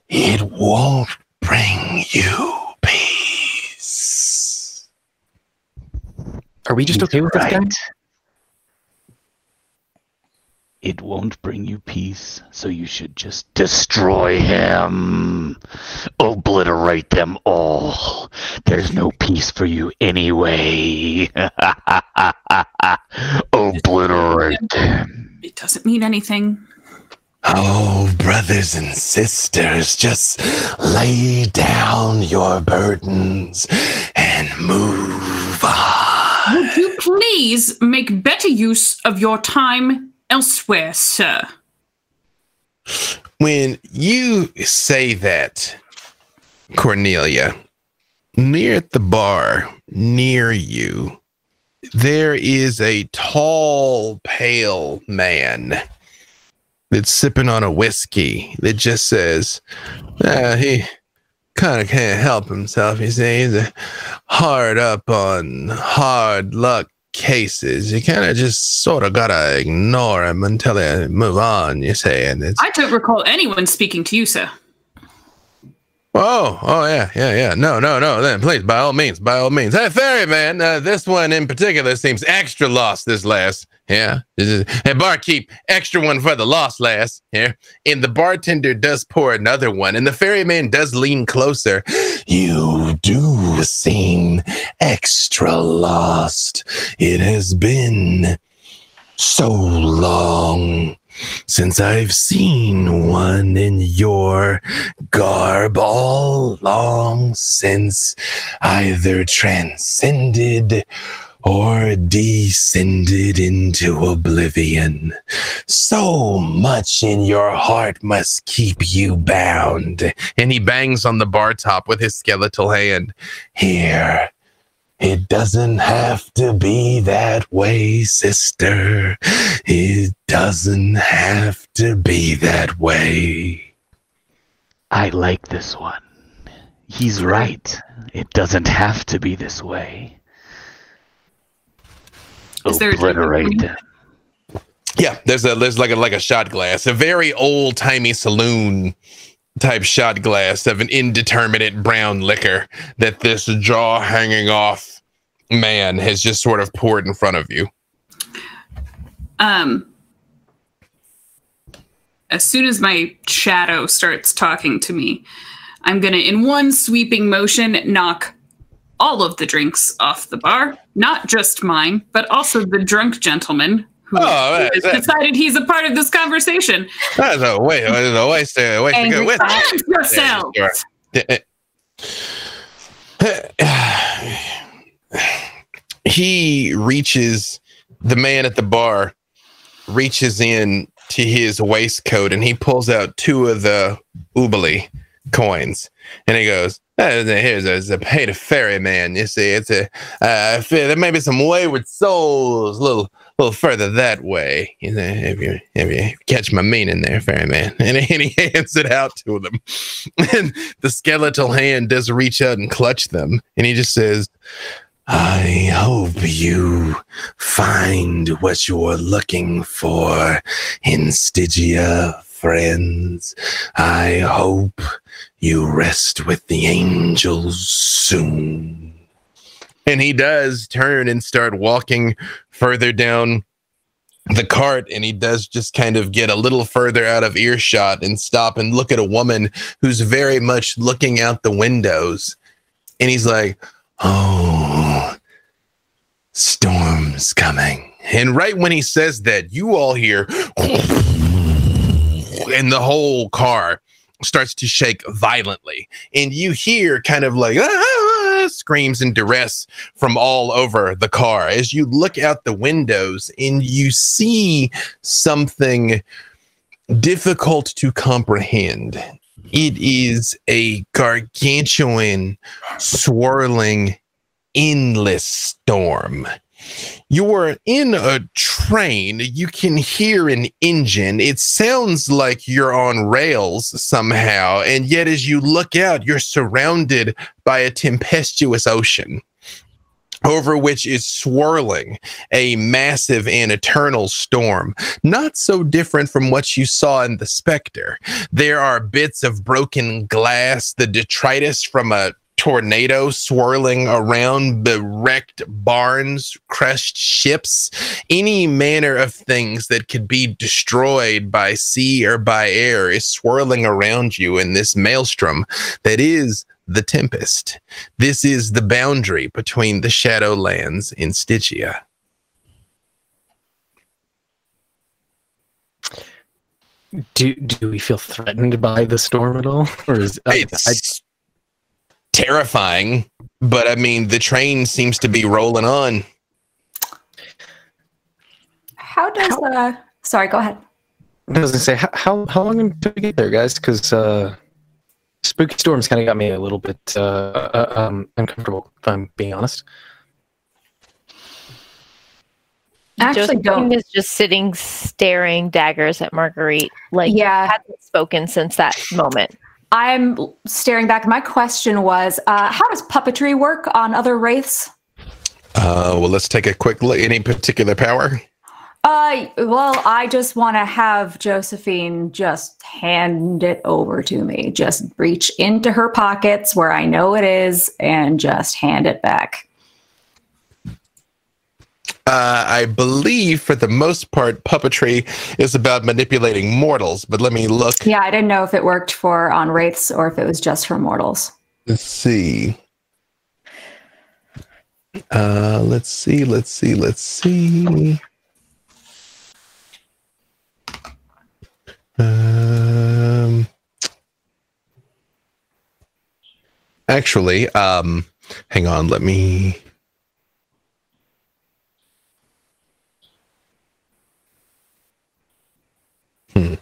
A: it won't bring you peace.
B: Are we just
C: He's
B: okay with this guy?
C: Right. It won't bring you peace, so you should just destroy him. Obliterate them all. There's no peace for you anyway. (laughs) Obliterate them.
F: it doesn't mean anything.
A: Oh, brothers and sisters, just lay down your burdens and move on.
F: Would you please make better use of your time elsewhere, sir?
A: When you say that, Cornelia, near at the bar near you, there is a tall, pale man that's sipping on a whiskey that just says, "Ah, he kind of can't help himself. You see, he's uh, hard up on hard luck cases. You kind of just sort of gotta ignore them until they move on. You say, and
F: I don't recall anyone speaking to you, sir.
A: Oh, oh yeah, yeah, yeah. No, no, no. Then please, by all means, by all means. Hey, ferryman, uh, this one in particular seems extra lost. This last, yeah. This is, hey, barkeep, extra one for the lost last. Here, and the bartender does pour another one, and the ferryman does lean closer. You do seem extra lost. It has been so long since I've seen one in your garb all long since either transcended or descended into oblivion. So much in your heart must keep you bound. And he bangs on the bar top with his skeletal hand. Here, it doesn't have to be that way, sister. It doesn't have to be that way.
C: I like this one. He's right. It doesn't have to be this way.
F: Is there a
C: Obliterate
F: drink?
C: them.
A: Yeah, there's a there's like a like a shot glass, a very old timey saloon type shot glass of an indeterminate brown liquor that this jaw hanging off man has just sort of poured in front of you.
F: Um, as soon as my shadow starts talking to me, I'm gonna, in one sweeping motion, knock all of the drinks off the bar. Not just mine, but also the drunk gentleman who
A: Oh,
F: has
A: that-
F: decided he's a part of this conversation.
A: That's a way, that's a waste, a waste of
D: Angry
A: good wit.
F: Yourself. (sighs)
A: He reaches the man at the bar reaches in to his waistcoat and he pulls out two of the oboli coins and he goes "Uh, here's a, it's a pay to ferryman you see it's a uh, there may be some wayward souls little little further that way you know, if you if you catch my meaning there ferryman (laughs) and, and he hands it out to them (laughs) and the skeletal hand does reach out and clutch them and he just says I hope you find what you're looking for in Stygia, friends. I hope you rest with the angels soon. And he does turn and start walking further down the cart and he does just kind of get a little further out of earshot and stop and look at a woman who's very much looking out the windows. And he's like oh storm's coming. And right when he says that you all hear and the whole car starts to shake violently. And you hear kind of like "Ah," screams and duress from all over the car. As you look out the windows and you see something difficult to comprehend it is a gargantuan swirling endless storm you're in a train. You can hear an engine. It sounds like you're on rails somehow. And yet, as you look out, you're surrounded by a tempestuous ocean over which is swirling a massive and eternal storm, not so different from what you saw in the Spectre. There are bits of broken glass, the detritus from a tornado swirling around the wrecked barns, crushed ships, any manner of things that could be destroyed by sea or by air is swirling around you in this maelstrom that is the Tempest. This is the boundary between the Shadowlands and Stygia.
B: Do do we feel threatened by the storm at all, or is uh, I, I,
A: It's terrifying, but I mean, the train seems to be rolling on.
D: How does uh sorry, go ahead.
B: I was gonna say how how, how long until we get there, guys? Because uh, spooky storms kind of got me a little bit uh, uh, um, uncomfortable. If I'm being honest.
D: Actually,
E: Josephine
D: don't.
E: is just sitting staring daggers at Marguerite. Like
D: Yeah.
E: hasn't spoken since that moment.
D: I'm staring back. My question was, uh, how does puppetry work on other wraiths?
A: Uh, well, let's take a quick look. Any particular power?
G: Uh, well, I just want to have Josephine just hand it over to me. Just reach into her pockets where I know it is and just hand it back.
A: Uh, I believe, for the most part, puppetry is about manipulating mortals. But let me look.
G: Yeah, I didn't know if it worked for on wraiths or if it was just for mortals.
A: Let's see. Uh, let's see. Let's see. Let's see. Um, actually, um, hang on. Let me. Hmm.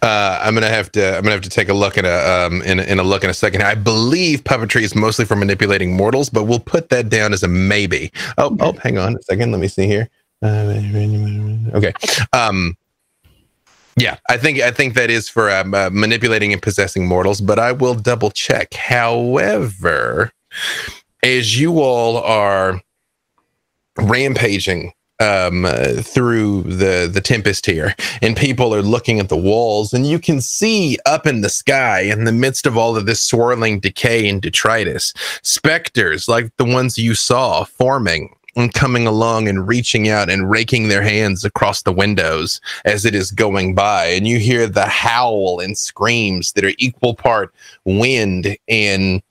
A: Uh, I'm gonna have to. I'm gonna have to take a look at a um in a, in a look in a second. I believe puppetry is mostly for manipulating mortals, but we'll put that down as a maybe. Oh, oh, hang on a second. Let me see here. Uh, okay. Um, yeah, I think I think that is for um, uh, manipulating and possessing mortals, but I will double check. However, as you all are rampaging um, through the the tempest here, and people are looking at the walls, and you can see up in the sky, in the midst of all of this swirling decay and detritus, specters like the ones you saw forming and coming along and reaching out and raking their hands across the windows as it is going by, and you hear the howl and screams that are equal part wind and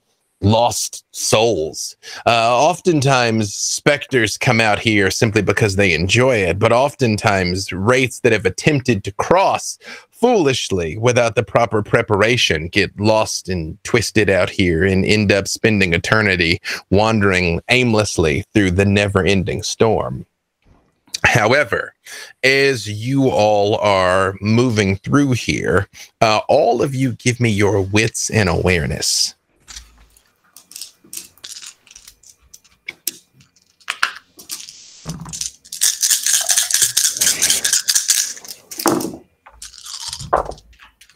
A: lost souls. Uh, oftentimes, specters come out here simply because they enjoy it, but oftentimes, wraiths that have attempted to cross foolishly without the proper preparation get lost and twisted out here and end up spending eternity wandering aimlessly through the never ending storm. However, as you all are moving through here, uh, all of you give me your wits and awareness.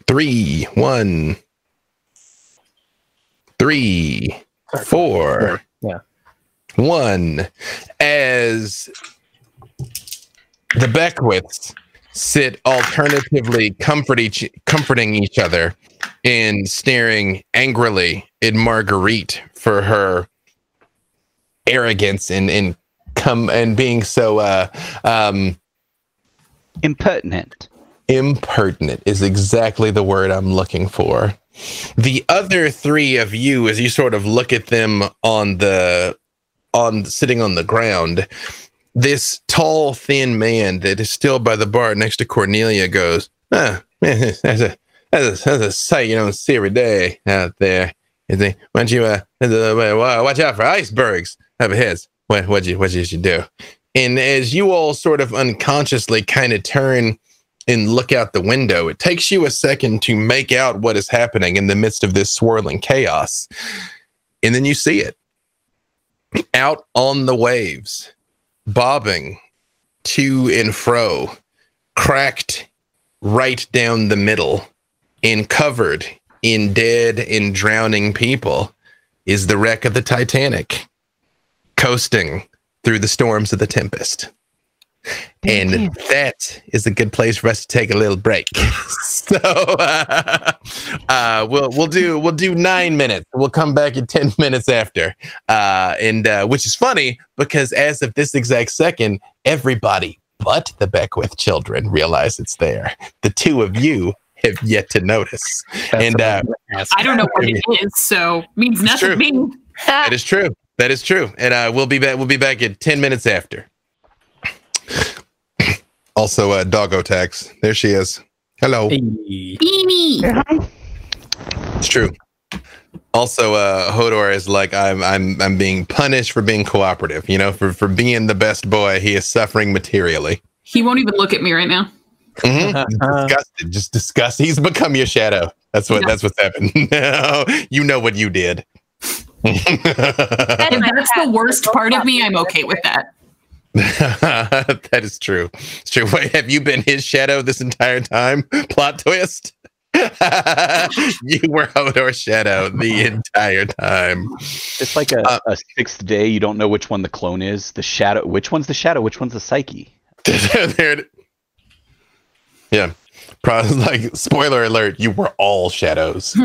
A: Three, one, three, four,
B: Yeah.
A: one. As the Beckwiths sit alternatively comfort each, comforting each other and staring angrily at Marguerite for her arrogance and, and come and being so uh um
C: Impertinent.
A: Impertinent is exactly the word I'm looking for. The other three of you, as you sort of look at them on the on sitting on the ground, this tall, thin man that is still by the bar next to Cornelia goes, ah, man, (laughs) that's a that's a, that's a sight you don't see every day out there. You why don't you uh, uh, watch out for icebergs up ahead? What what you what you should do? And as you all sort of unconsciously kind of turn and look out the window, it takes you a second to make out what is happening in the midst of this swirling chaos. And then you see it out on the waves, bobbing to and fro, cracked right down the middle, and covered in dead and drowning people, is the wreck of the Titanic, coasting through the storms of the tempest. And that is a good place for us to take a little break. (laughs) so uh, uh, we'll we'll do we'll do nine minutes. We'll come back in ten (laughs) minutes after, uh, and uh, which is funny because as of this exact second, everybody but the Beckwith children realize it's there. The two of you have yet to notice, and uh,
F: I don't know what it (laughs) is, so means
A: It's
F: nothing to me.
A: that is true. That is true. And uh, we'll be back. We'll be back in ten minutes after. Also, uh, doggo tax. There she is. Hello.
F: Beanie.
A: It's true. Also, uh, Hodor is like I'm. I'm. I'm being punished for being cooperative. You know, for for being the best boy. He is suffering materially.
F: He won't even look at me right now. (laughs)
A: Mhm. disgusted. Just disgusted. He's become your shadow. That's what. That's what's happened. (laughs) no, you know what you did. (laughs)
F: If that's the worst part of me, I'm okay with that. (laughs)
A: that is true. It's true. Wait, (laughs) have you been his shadow this entire time? (laughs) Plot twist. you were Hodor's shadow the entire time.
C: It's like a,
A: Uh,
C: a sixth day. You don't know which one the clone is. The shadow. Which one's the shadow? Which one's the psyche?
A: there, Yeah. Probably like spoiler alert, you were all shadows.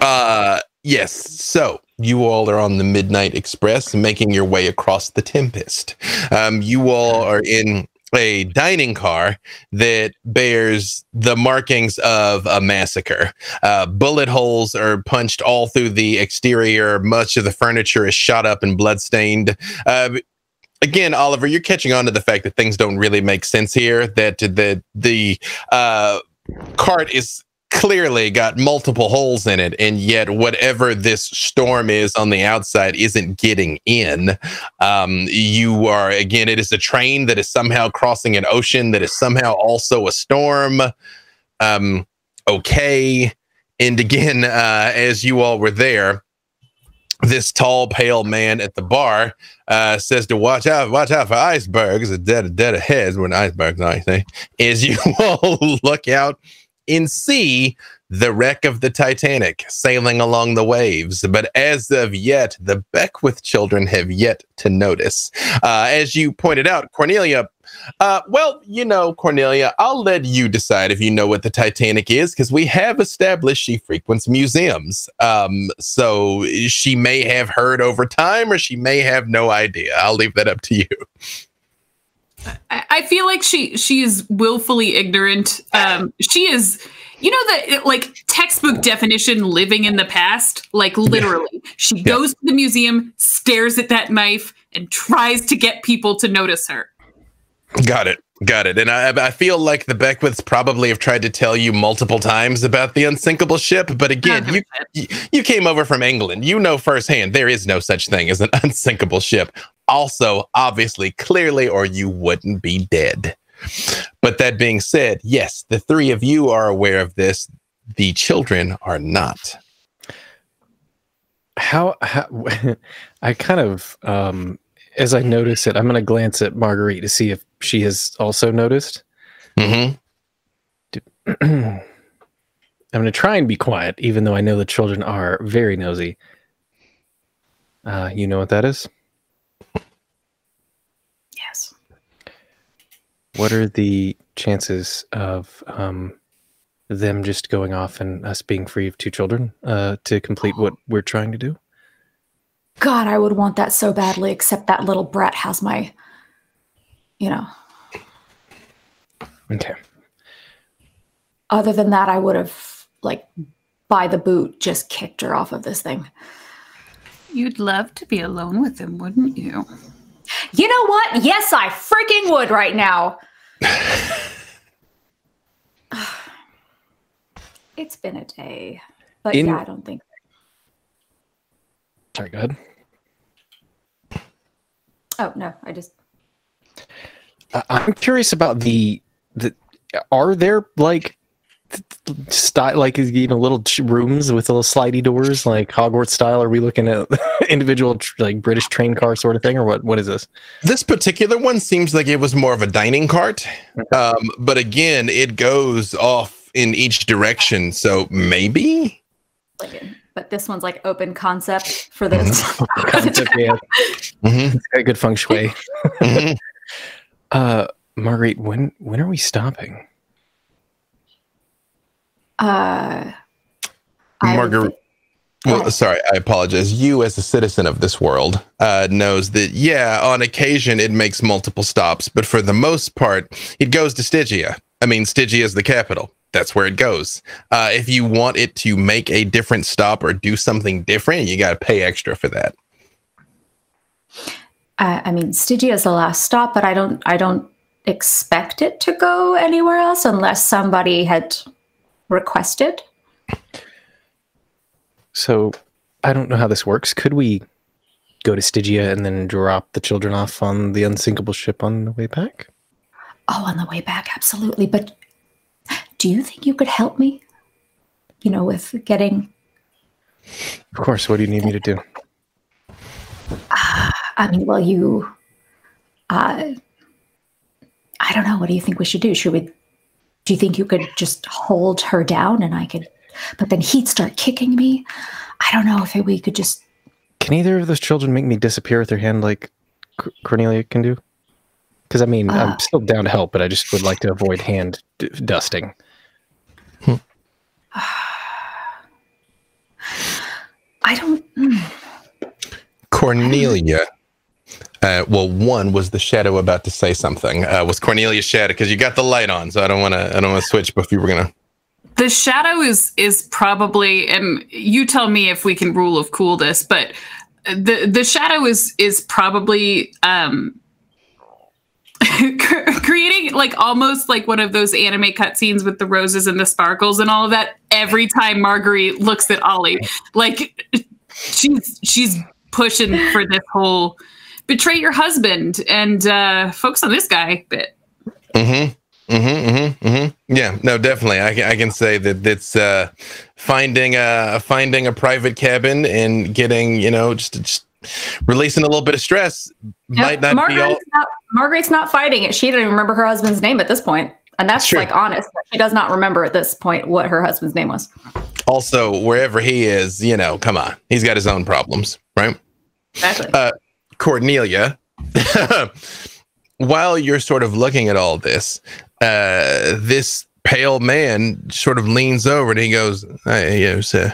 A: uh yes. So you all are on the Midnight Express making your way across the Tempest. Um, you all are in a dining car that bears the markings of a massacre. Uh, bullet holes are punched all through the exterior. Much of the furniture is shot up and bloodstained. Uh, again, Oliver, you're catching on to the fact that things don't really make sense here. That the the uh, cart is clearly got multiple holes in it, and yet whatever this storm is on the outside isn't getting in. Um, you are again, it is a train that is somehow crossing an ocean that is somehow also a storm. Um, okay, and again, (laughs) uh, as you all were there this tall, pale man at the bar uh, says to watch out, watch out for icebergs. A dead, dead ahead when icebergs, I think, As you (laughs) all look out and see the wreck of the Titanic sailing along the waves. But as of yet, the Beckwith children have yet to notice. Uh, as you pointed out, Cornelia uh, well, you know, Cornelia, I'll let you decide if you know what the Titanic is, because we have established she frequents museums. Um, so she may have heard over time, or she may have no idea. I'll leave that up to you.
F: I, I feel like she she is willfully ignorant. Um, she is you know that like textbook definition living in the past like literally she
A: Yeah.
F: goes to the museum stares at that knife and tries to get people to notice her
A: Got it. Got it. And I, I feel like the Beckwiths probably have tried to tell you multiple times about the unsinkable ship. But again, you you came over from England. You know firsthand there is no such thing as an (laughs) unsinkable ship. Also, obviously, clearly, or you wouldn't be dead. But that being said, yes, the three of you are aware of this. The children are not.
B: How, how (laughs) I kind of um as I notice it, I'm gonna glance at Marguerite to see if she has also noticed.
A: Mm-hmm. (clears throat)
B: I'm gonna try and be quiet, even though I know the children are very nosy. Uh, you know what that is?
G: Yes.
B: What are the chances of um, them just going off and us being free of two children uh, to complete what (gasps) we're trying to do?
G: God, I would want that so badly, except that little brat has my, you know.
B: Okay.
G: Other than that, I would have, like, by the boot, just kicked her off of this thing.
F: you'd love to be alone with him wouldn't you
G: You know what? Yes, I freaking would right now. (sighs) it's been a day. But
B: In-
G: yeah, I don't think.
B: Sorry, go ahead.
G: Oh, no, I just.
B: I- I'm curious about the the. Are there like style like you know little rooms with little slidey doors like Hogwarts style? Are we looking at (laughs) individual like British train car sort of thing, or what? What is this?
A: This particular one seems like it was more of a dining cart. Um, but again, it goes off in each direction. So maybe?
G: But this one's like open concept for this. (laughs)
B: Concept, yeah,
A: Mhm,
B: it's good feng shui.
A: mhm. (laughs)
B: Uh, Marguerite, when when are we stopping?
G: Uh, would
A: Well, sorry, I apologize. You, as a citizen of this world, uh, knows that yeah, on occasion it makes multiple stops, but for the most part, it goes to Stygia. I mean, Stygia is the capital. That's where it goes. Uh, if you want it to make a different stop or do something different, you got to pay extra for that.
G: I, I mean, Stygia is the last stop, but I don't. I don't expect it to go anywhere else unless somebody had requested.
B: So I don't know how this works. Could we go to Stygia and then drop the children off on the unsinkable ship on the way back?
G: Oh, on the way back, absolutely. But do you think you could help me? You know, with getting.
B: Of course. What do you need me to do? (sighs)
G: I mean, well, you. Uh, I don't know. What do you think we should do? Should we? Do you think you could just hold her down and I could? But then he'd start kicking me. I don't know if we could just.
B: Can either of those children make me disappear with their hand like Cornelia can do? Because I mean,
G: Ah.
B: I'm still down to help, but I just would like to avoid hand d- dusting. (sighs)
G: I don't. mm.
A: Cornelia. Uh, well, one was the shadow about to say something. Uh, was Cornelia's shadow because you got the light on, so I don't want to. I don't want to switch. But if you were gonna,
F: The shadow is is probably, and you tell me if we can rule of cool this, but the the shadow is is probably um (laughs) creating like almost like one of those anime cutscenes with the roses and the sparkles and all of that every time Marguerite looks at Ollie. Like she's she's pushing for this whole betray your husband and uh focus on this guy bit.
A: mm-hmm, mm-hmm, mm-hmm, mm-hmm. Yeah, no, definitely. I can, I can say that it's uh, finding a finding a private cabin and getting you know just, just releasing a little bit of stress might not be all.
D: Margaret's not, Margaret's not fighting it. She didn't even remember her husband's name at this. And that's
A: Sure.
D: like honest. She does not remember at this point what her husband's name was.
A: Also, wherever he is, you know, come on, he's got his own problems, right?
D: Exactly.
A: Uh, Cornelia, (laughs) while you're sort of looking at all this, uh, this pale man sort of leans over and he goes, "Hey, you know, so,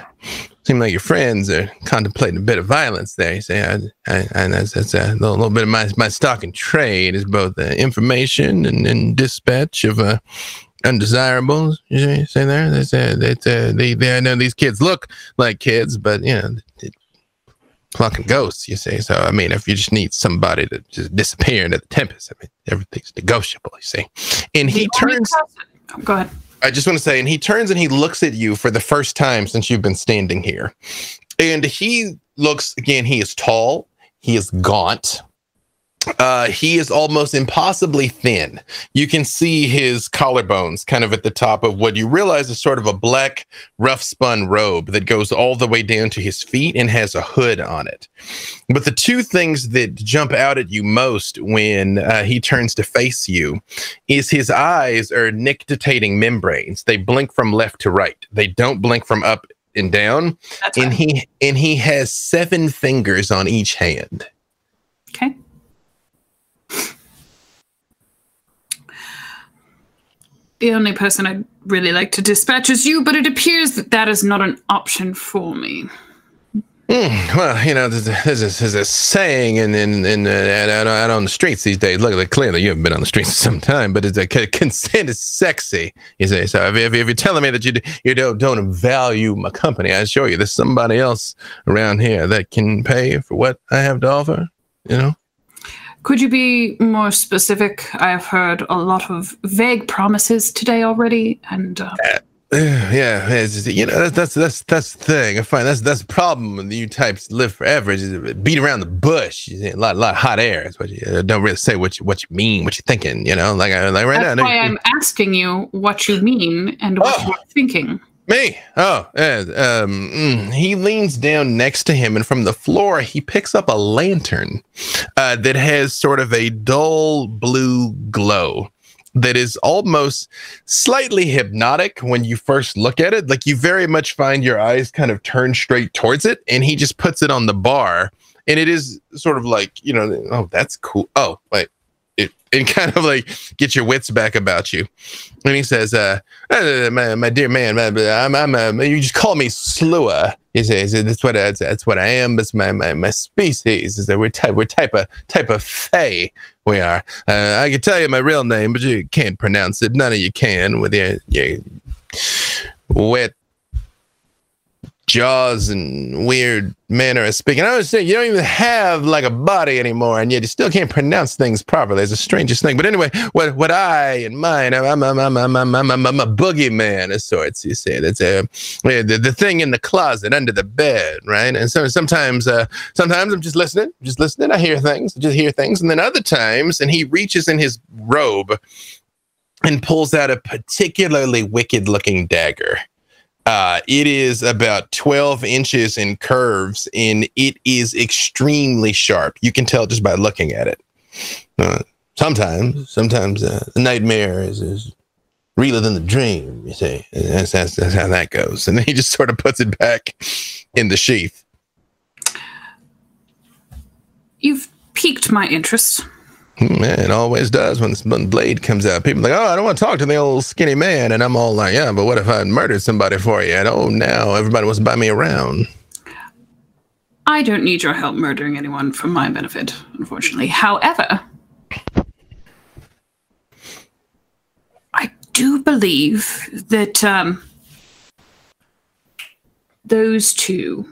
A: seem like your friends are contemplating a bit of violence there." You say, I, I, and that's, that's a little, little bit of my, my stock and trade is both uh, information and, and dispatch of uh, undesirables. You say, there, that's, uh, that uh, they, they, I know these kids look like kids, but you know, fucking ghosts, you see. So, I mean, if you just need somebody to just disappear into the tempest, I mean, everything's negotiable, you see. And he turns,
F: person- oh, Go ahead.
A: I just want to say, and he turns and he looks at you for the first time since you've been standing here. And he looks, again, he is tall, he is gaunt. Uh, he is almost impossibly thin. You can see his collarbones kind of at the top of what you realize is sort of a black, rough spun robe that goes all the way down to his feet and has a hood on it. But the two things that jump out at you most when uh, he turns to face you is his eyes are nictitating membranes. They blink from left to right. They don't blink from up and down.
F: That's
A: And
F: fine.
A: he and he has seven fingers on each hand.
F: Okay. The only person I'd really like to dispatch is you, but it appears that that is not an option for me.
A: Hmm, well, you know, there's a, there's a, saying in in, in uh, out, out on the streets these days. Look, clearly you haven't been on the streets some time, but it's a consent is sexy. You say so. If, if, if you're telling me that you you don't don't value my company, I assure you, there's somebody else around here that can pay for what I have to offer. You know.
F: Could you be more specific? I have heard a lot of vague promises today already, and uh, (sighs)
A: Yeah, it's you know that's that's that's that's the thing. I find that's that's the problem with you types live forever. Is beat around the bush. You a lot lot of hot air. Is what you uh, don't really say what you what you mean, what you're thinking. You know, like I like right
F: that's
A: now.
F: why I'm asking you what you mean and what
A: Oh.
F: you're thinking.
A: Me? Oh, yeah, um, mm, he leans down next to him, and from the floor, he picks up a lantern uh, that has sort of a dull blue glow that is almost slightly hypnotic when you first look at it. Like you very much find your eyes kind of turn straight towards it, and he just puts it on the bar, and it is sort of like, you know, oh, that's cool. Oh, wait. And kind of like get your wits back about you. And he says, uh, uh, my, my dear man, I'm, I'm, uh, you just call me Slua. He says, that's what, I, that's what I am. That's my, my, my species is that we're type, we're type of, type of Fae we are. Uh, I can tell you my real name, but you can't pronounce it. None of you can with your, your wet jaws and weird manner of speaking. I was saying you don't even have like a body anymore, and yet you still can't pronounce things properly. It's the strangest thing. But anyway, what what I and mine, I'm I'm I'm I'm I'm I'm, I'm, I'm a boogeyman of sorts. You see, that's a yeah, the, the thing in the closet under the bed, right? And so sometimes uh sometimes I'm just listening, just listening. I hear things, just hear things, and then other times, and he reaches in his robe and pulls out a particularly wicked looking dagger. Uh, it is about 12 inches in curves and it is extremely sharp. You can tell just by looking at it. Uh, sometimes, sometimes uh, the nightmare is, is realer than the dream, you see. That's, that's, that's how that goes. And then (laughs) he just sort of puts it back in the sheath.
F: You've piqued my interest.
A: Hmm, Man, it always does when this blade comes out. People are like, oh, I don't want to talk to the old skinny man, and I'm all like, yeah, but what if I murdered somebody for you? And oh, now everybody wants to buy me around.
F: I don't need your help murdering anyone for my benefit, unfortunately. However, I do believe that um, those two,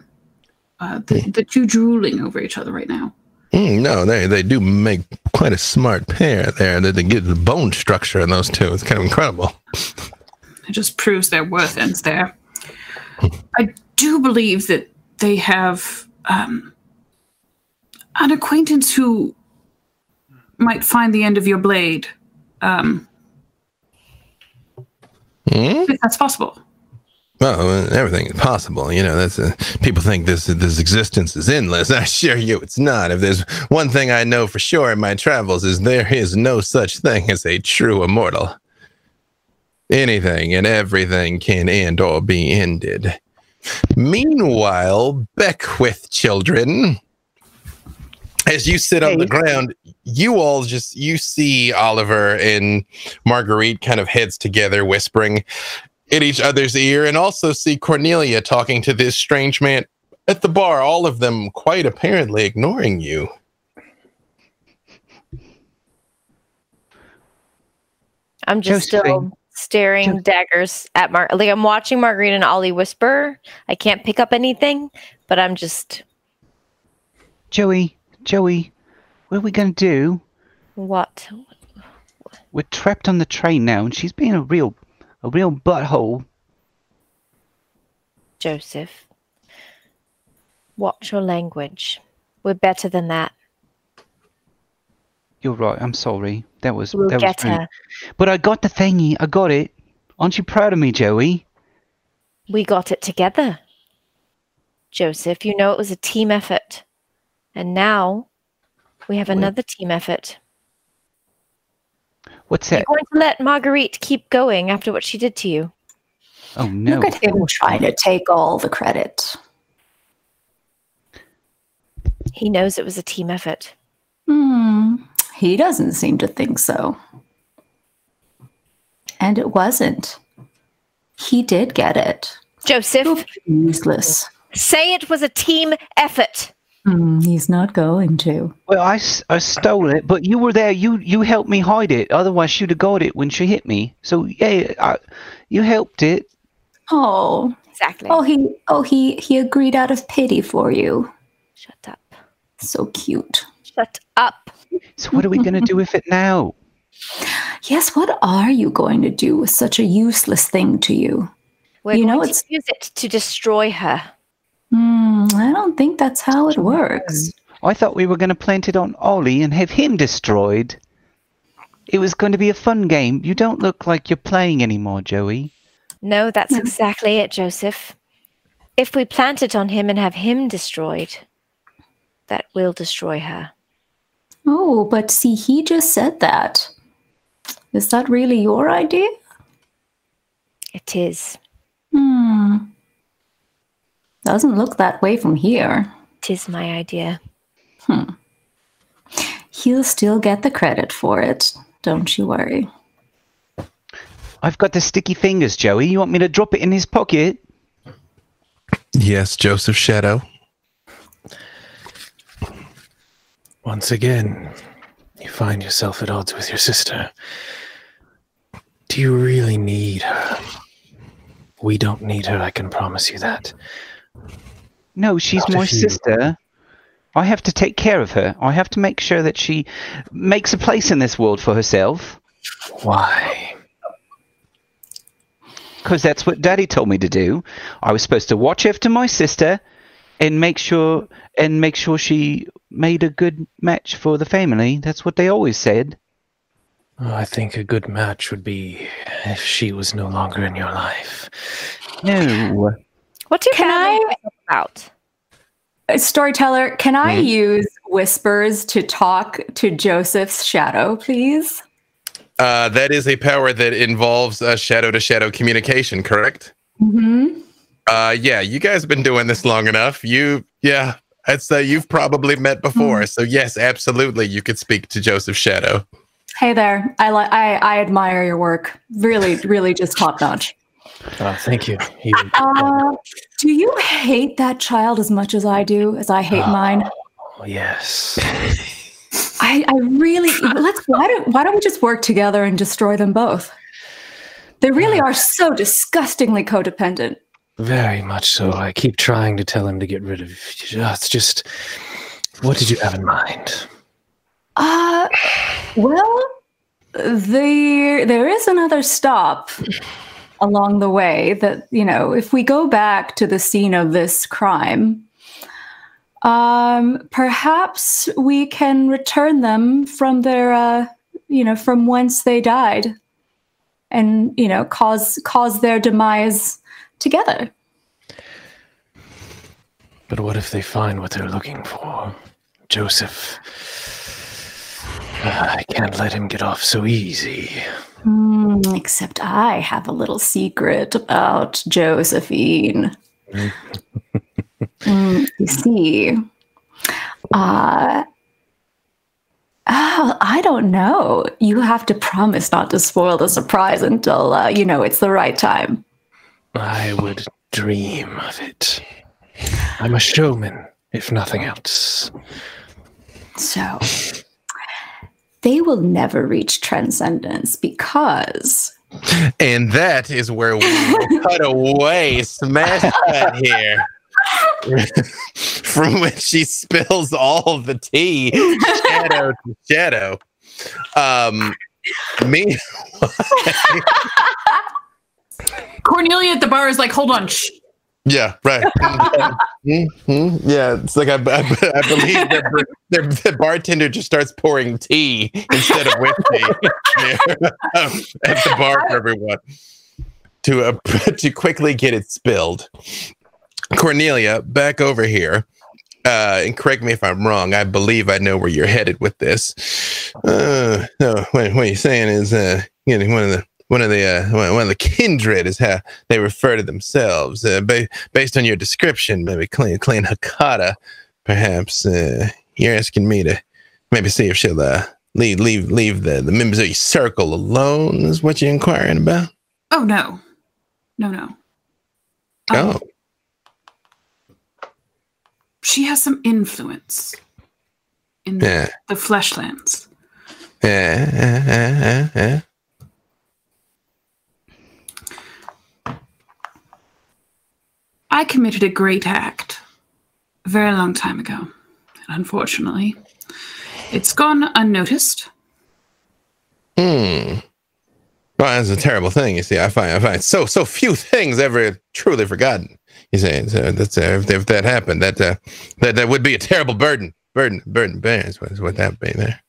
F: uh, the, the two drooling over each other right now,
A: Hmm, no, they they do make quite a smart pair there. That they get the bone structure in those two. It's kind of incredible.
F: it just proves their worth ends there. I do believe that they have um, an acquaintance who might find the end of your blade. Um,
A: Hmm?
F: if that's possible.
A: Well, uh, everything is possible. You know, that's a, people think this this existence is endless. (laughs) I assure you, it's not. If there's one thing I know for sure in my travels is there is no such thing as a true immortal. Anything and everything can end or be ended. Meanwhile, Beckwith children, as you sit on the ground, you all just you see Oliver and Marguerite kind of heads together, whispering in each other's ear, and also see Cornelia talking to this strange man at the bar. All of them quite apparently ignoring you.
E: I'm just still
C: Josephine.
E: staring daggers at Mar. Like I'm watching Marguerite and Ollie whisper. I can't pick up anything, but I'm just
C: Joey, Joey, what are we going to do?
E: what?
C: We're trapped on the train now, and she's being a real, a real butthole.
E: Joseph. Watch your language. We're better than that.
C: You're right. I'm sorry. That was
E: We'll
C: that was rude.
E: her.
C: But I got the thingy. I got it. Aren't you proud of me, Joey?
E: We got it together. Joseph, you know it was a team effort. And now we have another team effort.
C: What's
E: You're going to let Marguerite keep going after what she did to you.
C: Oh no!
D: Look at him trying to take all the credit.
E: He knows it was a team effort.
D: Hmm. He doesn't seem to think so. And it wasn't. He did get it.
E: Joseph,
D: Useless.
E: say it was a team effort.
D: Hmm, he's not going to.
C: Well, I, I stole it, but you were there. You you helped me hide it. Otherwise, she'd have got it when she hit me. So yeah, I, you helped it.
D: Oh,
E: Exactly.
D: oh, he, oh, he, he agreed out of pity for you.
E: Shut up.
D: So cute.
E: Shut up.
C: So what are we gonna do with it now?
D: Yes, what are you going to do with such a useless thing to you?
E: We're
D: You
E: going
D: know,
E: to
D: it's-
E: use it to destroy her.
D: Hmm, I don't think that's how it works.
C: I thought we were gonna plant it on Ollie and have him destroyed. It was going to be a fun game. You don't look like you're playing anymore, Joey.
E: No, that's exactly it, Joseph. If we plant it on him and have him destroyed, that will destroy her.
D: Oh, but see, he just said that. Is that really your idea?
E: It is.
D: Hmm. Doesn't look that way from here.
E: It is my idea. Hmm.
D: He'll still get the credit for it. Don't you worry.
C: I've got the sticky fingers, Joey. You want me to drop it in his pocket?
A: Yes, Joseph Shadow.
B: Once again, you find yourself at odds with your sister. Do you really need her? We don't need her, I can promise you that.
C: No, she's my sister. I have to take care of her. I have to make sure that she makes a place in this world for herself.
B: Why?
C: Because that's what Daddy told me to do. I was supposed to watch after my sister and make sure and make sure she made a good match for the family. That's what they always said.
B: I think a good match would be if she was no longer in your life.
C: No.
E: What do you
D: Can
E: family talk about?
D: Uh, Storyteller, can I
A: Hmm?
D: use whispers to talk to Joseph's shadow, please?
A: Uh, that is a power that involves uh, shadow to shadow communication, correct?
D: Mm-hmm.
A: Uh, yeah, you guys have been doing this long enough. You, yeah, That's uh, you've probably met before. So yes, absolutely, you could speak to Joseph Shadow.
D: Hey there. I like. I, I admire your work. Really, really, just top notch.
B: Oh, thank you.
D: Uh, do you hate that child as much as I do? As I hate mine?
B: oh, yes.
D: I, I really let's why don't why don't we just work together and destroy them both? They really are so disgustingly codependent.
B: Very much so. I keep trying to tell him to get rid of. It's just. What did you have in mind?
D: Uh well there there is another stop along the way that, you know, if we go back to the scene of this crime, um perhaps we can return them from their uh you know, from whence they died and, you know, cause cause their demise together.
B: But what if they find what they're looking for? Joseph. I can't let him get off so easy.
D: Hmm, except I have a little secret about Josephine. (laughs) Mm, you see, uh, oh, I don't know. You have to promise not to spoil the surprise until uh, you know it's the right time.
B: I would dream of it. I'm a showman, if nothing else.
D: So they will never reach transcendence because
A: And that is where we will (laughs) cut away, smash cut here. (laughs) From when she spills all the tea, shadow to shadow. Um, me, (laughs)
F: Cornelia at the bar is like, hold on. Shh.
A: Yeah, right. Mhm. Yeah, it's like I, I, I believe the bartender just starts pouring tea instead of whiskey (laughs) um, at the bar for everyone to uh, (laughs) to quickly get it spilled. Cornelia, back over here. Uh, and correct me if I'm wrong. I believe I know where you're headed with this. Uh, no, what, what you're saying is, uh, you know, one of the one of the uh, one of the kindred is how they refer to themselves. Uh, ba- based on your description, maybe clean clean Hakata, perhaps. Uh, you're asking me to maybe see if she'll uh, leave leave leave the, the members of your circle alone. Is what you're inquiring about?
F: Oh, no. No, no. Um,
A: Oh,
F: She has some influence in the,
A: yeah,
F: the fleshlands.
A: yeah, yeah, yeah, yeah.
F: I committed a great act a very long time ago. And unfortunately, it's gone unnoticed.
A: Hmm. Well, that's a terrible thing. You see, I find I find so so few things ever truly forgotten. You say so that's uh, if, if that happened, that uh, that that would be a terrible burden, burden, burden, what, is what that would be there.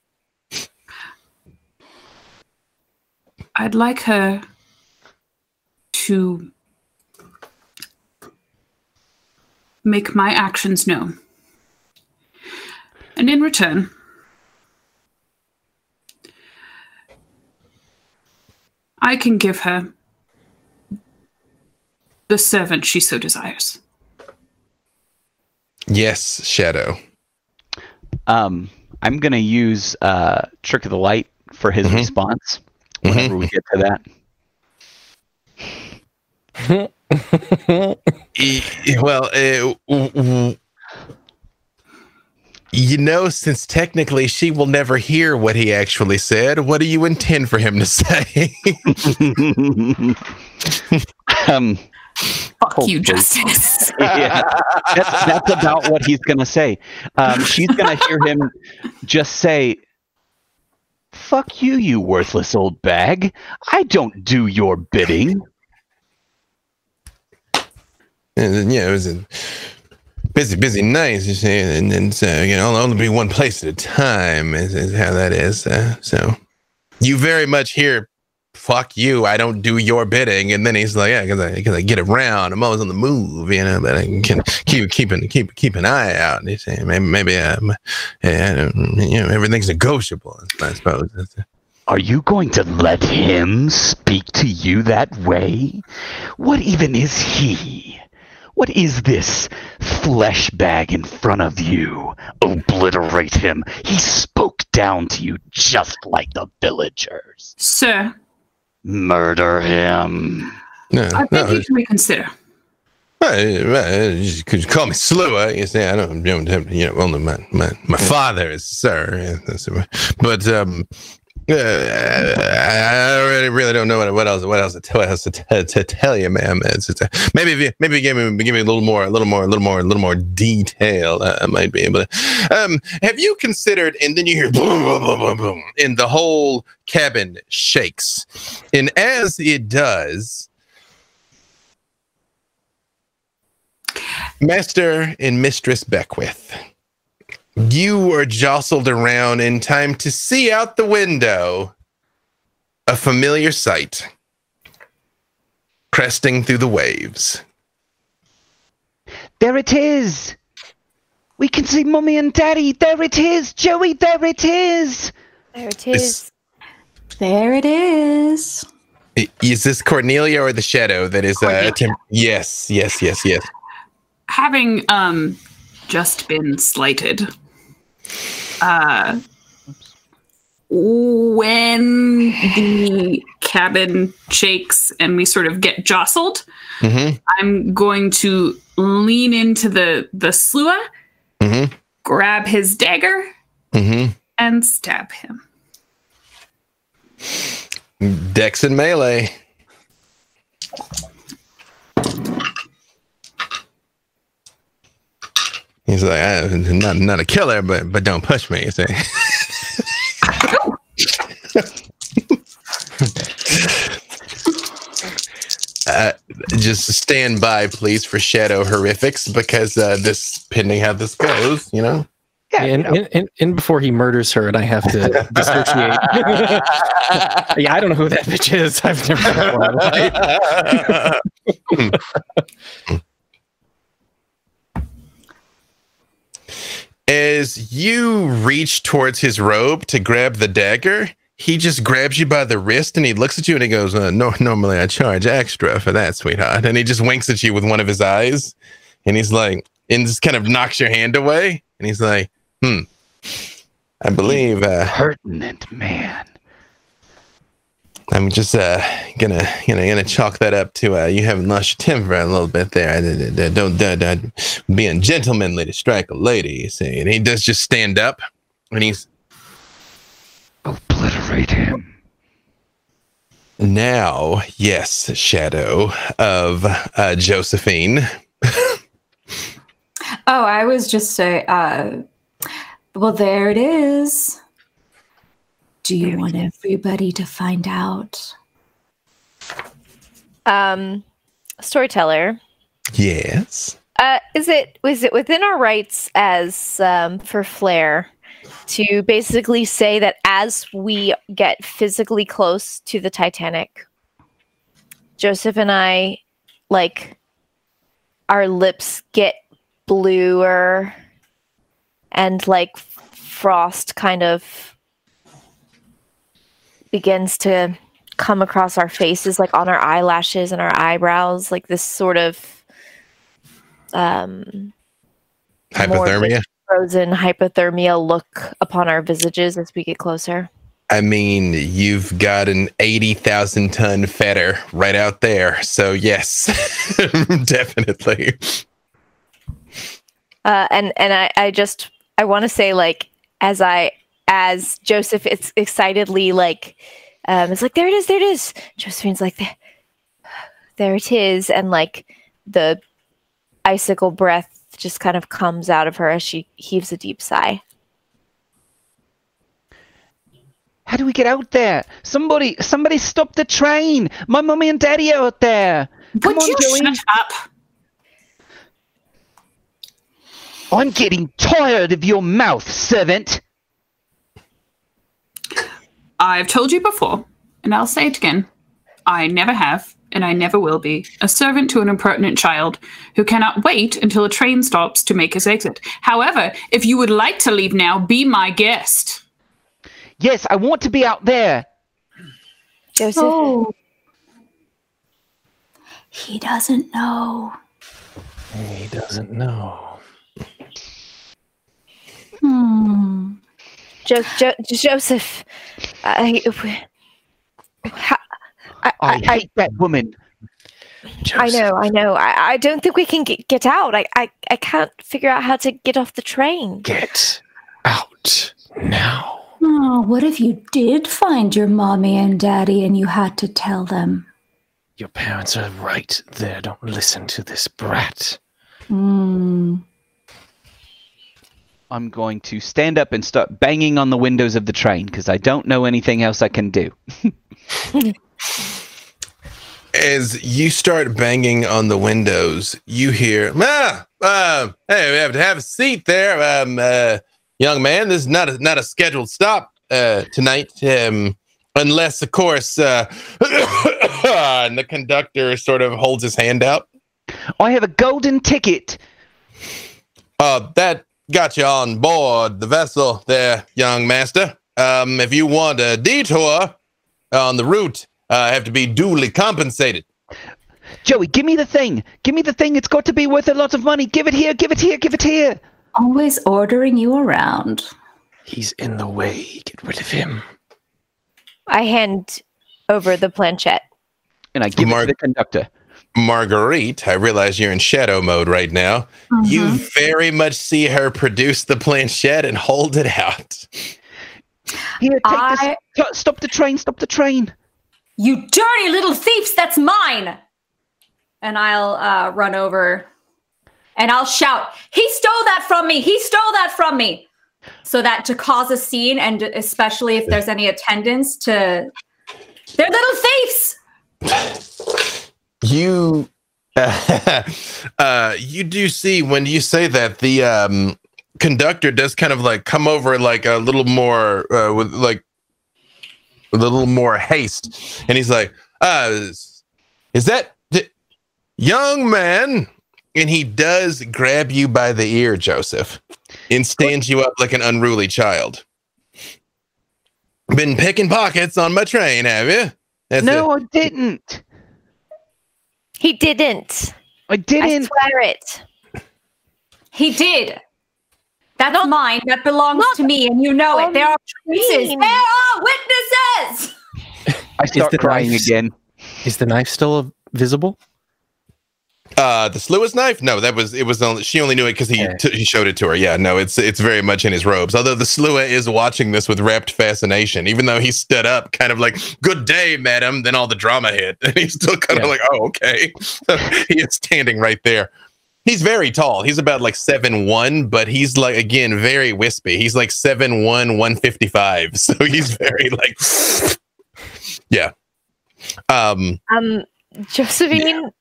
F: I'd like her to make my actions known. And in return, I can give her the servant she so desires.
A: Yes, Shadow.
C: Um, I'm gonna use uh, trick of the light for his
A: Mhm.
C: response whenever we get to that. (laughs)
A: E- well, uh, w- w- you know, since technically she will never hear what he actually said, what do you intend for him to say? (laughs)
C: um,
F: Fuck you,
C: Hopefully.
F: Justice. (laughs)
C: yeah, that's, that's about what he's gonna say. Um, she's gonna hear him just say, "Fuck you, you worthless old bag! I don't do your bidding."
A: And then, yeah, it was a busy, busy night, you see, and, and so you know, only be one place at a time. Is, is how that is. Uh, so you very much hear, "Fuck you! I don't do your bidding," and then he's like, "Yeah, because I, cause I get around. I'm always on the move, you know, but I can keep keeping keep keep an eye out." And he's saying, "Maybe, maybe, um, yeah, you know, everything's negotiable. I suppose."
C: Are you going to let him speak to you that way? What even is he? What is this flesh bag in front of you? Obliterate him. He spoke down to you just like the villagers.
F: Sir,
C: Murder him.
A: No,
F: I
A: no,
F: think you can reconsider.
A: Well, well, you could call me Slua. You say I don't, don't you know, well, no, my, my, my father is Sir. yeah, that's it. But um, (laughs) I really, don't know what, else, what else to tell, else to, t- to tell you, ma'am. It's, it's, uh, maybe if you, maybe give me, give me a little more, a little more, a little more, a little more detail. Uh, I might be able to. Um, have you considered? And then you hear boom, boom, boom, boom, boom, and the whole cabin shakes, and as it does. Master and Mistress Beckwith, you are jostled around in time to see out the window a familiar sight cresting through the waves.
C: There it is. We can see Mummy and Daddy. There it is, Joey. There it is.
E: There it
A: It's-
G: There it is.
A: Is this Cornelia or the shadow that is uh,
F: Cornelia.
A: yes, yes, yes, yes.
F: Having um just been slighted, uh, when the cabin shakes and we sort of get jostled,
A: Mm-hmm.
F: I'm going to lean into the the slua,
A: Mm-hmm.
F: grab his dagger,
A: Mm-hmm.
F: and stab him.
A: Dex and melee. He's like, I'm not not a killer, but but don't push me. You see. (laughs) Uh, just stand by, please, for shadow horrifics because uh, this pending how this goes, you know.
B: and, and, and, and before he murders her, and I have to dissociate. (laughs) yeah, I don't know who that bitch is. I've never (laughs)
A: As you reach towards his robe to grab the dagger, he just grabs you by the wrist and he looks at you and he goes, uh, "No, normally I charge extra for that, sweetheart." And he just winks at you with one of his eyes, and he's like, and just kind of knocks your hand away, and he's like, "Hmm, I believe uh,
C: Pertinent man.
A: I'm just uh, gonna, gonna, gonna chalk that up to uh, you having lost your temper a little bit there. Uh, uh, uh, Don't, uh, uh, being gentlemanly to strike a lady, you see." And he does just stand up, and he's
C: Obliterate him.
A: Now, yes, shadow of uh, Josephine. (laughs)
D: Oh, I was just say, uh, well, there it is.
G: Do you want everybody to find out?
E: Um, storyteller.
A: Yes.
E: Uh, is it is it within our rights as um, for Flair to basically say that as we get physically close to the Titanic, Joseph and I, like, our lips get bluer and like frost kind of begins to come across our faces, like on our eyelashes and our eyebrows, like this sort of um
A: Hypothermia.
E: frozen hypothermia look upon our visages as we get closer.
A: I mean, you've got an 80,000 ton fetter right out there. So, yes, (laughs) definitely.
E: Uh, and and I, I just I want to say like as I as Joseph it's excitedly like um it's like there it is there it is Josephine's like there there it is and like the icicle breath just kind of comes out of her as she heaves a deep sigh.
C: How do we get out there? Somebody, somebody stop the train! My mummy and daddy are out there. Come
F: Would
C: on,
F: you
C: Joey.
F: shut up?
C: I'm getting tired of your mouth, servant.
F: I've told you before, and I'll say it again. I never have, and I never will be, a servant to an impertinent child who cannot wait until a train stops to make his exit. However, if you would like to leave now, be my guest.
C: Yes, I want to be out there.
E: Joseph
G: Oh. He doesn't know.
B: He doesn't know.
G: Hmm.
E: Jo- jo- Joseph, I, I, I,
C: I
E: I,
C: hate that woman.
E: I know, I know. I, I don't think we can get, get out. I, I, I can't figure out how to get off the train.
B: Get out now.
G: Oh, what if you did find your mommy and daddy and you had to tell them?
B: Your parents are right there. Don't listen to this brat.
G: Hmm.
C: I'm going to stand up and start banging on the windows of the train because I don't know anything else I can do. (laughs)
A: As you start banging on the windows, you hear, ah, uh, hey, we have to have a seat there, um, uh, young man. This is not a, not a scheduled stop uh, tonight, um, unless, of course, uh, (coughs) and the conductor sort of holds his hand out.
C: I have a golden ticket.
A: Uh, that got you on board the vessel there, young master. Um, if you want a detour on the route, uh, have to be duly compensated.
C: Joey, give me the thing. Give me the thing. It's got to be worth a lot of money. Give it here. Give it here. Give it here.
G: Always ordering you around.
B: He's in the way. Get rid of him.
E: I hand over the planchette.
C: And I give it to the conductor.
A: Marguerite, I realize you're in shadow mode right now. You very much see her produce the planchette and hold it out.
C: Here, take
G: I-
C: this. Stop the train. Stop the train.
D: You dirty little thieves, that's mine. And I'll uh, run over and I'll shout, He stole that from me! He stole that from me! So that to cause a scene, and especially if there's any attendance, to. They're little thieves!
A: You. (laughs) uh, you do see when you say that the um, conductor does kind of like come over like a little more uh, with like with a little more haste, and he's like, uh, is, "Is that young man?" And he does grab you by the ear, Joseph, and stands you up like an unruly child. Been picking pockets on my train, have you? That's
C: no. I didn't.
E: He didn't.
C: I
E: I
C: didn't.
E: swear it.
D: He did. That's mine. That belongs to me, and you know it. There are witnesses. There are witnesses! (laughs)
C: I start crying
B: knife-
C: again.
B: Is the knife still visible?
A: Uh, the Slua's knife? No, that was it was only she only knew it because he
B: Yeah.
A: t- he showed it to her. Yeah, no, it's it's very much in his robes. Although the Slua is watching this with rapt fascination, even though he stood up, kind of like "Good day, madam." Then all the drama hit, (laughs) and he's still kind of
B: Yeah.
A: like, "Oh, okay." (laughs) He is standing right there. He's very tall. He's about like seven one, but he's like again very wispy. He's like seven one, one fifty five. (laughs) So he's very like, yeah. Um,
E: Um, Josephine,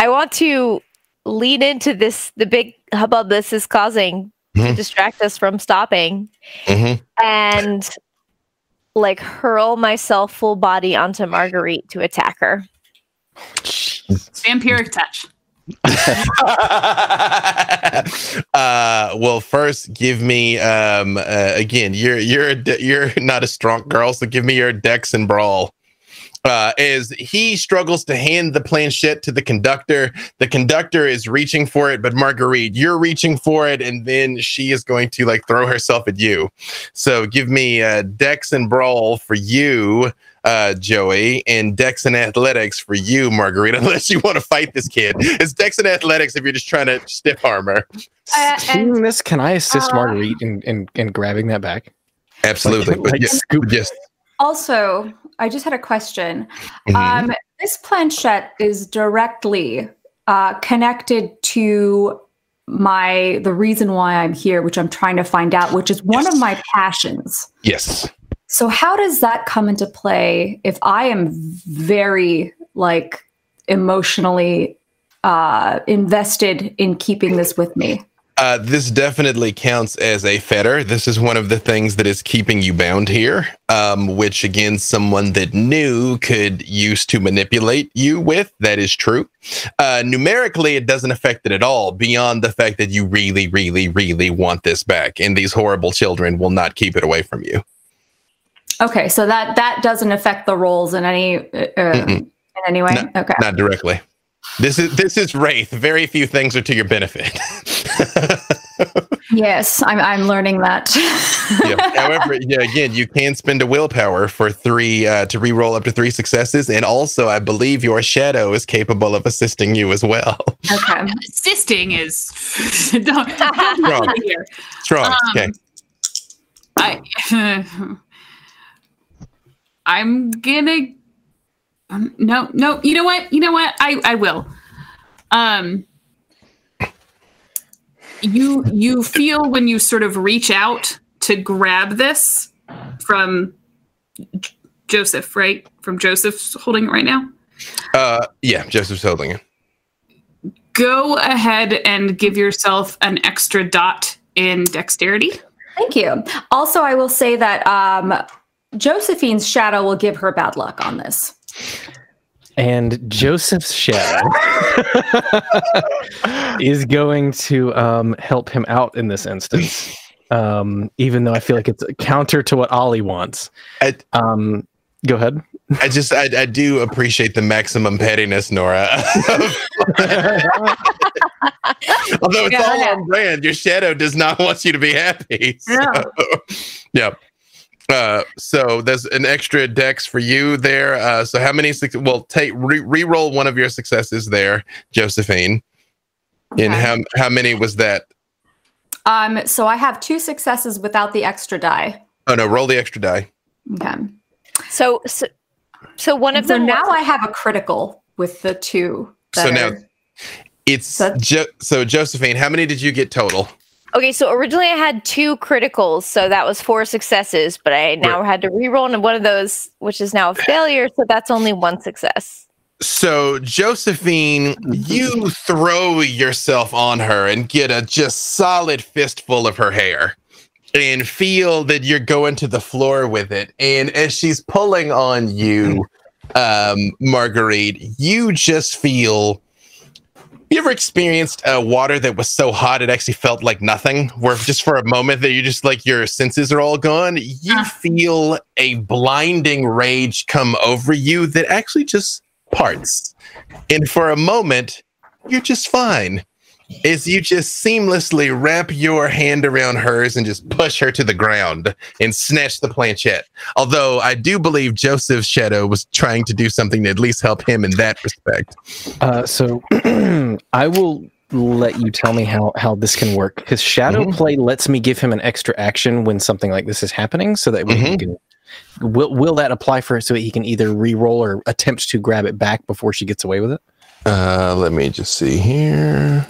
E: I want to lean into this, the big hubbub this is causing to
A: Mhm.
E: distract us from stopping,
A: mhm.
E: and like hurl myself full body onto Marguerite to attack her.
F: Vampiric touch. (laughs)
A: uh well first give me um uh, again you're you're you're not a strong girl so give me your dex and brawl uh as he struggles to hand the planchette to the conductor the conductor is reaching for it but marguerite you're reaching for it and then she is going to like throw herself at you so give me uh dex and brawl for you uh, Joey, and Dex and Athletics for you, Marguerite, (laughs) unless you want to fight this kid. It's Dex and Athletics if you're just trying to stiff armor.
D: Uh, and
B: Seeing this, can I assist
D: uh,
B: Marguerite in, in, in grabbing that back?
A: Absolutely.
B: Like-
A: but
B: like
A: yes,
B: scoop.
A: yes.
D: also, I just had a question.
A: Mhm.
D: Um, this planchette is directly uh, connected to my the reason why I'm here, which I'm trying to find out, which is one of my passions.
A: yes.
D: So how does that come into play if I am very like emotionally uh, invested in keeping this with me?
A: Uh, this definitely counts as a fetter. This is one of the things that is keeping you bound here, um, which again, someone that knew could use to manipulate you with. That is true. Uh, numerically, it doesn't affect it at all, beyond the fact that you really, really, really want this back, and these horrible children will not keep it away from you.
D: Okay, so that that doesn't affect the roles in any uh, uh, in any way. okay.
A: Not directly. This is this is Wraith. Very few things are to your benefit. (laughs)
D: Yes, I'm, I'm learning that.
A: yeah. (laughs) However, yeah, again, you can spend a willpower for three uh, to re-roll up to three successes, and also I believe your shadow is capable of assisting you as well.
D: Okay. (laughs)
F: Assisting is (laughs) don't, don't
A: Strong. Strong.
F: Um,
A: okay.
F: I I'm gonna um, no no you know what you know what I I will um you you feel when you sort of reach out to grab this from J- Joseph right from Joseph's holding it right now
A: Uh, yeah, Joseph's holding it.
F: go ahead and give yourself an extra dot in dexterity
D: Thank you. Also, I will say that um, Josephine's shadow will give her bad luck on this.
B: And Joseph's shadow is going to um, help him out in this instance. Um, even though I feel like it's counter to what Ollie wants.
A: I-
B: Um, go ahead.
A: I just I, I do appreciate the maximum pettiness, Nora. (laughs) Although it's all
D: Yeah.
A: on brand, your shadow does not want you to be happy. So, yeah. Uh, so there's an extra dex for you there. Uh, so how many? Suc- well, take re- re-roll one of your successes there, Josephine. And how how many was that?
D: Um, so I have two successes without the extra die.
A: Oh no, roll the extra die.
D: Okay.
E: So, so, so one of
D: So
E: them.
D: So now
E: was-
D: I have a critical with the two.
A: So
D: that
A: now it's
D: That-
A: jo- so Josephine. How many did you get total?
E: Okay, so originally I had two criticals, so that was four successes, but I now had to re-roll into one of those, which is now a (clears throat) failure, so that's only one success.
A: So, Josephine, you throw yourself on her and get a just solid fistful of her hair and feel that you're going to the floor with it. And as she's pulling on you, um, Marguerite, you just feel. You ever experienced uh, water that was so hot it actually felt like nothing? Where just for a moment that you just like your senses are all gone, you feel a blinding rage come over you that actually just parts. And for a moment, you're just fine. As you just seamlessly wrap your hand around hers and just push her to the ground and snatch the planchette. Although I do believe Joseph's shadow was trying to do something to at least help him in that respect.
B: Uh, so (clears throat) I will let you tell me how how this can work because shadow
A: Mhm.
B: play lets me give him an extra action when something like this is happening, so that we
A: Mhm.
B: can. Will will that apply for it so he can either re-roll or attempt to grab it back before she gets away with it?
A: Uh, let me just see here.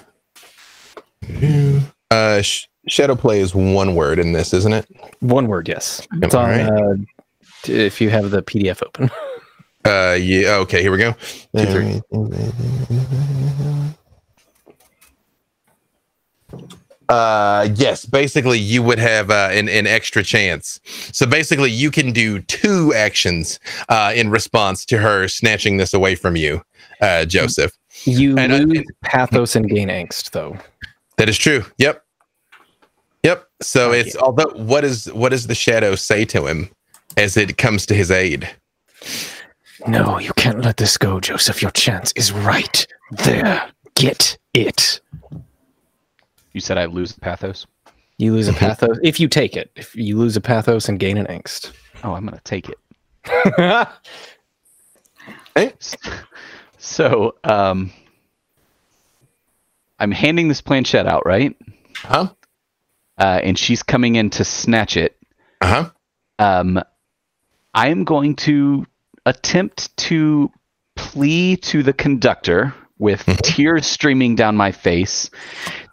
A: Uh, sh- shadow play is one word in this, isn't it?
B: One word, yes. It's on.
A: right.
B: Uh, if you have the PDF open. (laughs)
A: Uh, yeah. Okay, here we go.
B: Two, three.
A: Uh, yes. Basically, you would have uh, an an extra chance. So basically, you can do two actions uh, in response to her snatching this away from you, uh, Joseph.
B: You
A: And I-
B: lose pathos and gain angst, though.
A: That is true. Yep. Yep. So
B: Okay.
A: it's although what is what does the shadow say to him as it comes to his aid?
B: No, you can't let this go, Joseph. Your chance is right there. Get it.
C: You said I lose the pathos.
B: You lose a pathos if you take it. If you lose a pathos and gain an angst.
C: Oh, I'm gonna take it. (laughs)
A: Hey. (laughs)
C: So, um, I'm handing this planchette out, right?
A: Huh?
C: Uh, and she's coming in to snatch it.
A: Uh huh.
C: Um, I am going to attempt to plea to the conductor with tears streaming down my face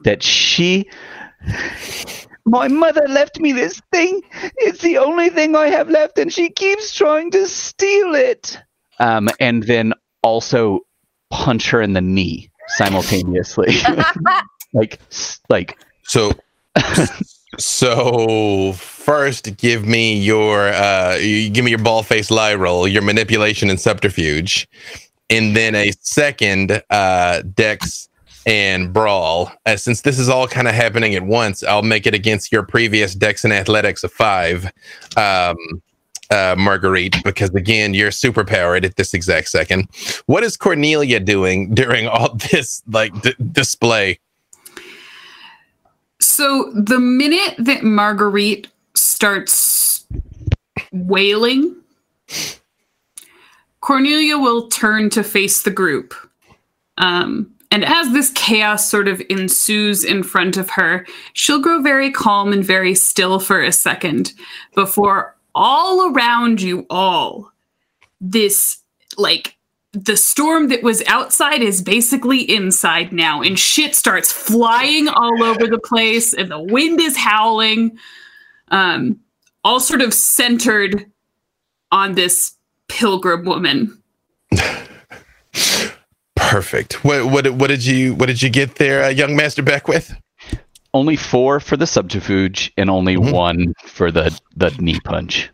C: that she. My mother left me this thing. It's the only thing I have left, and she keeps trying to steal it. Um, and then also punch her in the knee simultaneously, (laughs) (laughs) like, like
A: So, (laughs) so first, give me your uh, give me your ball face lie roll, your manipulation and subterfuge, and then a second uh, dex and brawl. Uh, since this is all kind of happening at once, I'll make it against your previous dex and athletics of five. Um, uh, Marguerite, because again, you're superpowered at this exact second. What is Cornelia doing during all (laughs) this like d- display?
F: So the minute that Marguerite starts wailing, Cornelia will turn to face the group. Um, and as this chaos sort of ensues in front of her, she'll grow very calm and very still for a second before all around you all, this like the storm that was outside is basically inside now, and shit starts flying all over the place, and the wind is howling. Um, all sort of centered on this pilgrim woman. (laughs)
A: Perfect. What what what did you what did you get there, uh, young Master Beckwith?
C: Only four for the subterfuge and only
A: Mhm.
C: one for the the knee punch.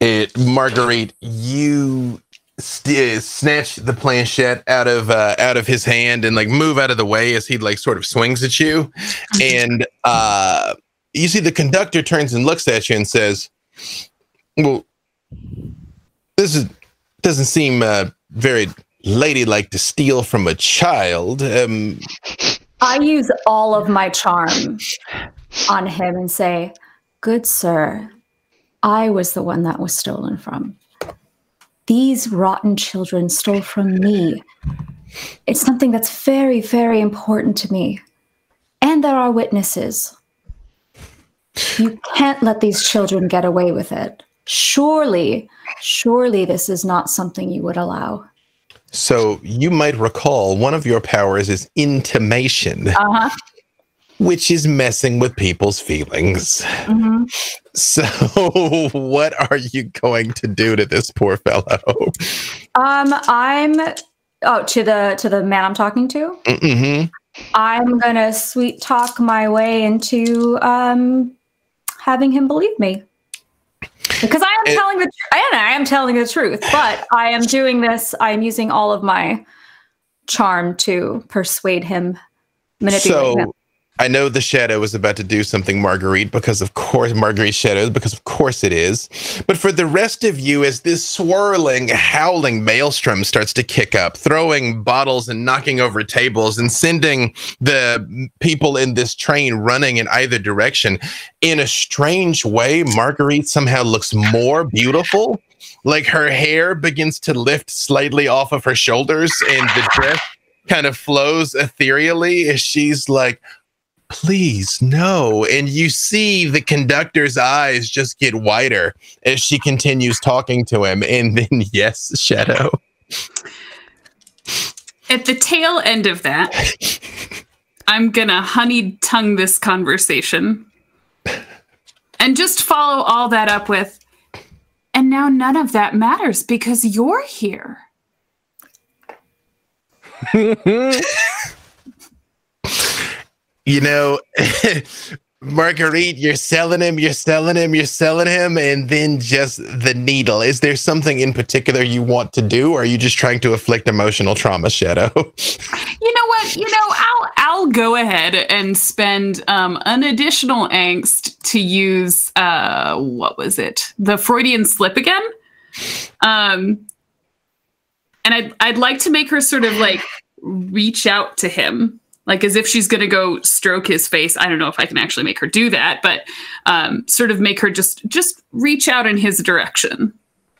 A: It Marguerite, you st- snatch the planchette out of uh, out of his hand and like move out of the way as he like sort of swings at you, (laughs) and uh, you see the conductor turns and looks at you and says, "Well, this is doesn't seem uh, very ladylike to steal from a child." Um,
D: I use all of my charm on him and say, Good sir, I was the one that was stolen from. These rotten children stole from me. It's something that's very, very important to me. And there are witnesses. You can't let these children get away with it. Surely, surely this is not something you would allow.
A: So you might recall one of your powers is intimation.
D: Uh-huh.
A: which is messing with people's feelings. So, (laughs) what are you going to do to this poor fellow?
D: Um, I'm oh to the to the man I'm talking to.
A: hmm
D: I'm gonna sweet talk my way into um having him believe me. Because I am
A: It-
D: telling the tr- I am, I am telling the truth, but I am doing this. I am using all of my charm to persuade him, manipulate him.
A: I know the shadow is about to do something, Marguerite, because of course, Marguerite's shadow, because of course it is. But for the rest of you, as this swirling, howling maelstrom starts to kick up, throwing bottles and knocking over tables and sending the people in this train running in either direction, in a strange way, Marguerite somehow looks more beautiful. Like her hair begins to lift slightly off of her shoulders, and the dress kind of flows ethereally as she's like, please no. And you see the conductor's eyes just get wider as she continues talking to him. And then (laughs) yes shadow.
F: At the tail end of that, (laughs) I'm gonna honey tongue this conversation and just follow all that up with, and now none of that matters because you're here. (laughs)
A: you know (laughs) marguerite you're selling him you're selling him you're selling him and then just the needle is there something in particular you want to do or are you just trying to afflict emotional trauma shadow (laughs)
F: You know what? You know, I'll I'll go ahead and spend um, an additional angst to use uh, what was it? The Freudian slip again. Um, and I'd I'd like to make her sort of like reach out to him, like as if she's gonna go stroke his face. I don't know if I can actually make her do that, but um, sort of make her just just reach out in his direction.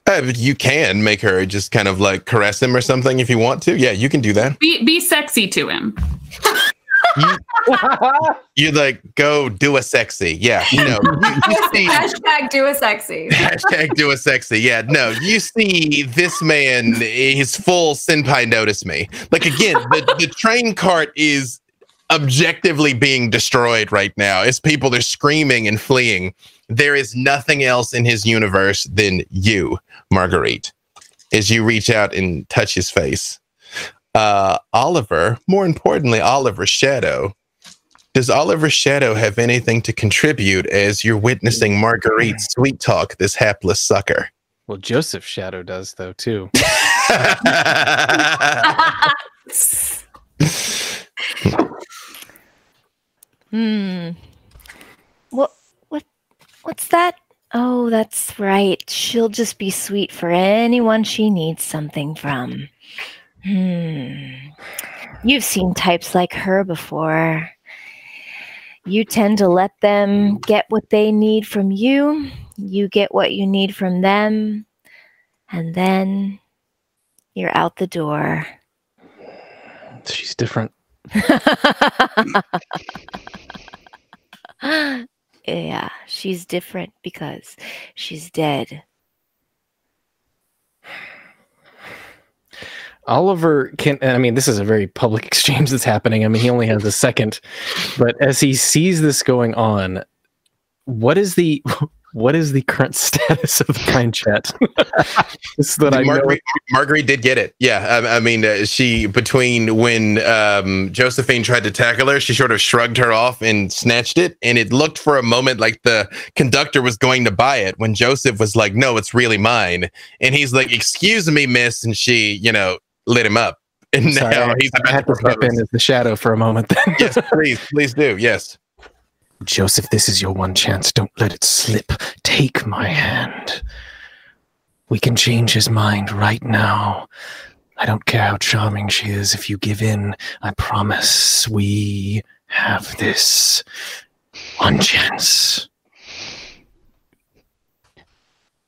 A: Uh, you can make her just kind of like caress him or something if you want to yeah you can do that
F: Be be sexy to him. (laughs)
A: you like go do a sexy yeah you know you, you (laughs) see
D: Hashtag do a sexy.
A: Hashtag do a sexy. Yeah, no, you see this man, his full senpai notice me. Like again, the, the train cart is objectively being destroyed right now as people are screaming and fleeing. There is nothing else in his universe than you, Marguerite, as you reach out and touch his face. Uh, Oliver, more importantly, Oliver's shadow. Does Oliver's shadow have anything to contribute as you're witnessing Marguerite's sweet talk, this hapless sucker?
B: Well, Joseph's shadow does though too. (laughs)
E: Hmm. What what what's that? Oh, that's right. She'll just be sweet for anyone she needs something from. Hmm. You've seen types like her before. You tend to let them get what they need from you, you get what you need from them, and then you're out the door.
B: She's different. (laughs)
E: yeah, she's different because she's dead.
B: Oliver can, I mean, this is a very public (laughs) exchange that's happening. I mean, he only has a second, but as he sees this going on, what is the (laughs) what is the current (laughs) status of the planchette? Just that I.
A: Marguerite, Marguerite did get it. Yeah, I, I mean, uh, she between when um, Josephine tried to tackle her, she sort of shrugged her off and snatched it, and it looked for a moment like the conductor was going to buy it. When Joseph was like, "No, it's really mine," and he's like, "Excuse me, miss," and she, you know, lit him up. (laughs) And
B: Sorry,
A: now he's
B: I
A: about
B: had
A: to
B: to step in as the shadow for a moment. Then.
A: yes, please, please do. Yes.
B: Joseph, this is your one chance. Don't let it slip. Take my hand. We can change his mind right now. I don't care how charming she is. If you give in, I promise we have this one chance.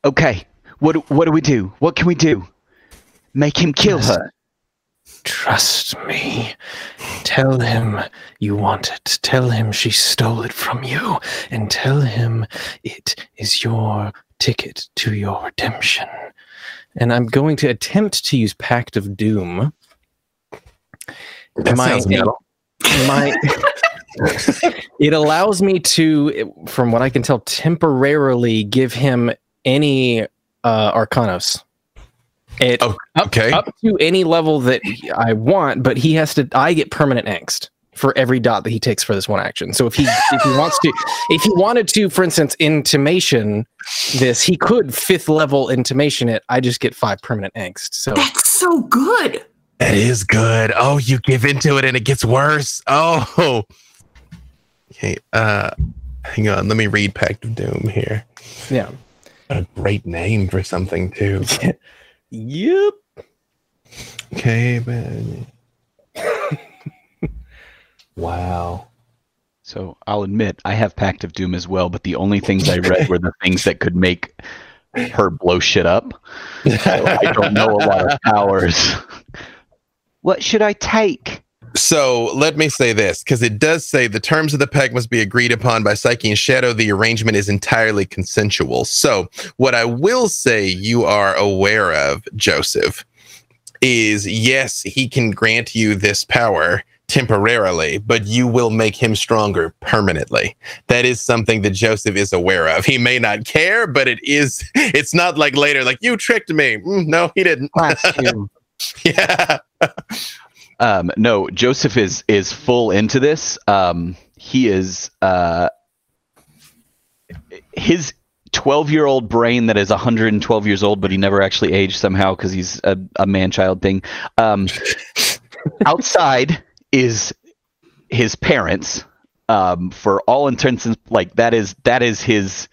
C: Okay. What what do we do? What can we do? Make him kill her.
B: Trust me. Tell him you want it. Tell him she stole it from you. And tell him it is your ticket to your redemption. And I'm going to attempt to use Pact of Doom.
A: That
B: My-
A: sounds metal.
B: My (laughs) it allows me to, from what I can tell, temporarily give him any uh, Arcanos. It
A: Oh, Okay.
B: up to any level that I want, but he has to. I get permanent angst for every dot that he takes for this one action. So if he if he wants to, if he wanted to, for instance, intimation this, he could fifth level intimation it. I just get five permanent angst. So
F: That's so good.
A: That is good. Oh, you give into it and it gets worse. Oh. Okay. Uh hang on. Let me read Pact of Doom here.
B: yeah.
A: A great name for something too. (laughs)
B: Yep.
A: Okay, man. (laughs) wow.
C: So I'll admit I have Pact of Doom as well, but the only things I read were the things that could make her blow shit up. I don't know a lot of powers. (laughs) What should I take?
A: So let me say this, because it does say the terms of the pact must be agreed upon by Psyche and Shadow. The arrangement is entirely consensual. So what I will say you are aware of, Joseph, is yes, he can grant you this power temporarily, but you will make him stronger permanently. That is something that Joseph is aware of. He may not care, but it is it's not like later, like you tricked me. Mm, no, he didn't. (laughs) yeah.
C: Um, no, Joseph is is full into this. Um, he is uh, his 12 year old brain that is 112 years old, but he never actually aged somehow because he's a, a man child thing. Um, (laughs) outside is his parents. Um, for all intents and like that is that is his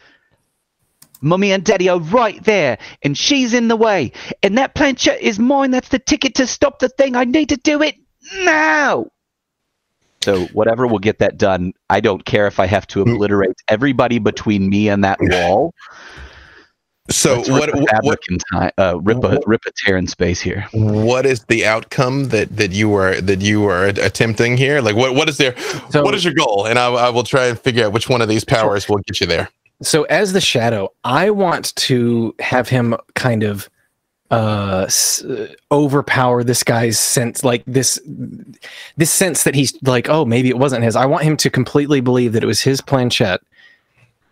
C: Mummy and Daddy are right there, and she's in the way. And that planchette is mine. That's the ticket to stop the thing. I need to do it now. So whatever will get that done. I don't care if I have to obliterate everybody between me and that (laughs) wall.
A: So
C: Let's
A: what
C: rip a
A: what
C: time, uh, rip a rip a tear in space here.
A: what is the outcome that that you are that you are attempting here like what what is there
B: So-
A: what is your goal and I, I will try and figure out which one of these powers will get you there
B: So as the shadow, I want to have him kind of uh s- overpower this guy's sense like this this sense that he's like oh maybe it wasn't his. I want him to completely believe that it was his planchette.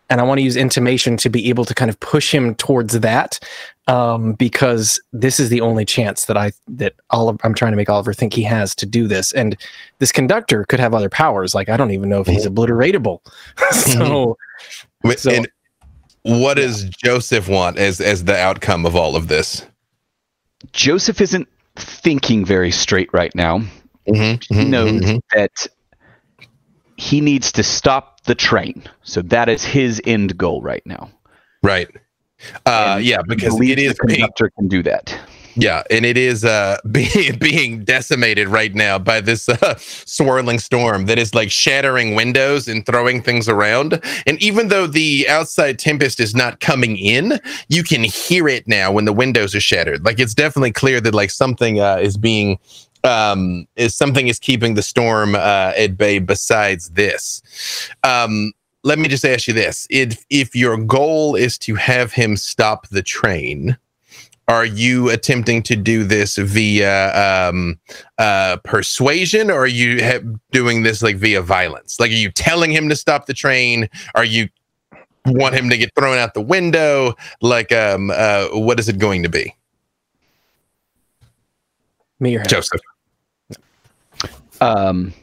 B: And i want to use intimation to be able to kind of push him towards that um because this is the only chance that i that oliver i'm trying to make oliver think he has to do this. And this conductor could have other powers. Like i don't even know if he's obliteratable. (laughs) So
A: Wait,
B: So-
A: and what does joseph want as as the outcome of all of this
C: Joseph isn't thinking very straight right now.
A: Mhm,
C: He
A: mhm,
C: knows
A: mhm.
C: that he needs to stop the train. So that is his end goal right now.
A: Right. Uh, yeah, because it is
C: the
A: being,
C: conductor can do that.
A: Yeah, and it is uh (laughs) being being decimated right now by this uh, swirling storm that is like shattering windows and throwing things around. And even though the outside tempest is not coming in, you can hear it now when the windows are shattered. Like it's definitely clear that like something uh, is being um is something is keeping the storm uh at bay besides this. Um let me just ask you this. If if your goal is to have him stop the train, are you attempting to do this via um, uh, persuasion or are you ha- doing this like via violence? Like are you telling him to stop the train? Are you want him to get thrown out the window? Like um uh what is it going to be?
B: Me your head.
A: joseph.
C: Um,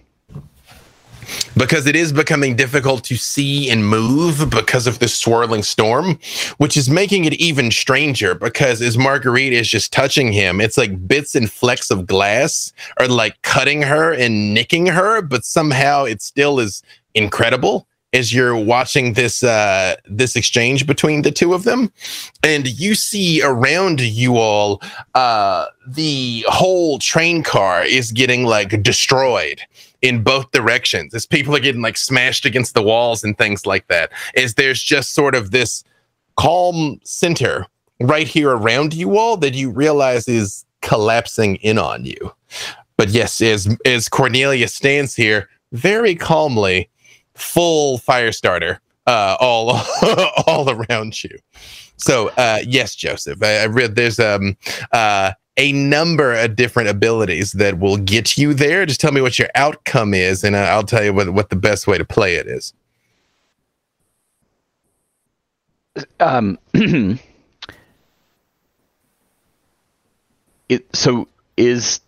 A: because it is becoming difficult to see and move because of the swirling storm, which is making it even stranger because as Marguerite is just touching him, it's like bits and flecks of glass are like cutting her and nicking her, but somehow it still is incredible as you're watching this uh this exchange between the two of them. And you see around you all uh the whole train car is getting like destroyed in both directions. As people are getting like smashed against the walls and things like that is there's just sort of this calm center right here around you all that you realize is collapsing in on you. But yes as as cornelia stands here very calmly full fire starter uh all (laughs) all around you. So uh yes joseph i, I read there's um uh a number of different abilities that will get you there. Just tell me what your outcome is, and I- I'll tell you what, what the best way to play it is.
C: um, (clears throat) it, so is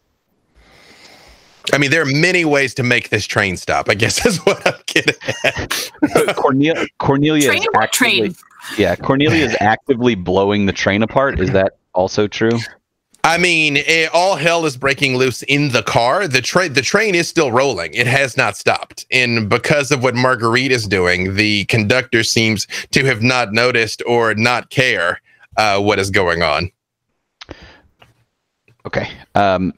A: I mean, there are many ways to make this train stop. I guess (laughs) that's what I'm getting at.
C: Cornelia Cornelia
F: Train
C: is actively,
F: train?
C: yeah Cornelia is actively blowing the train apart. Is that also true?
A: I mean, eh, all hell is breaking loose in the car. The train, the train is still rolling. It has not stopped, and because of what Marguerite is doing, the conductor seems to have not noticed or not care uh, what is going on.
C: Okay. Um,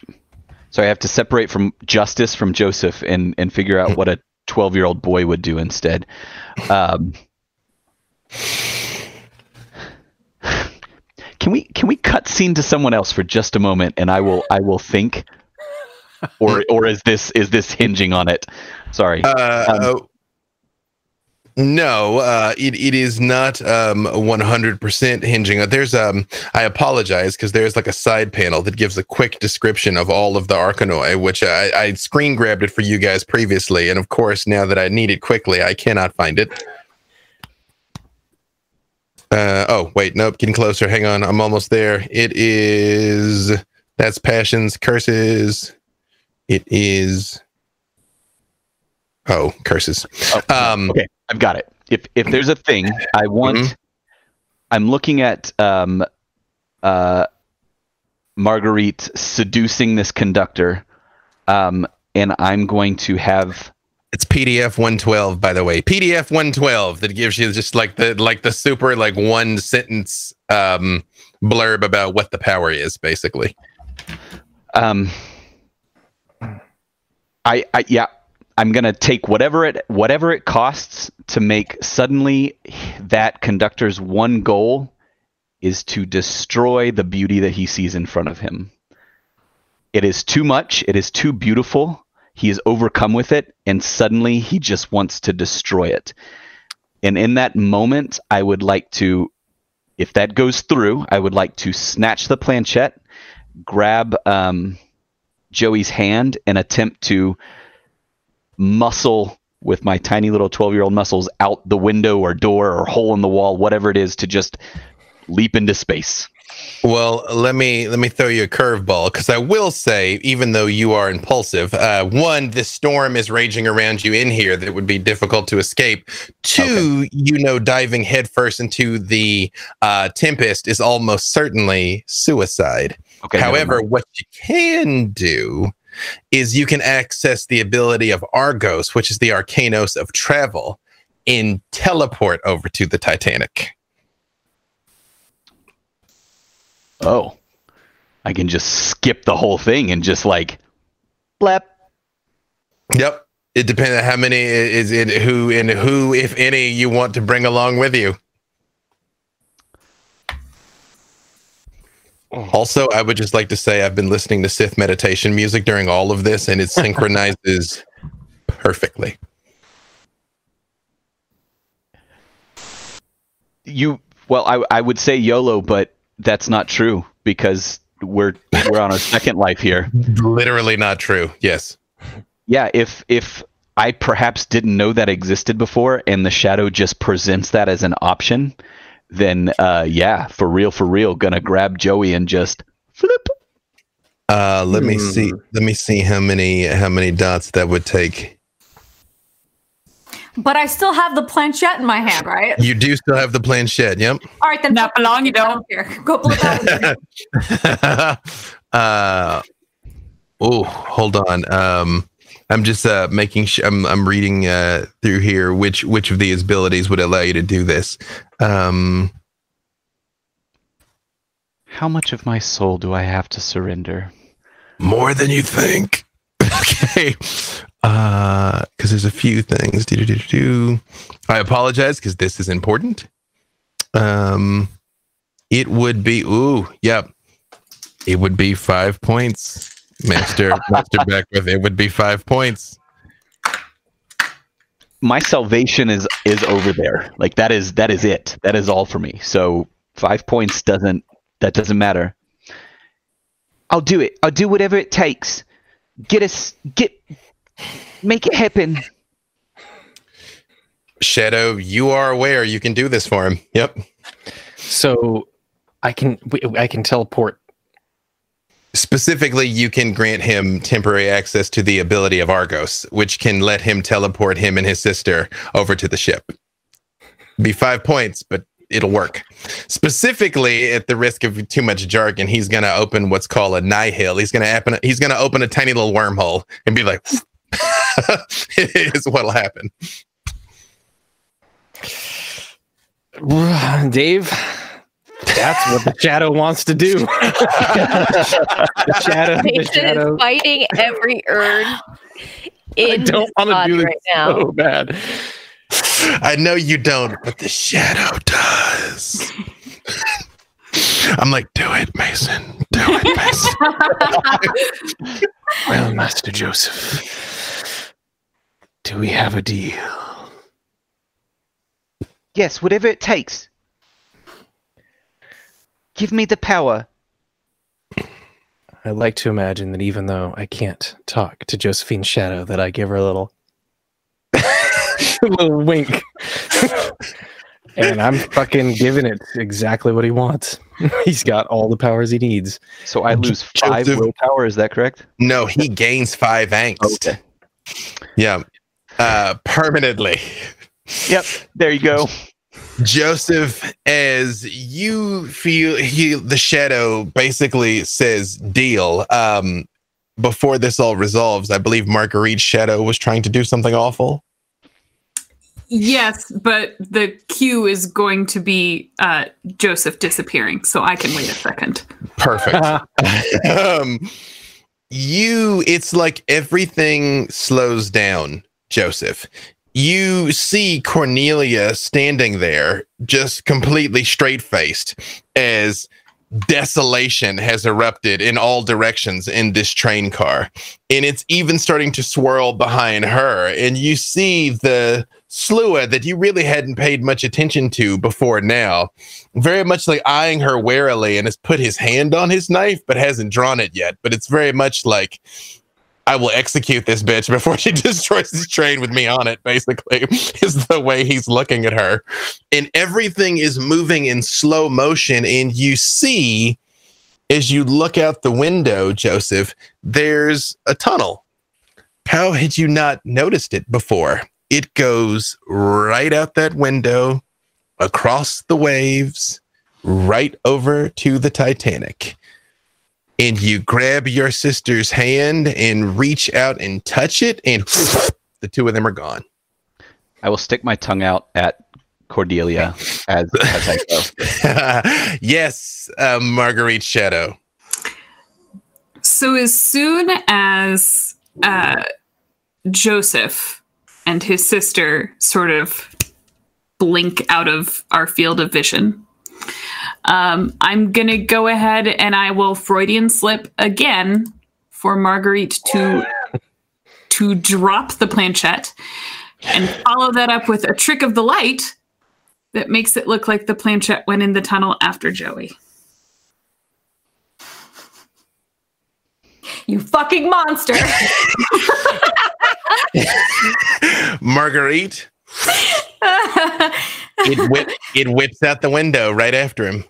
C: so I have to separate from Justice from Joseph and and figure out (laughs) what a twelve year old boy would do instead. Um, can we can we cut scene to someone else for just a moment and I will I will think, or (laughs) or is this is this hinging on it? Sorry.
A: Uh,
C: Um,
A: uh, no, uh, it, it is not um, 100% hinging. There's um, I apologize because there's like a side panel that gives a quick description of all of the Arcanoi, which I, I screen grabbed it for you guys previously, and of course now that I need it quickly, I cannot find it. Uh, oh wait, nope, getting closer. Hang on, I'm almost there. It is that's passions, curses. It is. Oh, curses.
C: Oh,
A: Um,
C: okay, I've got it. If if there's a thing I want,
A: Mhm.
C: I'm looking at um, uh, Marguerite seducing this conductor, um, and I'm going to have
A: It's PDF 112, by the way. PDF 112 that gives you just like the like the super like one sentence um blurb about what the power is, basically.
C: um, I I yeah. I'm gonna take whatever it whatever it costs to make suddenly that conductor's one goal is to destroy the beauty that he sees in front of him. It is too much. It is too beautiful. He is overcome with it, and suddenly he just wants to destroy it. And in that moment, I would like to, if that goes through, I would like to snatch the planchette, grab um, Joey's hand, and attempt to muscle with my tiny little 12 year old muscles out the window or door or hole in the wall, whatever it is, to just leap into space.
A: Well, let me let me throw you a curveball because I will say, even though you are impulsive, uh, one, this storm is raging around you in here that would be difficult to escape. Two, you know, diving headfirst into the uh, tempest is almost certainly suicide.
C: Okay.
A: However, what you can do is you can access the ability of Argos, which is the Arcanos of travel, and teleport over to the Titanic.
C: Oh, I can just skip the whole thing and just like, blep.
A: Yep. It depends on how many is it who and who, if any, you want to bring along with you. Also, I would just like to say I've been listening to Sith meditation music during all of this, and it (laughs) synchronizes perfectly.
C: You well, I I would say YOLO, but that's not true because we're we're on our second life here.
A: Literally not true. Yes.
C: Yeah, if if I perhaps didn't know that existed before and the shadow just presents that as an option, then uh yeah, for real for real gonna grab Joey and just flip.
A: Uh, let me see.
B: Hmm.
A: Let me see how many how many dots that would take.
H: But I still have the planchette in my hand, right?
A: You do still have the planchette. Yep.
H: All right, then.
F: Not
H: fuck
F: long, you don't.
H: care. Go pull it out. (laughs)
A: uh, oh, hold on. Um, I'm just uh, making sure. I'm I'm reading uh, through here which which of these abilities would allow you to do this. Um,
C: How much of my soul do I have to surrender?
A: more than you think. (laughs) okay. Uh, because there's a few things. Do, do, do. I apologize because this is important. Um, it would be. Ooh, yep. It would be five points, Master (laughs) Master Beckwith. It would be five points.
C: My salvation is is over there. Like that is that is it. That is all for me. So five points doesn't that doesn't matter. I'll do it. I'll do whatever it takes. Get us get make it happen.
A: Shadow, you are aware you can do this for him. Yep.
B: So I can I can teleport.
A: Specifically, you can grant him temporary access to the ability of Argos, which can let him teleport him and his sister over to the ship. Be five points, but it'll work. Specifically, at the risk of too much jargon, he's going to open what's called a nihil. He's going to open. He's going to open a tiny little wormhole and be like, (laughs) "Is what'll happen." (sighs)
B: Dave, that's what the shadow wants to do. (laughs) the shadow, the shadow.
E: is fighting every urn (laughs)
B: I don't want to do this
E: right now.
B: so bad.
A: I know you don't, but the shadow does. I'm like, do it, Mason. Do it, Mason. (laughs)
B: Well, Master Joseph, do we have a deal?
C: Yes, whatever it takes. Give me the power.
B: I like to imagine that even though I can't talk to Josephine's shadow, that I give her a little, a (laughs) little wink, and I'm fucking giving it exactly what he wants. (laughs) He's got all the powers he needs.
C: So I lose five
A: Joseph-
C: willpower, is that correct?
A: no, he gains five angst.
C: Okay.
A: Yeah. Uh, permanently.
C: Yep, there you go.
A: Joseph, as you feel he the shadow basically says deal. Um before this all resolves, I believe Marguerite's shadow was trying to do something awful.
F: Yes, but the cue is going to be uh, Joseph disappearing, so I can wait a second.
A: Perfect. (laughs) um, you, it's like everything slows down, Joseph. You see Cornelia standing there, just completely straight faced, as desolation has erupted in all directions in this train car. And it's even starting to swirl behind her. And you see the Slua that you really hadn't paid much attention to before now. Very much like eyeing her warily and has put his hand on his knife but hasn't drawn it yet. But it's very much like i will execute this bitch before (laughs) she destroys this train with me on it basically (laughs) is the way he's looking at her. And everything is moving in slow motion and you see as you look out the window joseph there's a tunnel. How had you not noticed it before it goes right out that window across the waves right over to the Titanic. And you grab your sister's hand and reach out and touch it, and (laughs) the two of them are gone.
C: I will stick my tongue out at Cordelia (laughs) as, as I go. (laughs)
A: yes, uh, Marguerite Shadow.
F: So as soon as uh, Joseph and his sister sort of blink out of our field of vision, um, I'm gonna go ahead and I will Freudian slip again for Marguerite to to drop the planchette and follow that up with a trick of the light that makes it look like the planchette went in the tunnel after Joey.
H: You fucking monster. (laughs)
A: Marguerite. it, whip, it whips out the window right after him.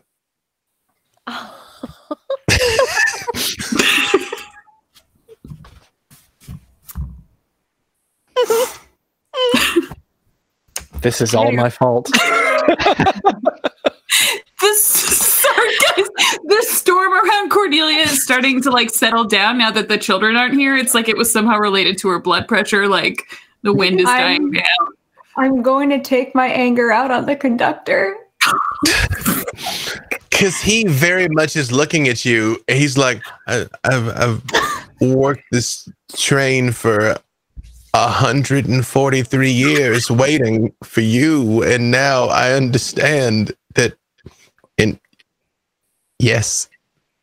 B: This is all my fault. (laughs)
F: This sorry guys, (laughs) the storm around Cordelia is starting to like settle down now that the children aren't here. It's like it was somehow related to her blood pressure. Like the wind is dying
H: I'm-
F: down.
H: I'm going to take my anger out on the conductor. (laughs)
A: Because he very much is looking at you. and He's like, I, I've, I've worked this train for 143 years waiting for you. And now I understand that. And yes,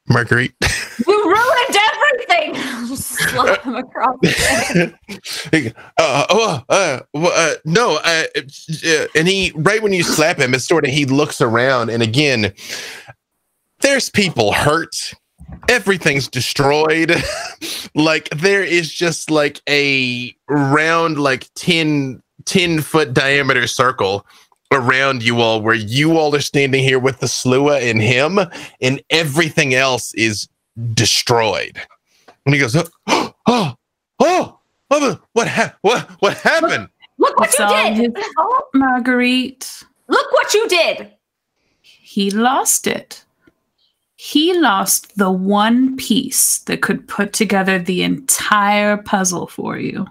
A: Marguerite. (laughs)
H: You ruined everything. (laughs) Slap him across the (laughs)
A: uh, oh, uh, uh, no, uh, uh, and he right when you slap him, it's sort of he looks around, and again, there's people hurt. Everything's destroyed. like there is just like a round, like 10, 10 foot diameter circle around you all, where you all are standing here with the Slua and him, and everything else is destroyed. And he goes, oh, oh, oh, oh what, ha- what, what happened?
H: Look what
F: It's
H: you did.
F: his fault, Marguerite.
H: Look what you did.
F: He lost it. He lost the one piece that could put together the entire puzzle for you.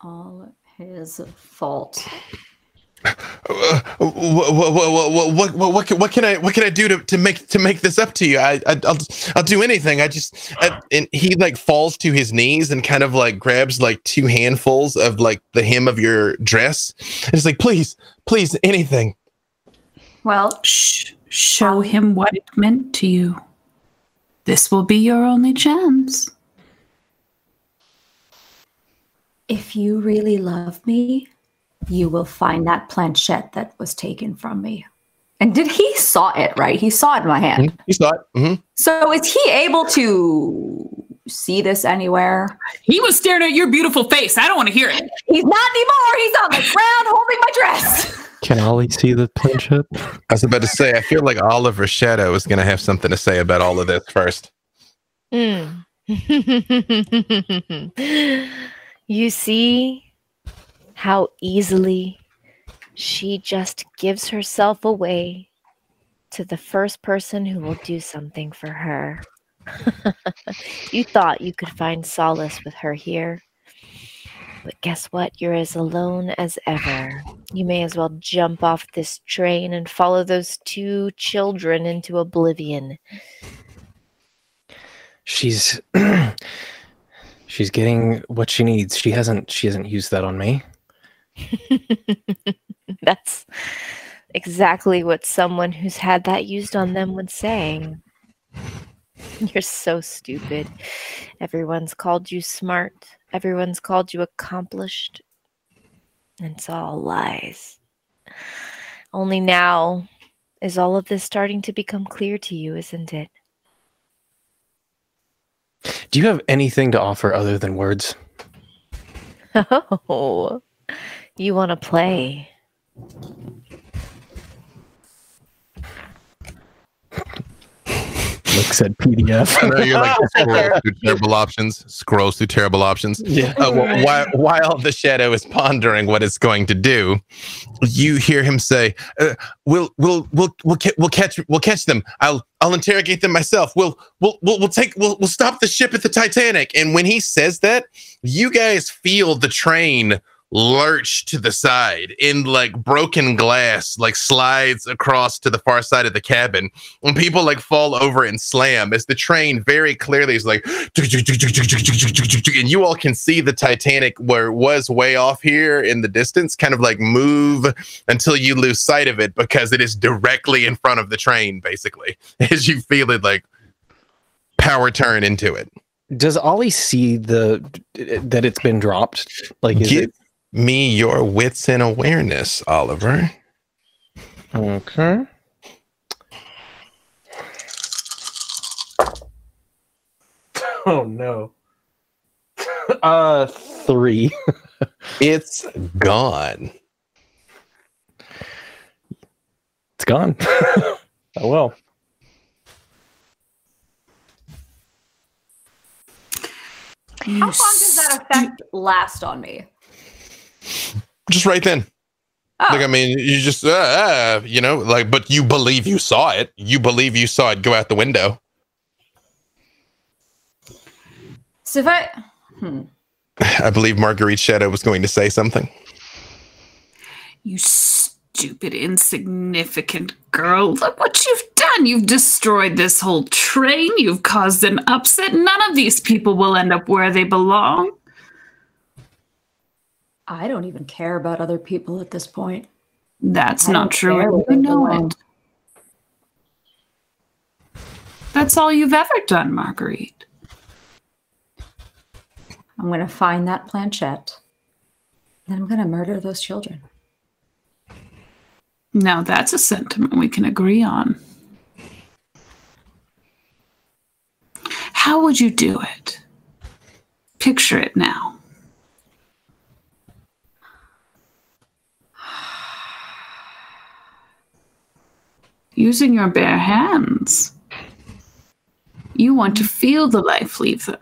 H: All his fault.
A: What, what, what, what, what, what, can, I what can I do to, to make to make this up to you? I, I I'll I'll do anything. I just I, and he like falls to his knees and kind of like grabs like two handfuls of like the hem of your dress and it's like please please anything.
H: Well,
F: Shh, show him what it meant to you. This will be your only chance.
G: If you really love me, you will find that planchette that was taken from me.
H: and did he saw it right? He saw it in my hand.
A: He saw it. hmm
H: So is he able to see this anywhere?
F: He was staring at your beautiful face. I don't want to hear it.
H: He's not anymore. He's on the ground holding my dress.
B: Can Ollie see the planchette?
A: I was about to say I feel like Oliver Shadow is going to have something to say about all of this first.
E: Mm. (laughs) you see how easily she just gives herself away to the first person who will do something for her. (laughs) you thought you could find solace with her here. But guess what? You're as alone as ever. You may as well jump off this train and follow those two children into oblivion.
B: She's (clears throat) she's getting what she needs. She hasn't she hasn't used that on me. (laughs)
E: That's exactly what someone who's had that used on them would say. You're so stupid. Everyone's called you smart. Everyone's called you accomplished. And it's all lies. Only now is all of this starting to become clear to you, isn't it?
B: Do you have anything to offer other than words? (laughs)
E: Oh, you want to play?
B: Looks at PDF.
A: I know you're like (laughs) scrolls through terrible options, scrolls through terrible options.
B: yeah.
A: Uh, wh- while, while the shadow is pondering what it's going to do, you hear him say, uh, "We'll, we'll, we'll, we'll, ca- we'll catch, we'll catch them. I'll, I'll interrogate them myself. We'll, we'll, we'll, we'll take, we'll, we'll stop the ship at the Titanic." And when he says that, you guys feel the train lurch to the side in like broken glass, like slides across to the far side of the cabin. And people like fall over and slam as the train very clearly is like, and you all can see the Titanic where it was way off here in the distance, kind of like move until you lose sight of it because it is directly in front of the train, basically, as you feel it like power turn into it.
B: Does Ollie see the that it's been dropped? Like, is
A: Give
B: it
A: me your wits and awareness, Oliver.
B: okay? (laughs) Oh no. uh, three. (laughs)
A: It's gone.
B: It's gone. (laughs) oh well.
H: How long does that effect last on me?
A: Just right then.
H: Oh,
A: Like, I mean, you just, uh, uh, you know, like, but you believe you saw it. You believe you saw it go out the window.
H: so if I, hmm.
A: I believe Marguerite Shadow was going to say something.
F: You stupid, insignificant girl. Look what you've done. You've destroyed this whole train. You've caused an upset. None of these people will end up where they belong.
H: I don't even care about other people at this point.
F: That's
H: I
F: not
H: don't
F: true.
H: care
F: and
H: where
F: You
H: they
F: know it. That's all you've ever done, Marguerite.
H: I'm going to find that planchette. Then I'm going to murder those children.
F: Now that's a sentiment we can agree on. How would you do it? Picture it now. Using your bare hands. You want to feel the life leave them.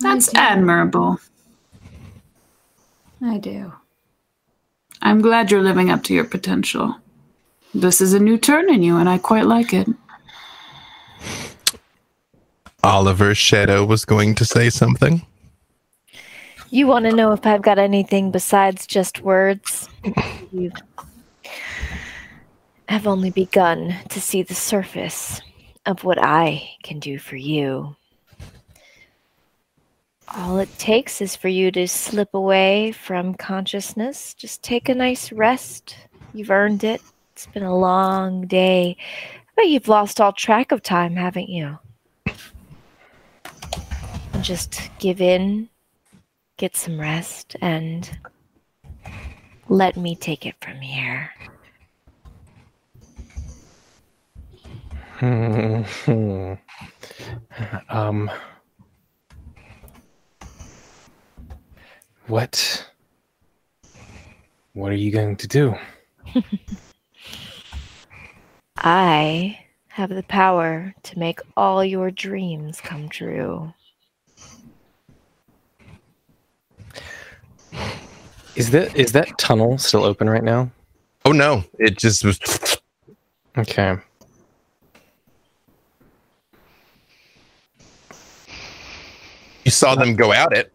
F: That's
H: do.
F: admirable.
H: I do.
F: I'm glad you're living up to your potential. This is a new turn in you, and I quite like it.
A: Oliver's Shadow was going to say something.
E: You want to know if I've got anything besides just words? You (laughs) have only begun to see the surface of what I can do for you. All it takes is for you to slip away from consciousness. Just take a nice rest. You've earned it. It's been a long day. But you've lost all track of time, haven't you? And just give in get some rest and let me take it from here.
B: Hmm. (laughs) um. What? What are you going to do? (laughs)
E: I have the power to make all your dreams come true.
B: Is that is that tunnel still open right now?
A: Oh no, it just was.
B: Okay.
A: Saw them go out it.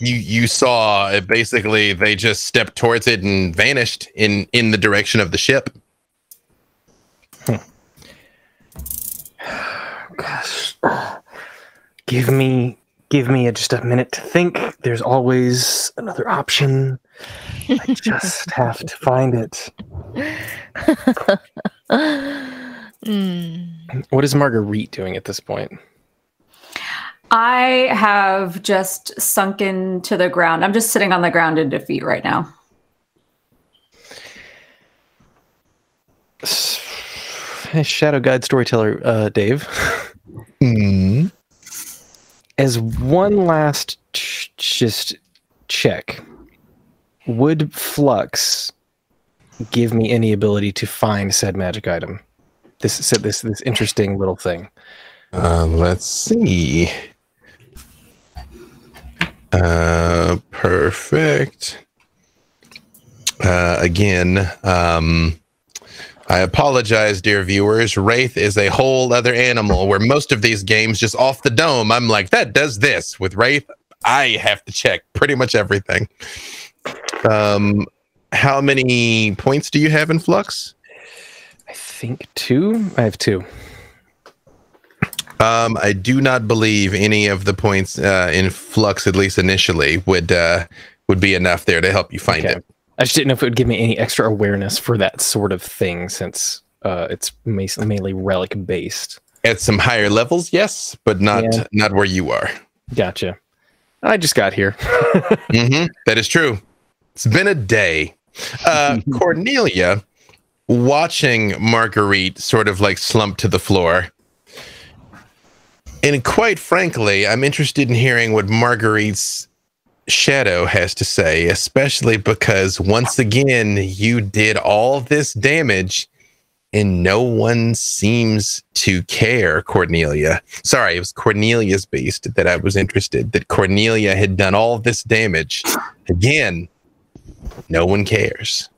A: You you saw it basically they just stepped towards it and vanished in in the direction of the ship. (sighs)
B: Gosh. Give me give me a, just a minute to think. There's always another option. I just (laughs) have to find it. (laughs)
E: Mm.
B: What is Marguerite doing at this point?
H: I have just sunken to the ground. I'm just sitting on the ground in defeat right now.
B: Hey, Shadow Guide storyteller uh, Dave.
A: Mm.
B: As one last ch- just check, would Flux give me any ability to find said magic item? This said this this interesting little thing.
A: Uh, let's see. Uh, perfect. Uh, again, um, I apologize, dear viewers. Wraith is a whole other animal where most of these games just off the dome, I'm like, that does this. With Wraith, I have to check pretty much everything. Um, how many points do you have in flux?
B: I think two. I have two.
A: Um, I do not believe any of the points uh, in flux, at least initially, would uh, would be enough there to help you find
B: Okay.
A: him.
B: I just didn't know if it would give me any extra awareness for that sort of thing, since uh, it's mainly relic based.
A: At some higher levels, yes, but not
B: Yeah.
A: not where you are.
B: Gotcha. I just got here. (laughs)
A: hmm That is true. It's been a day. Uh, (laughs) Cornelia, watching Marguerite sort of like slump to the floor. And quite frankly, I'm interested in hearing what Marguerite's shadow has to say, especially because once again, you did all this damage and no one seems to care, Cornelia. Sorry, it was Cornelia's beast that I was interested that Cornelia had done all this damage. Again, no one cares.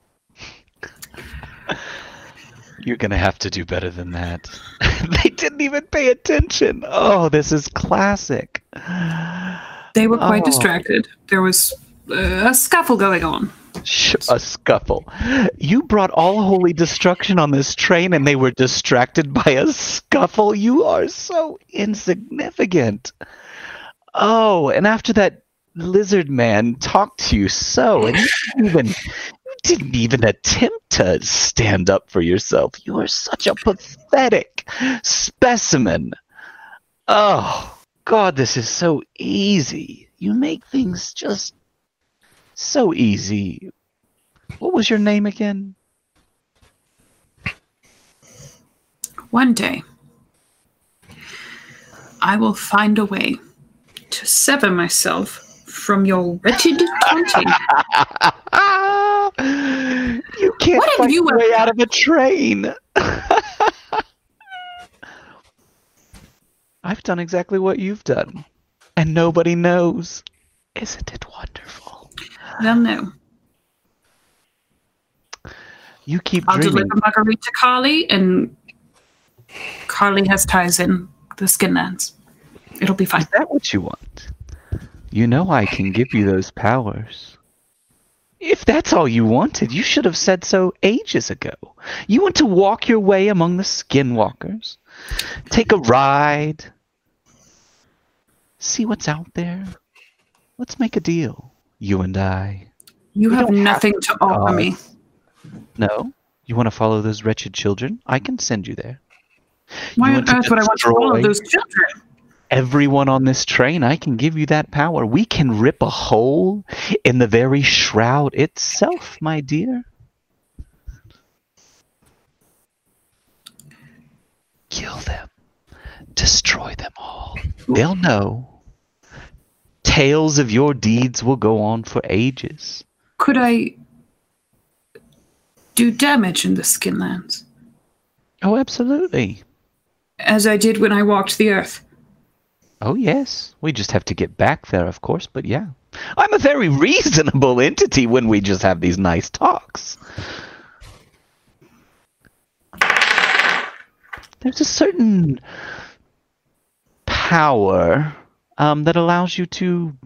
C: You're gonna have to do better than that. (laughs) they didn't even pay attention. Oh, this is classic.
F: They were quite
C: Oh.
F: distracted. There was uh, a scuffle going on.
C: Sh- a scuffle. You brought all holy destruction on this train, and they were distracted by a scuffle. You are so insignificant. Oh, and after that lizard man talked to you so, and you didn't even didn't even attempt to stand up for yourself. You are such a pathetic specimen. Oh God, this is so easy. You make things just so easy. What was your name again?
F: One day, I will find a way to sever myself from your wretched (laughs) taunting.
C: You can't
F: What
C: fight
F: you
C: your way out of a train. (laughs) I've done exactly what you've done, and nobody knows. Isn't it wonderful?
F: They'll know.
C: You keep
F: I'll
C: dreaming.
F: deliver Marguerite to Carly, and Carly has ties in the Skinlands. It'll be fine.
C: Is that what you want? You know I can give you those powers. If that's all you wanted, you should have said so ages ago. You want to walk your way among the skinwalkers, take a ride, see what's out there. Let's make a deal, you and I.
F: You
C: We
F: have
C: don't have
F: nothing
C: to
F: to offer me.
C: No? You want to follow those wretched children? I can send you there.
F: Why
C: you
F: on earth would I want to follow those children?
C: Everyone on this train, I can give you that power. We can rip a hole in the very shroud itself, my dear. Kill them. Destroy them all. They'll know. Tales of your deeds will go on for ages.
F: Could I do damage in the Skinlands,
C: Oh, absolutely.
F: as I did when I walked the earth?
C: Oh, yes. We just have to get back there, of course, but yeah. I'm a very (laughs) reasonable entity when we just have these nice talks. There's a certain power um, that allows you to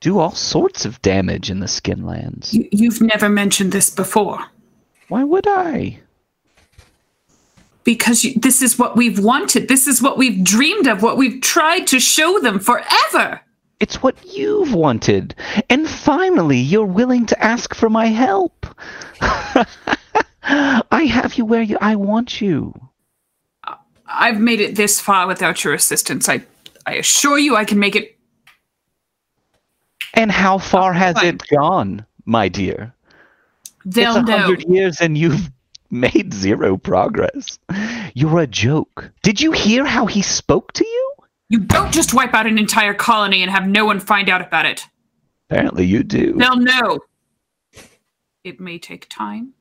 C: do all sorts of damage in the Skinlands.
F: You, you've never mentioned this before.
C: Why would I?
F: Because you, this is what we've wanted. This is what we've dreamed of, what we've tried to show them forever.
C: It's what you've wanted. And finally, you're willing to ask for my help. (laughs) I have you where you, I want you.
F: I've made it this far without your assistance. I, I assure you I can make it.
C: And how far has
F: fine.
C: it gone, my dear?
F: They'll
C: it's a
F: know.
C: hundred years and you've made zero progress. You're a joke. Did you hear how he spoke to you?
F: You don't just wipe out an entire colony and have no one find out about it.
C: Apparently you do.
F: They'll know. It may take time.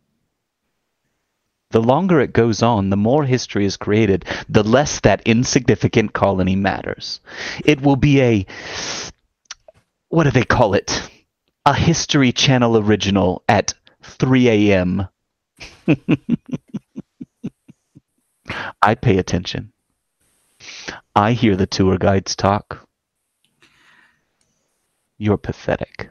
C: The longer it goes on, the more history is created, the less that insignificant colony matters. It will be a. What do they call it? A History Channel original at 3 a.m. (laughs) I pay attention. I hear the tour guides talk. You're pathetic.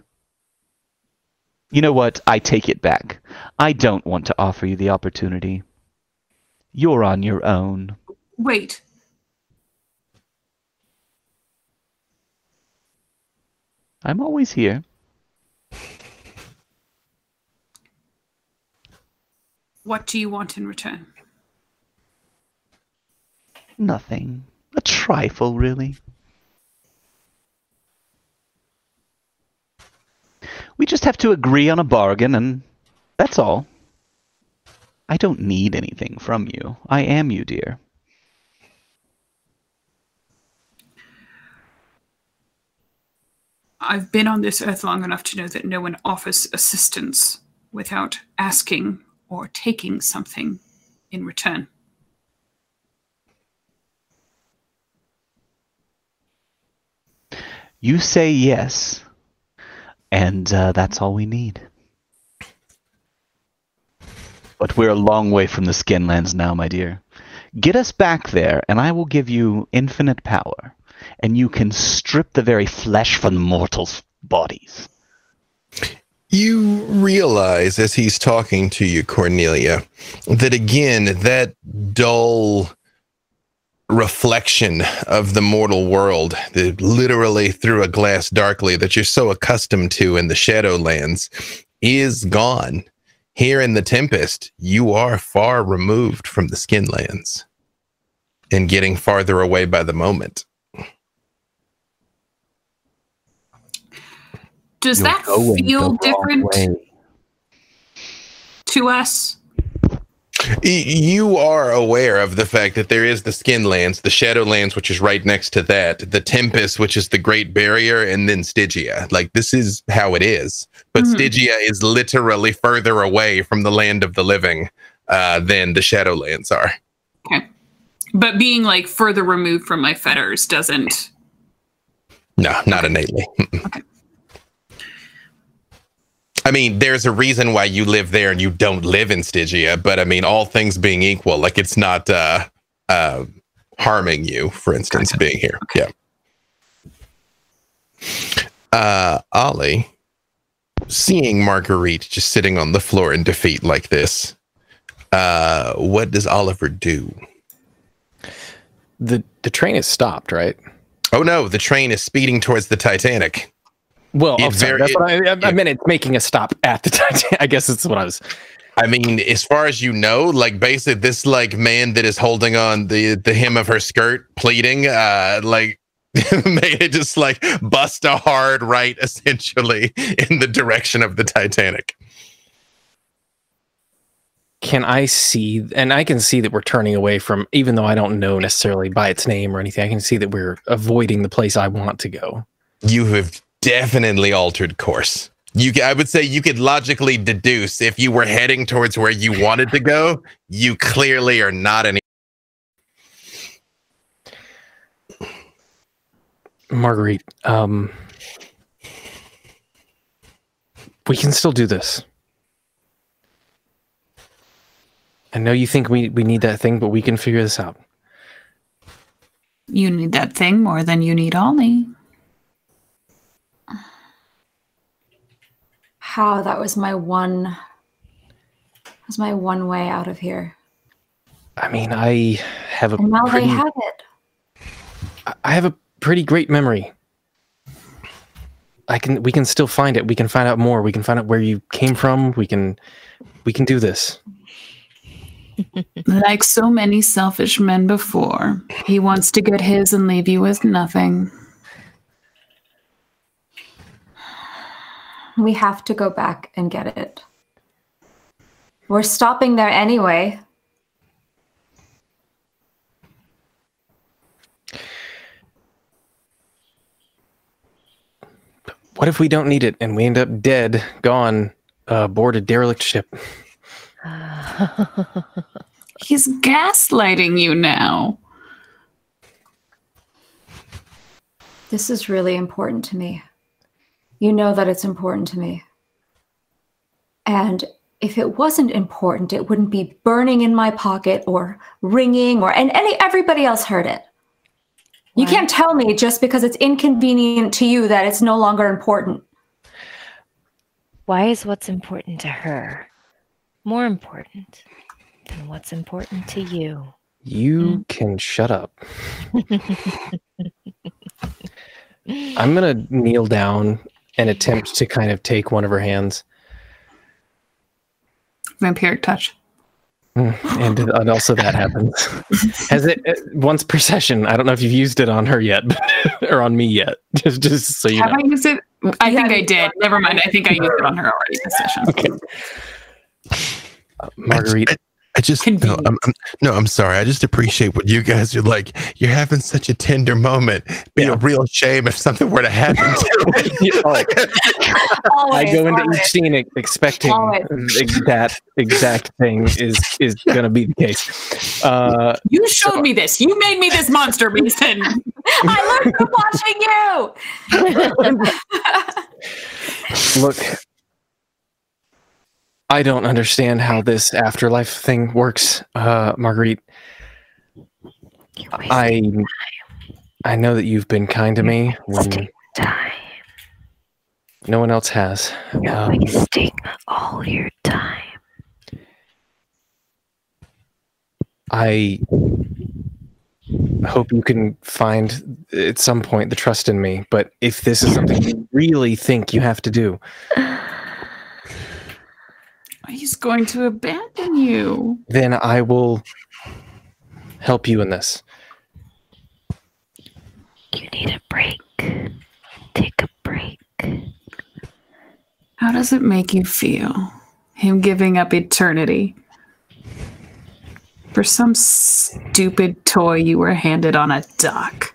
C: You know what? I take it back. I don't want to offer you the opportunity. You're on your own.
F: Wait.
C: I'm always here.
F: What do you want in return?
C: Nothing. A trifle, really. We just have to agree on a bargain, and that's all. I don't need anything from you. I am you, dear.
F: I've been on this earth long enough to know that no one offers assistance without asking or taking something in return.
C: You say yes, and uh, that's all we need. But we're a long way from the Skinlands now, my dear. Get us back there, and I will give you infinite power, and you can strip the very flesh from mortals' bodies.
A: You realize as he's talking to you, Cornelia, that again, that dull reflection of the mortal world, the, literally through a glass darkly that you're so accustomed to in the Shadowlands, is gone. Here in the Tempest, you are far removed from the Skinlands and getting farther away by the moment.
F: Does
C: You're
F: that feel different
C: way.
F: to us?
A: You are aware of the fact that there is the Skinlands, the Shadowlands, which is right next to that, the Tempest, which is the Great Barrier, and then Stygia. Like this is how it is. But
F: Mhm.
A: Stygia is literally further away from the land of the living uh, than the Shadowlands are.
F: Okay. But being like further removed from my fetters doesn't.
A: No, not innately.
F: Okay.
A: I mean, there's a reason why you live there and you don't live in Stygia, but I mean, all things being equal, like it's not uh, uh, harming you, for instance,
F: Gotcha.
A: being here. Yeah. Uh, Ollie, seeing Marguerite just sitting on the floor in defeat like this, uh, what does Oliver do?
B: The the train is stopped, right?
A: Oh no, the train is speeding towards the Titanic.
B: Well,
A: It
B: I'm sorry,
A: very-
B: that's what I, I,
A: it-
B: I meant. It's making a stop at the Titanic. (laughs) I guess that's what I was.
A: I mean, as far as you know, like basically this like man that is holding on the the hem of her skirt, pleading, uh, like (laughs) made it just like bust a hard right, essentially, in the direction of the Titanic.
B: Can I see? And I can see that we're turning away from, even though I don't know necessarily by its name or anything. I can see that we're avoiding the place I want to go.
A: You have definitely altered course. You, I would say, you could logically deduce if you were heading towards where you wanted to go. You clearly are not any.
B: Marguerite, um, we can still do this. I know you think we, we need that thing, but we can figure this out.
F: You need that thing more than you need Ollie.
D: How that was my one was my one way out of here.
B: I mean, I have a
D: And now
B: pretty,
D: they have it.
B: I have a pretty great memory. I can we can still find it. We can find out more. We can find out where you came from. We can we can do this. (laughs)
F: Like so many selfish men before, he wants to get his and leave you with nothing.
D: We have to go back and get it. We're stopping there anyway.
B: What if we don't need it and we end up dead, gone, uh, aboard a derelict ship? (laughs)
F: He's gaslighting you now.
D: This is really important to me. You know that it's important to me. And if it wasn't important, it wouldn't be burning in my pocket or ringing or and any everybody else heard it. You can't tell me just because it's inconvenient to you that it's no longer important.
E: Why is what's important to her more important than what's important to you?
B: You hmm? can shut up. (laughs) I'm gonna kneel down and attempt to kind of take one of her hands,
F: Vampiric touch.
B: and, and also that happens. (laughs) Has it uh, once per session? I don't know if you've used it on her yet, (laughs) or on me yet. Just, just so you
F: Have
B: know.
F: I used it? I
D: You
F: think I did. Never mind. I think I used it on her already this session.
B: Okay. Uh, Marguerite,
A: I, I just no I'm, I'm no, I'm sorry. I just appreciate what you guys are like. You're having such a tender moment. Be
B: Yeah.
A: a real shame if something were to happen to (laughs)
B: Yeah, oh. I go into
D: always.
B: each scene expecting
D: Always.
B: that exact thing is is going to be the case. Uh,
F: You showed me this. You made me this monster, Mason. (laughs)
D: I learned from watching you. (laughs)
B: look, I don't understand how this afterlife thing works, uh, Marguerite.
E: You waste
B: I I know that you've been kind to me
E: wasting time.
B: no one else has.
E: You're
B: Um,
E: wasting all your time.
B: I hope you can find at some point the trust in me. But if this is something you really think you have to do,
F: He's going to abandon you.
B: then I will help you in this.
E: You need a break. Take a break.
F: How does it make you feel? Him giving up eternity for some stupid toy you were handed on a dock.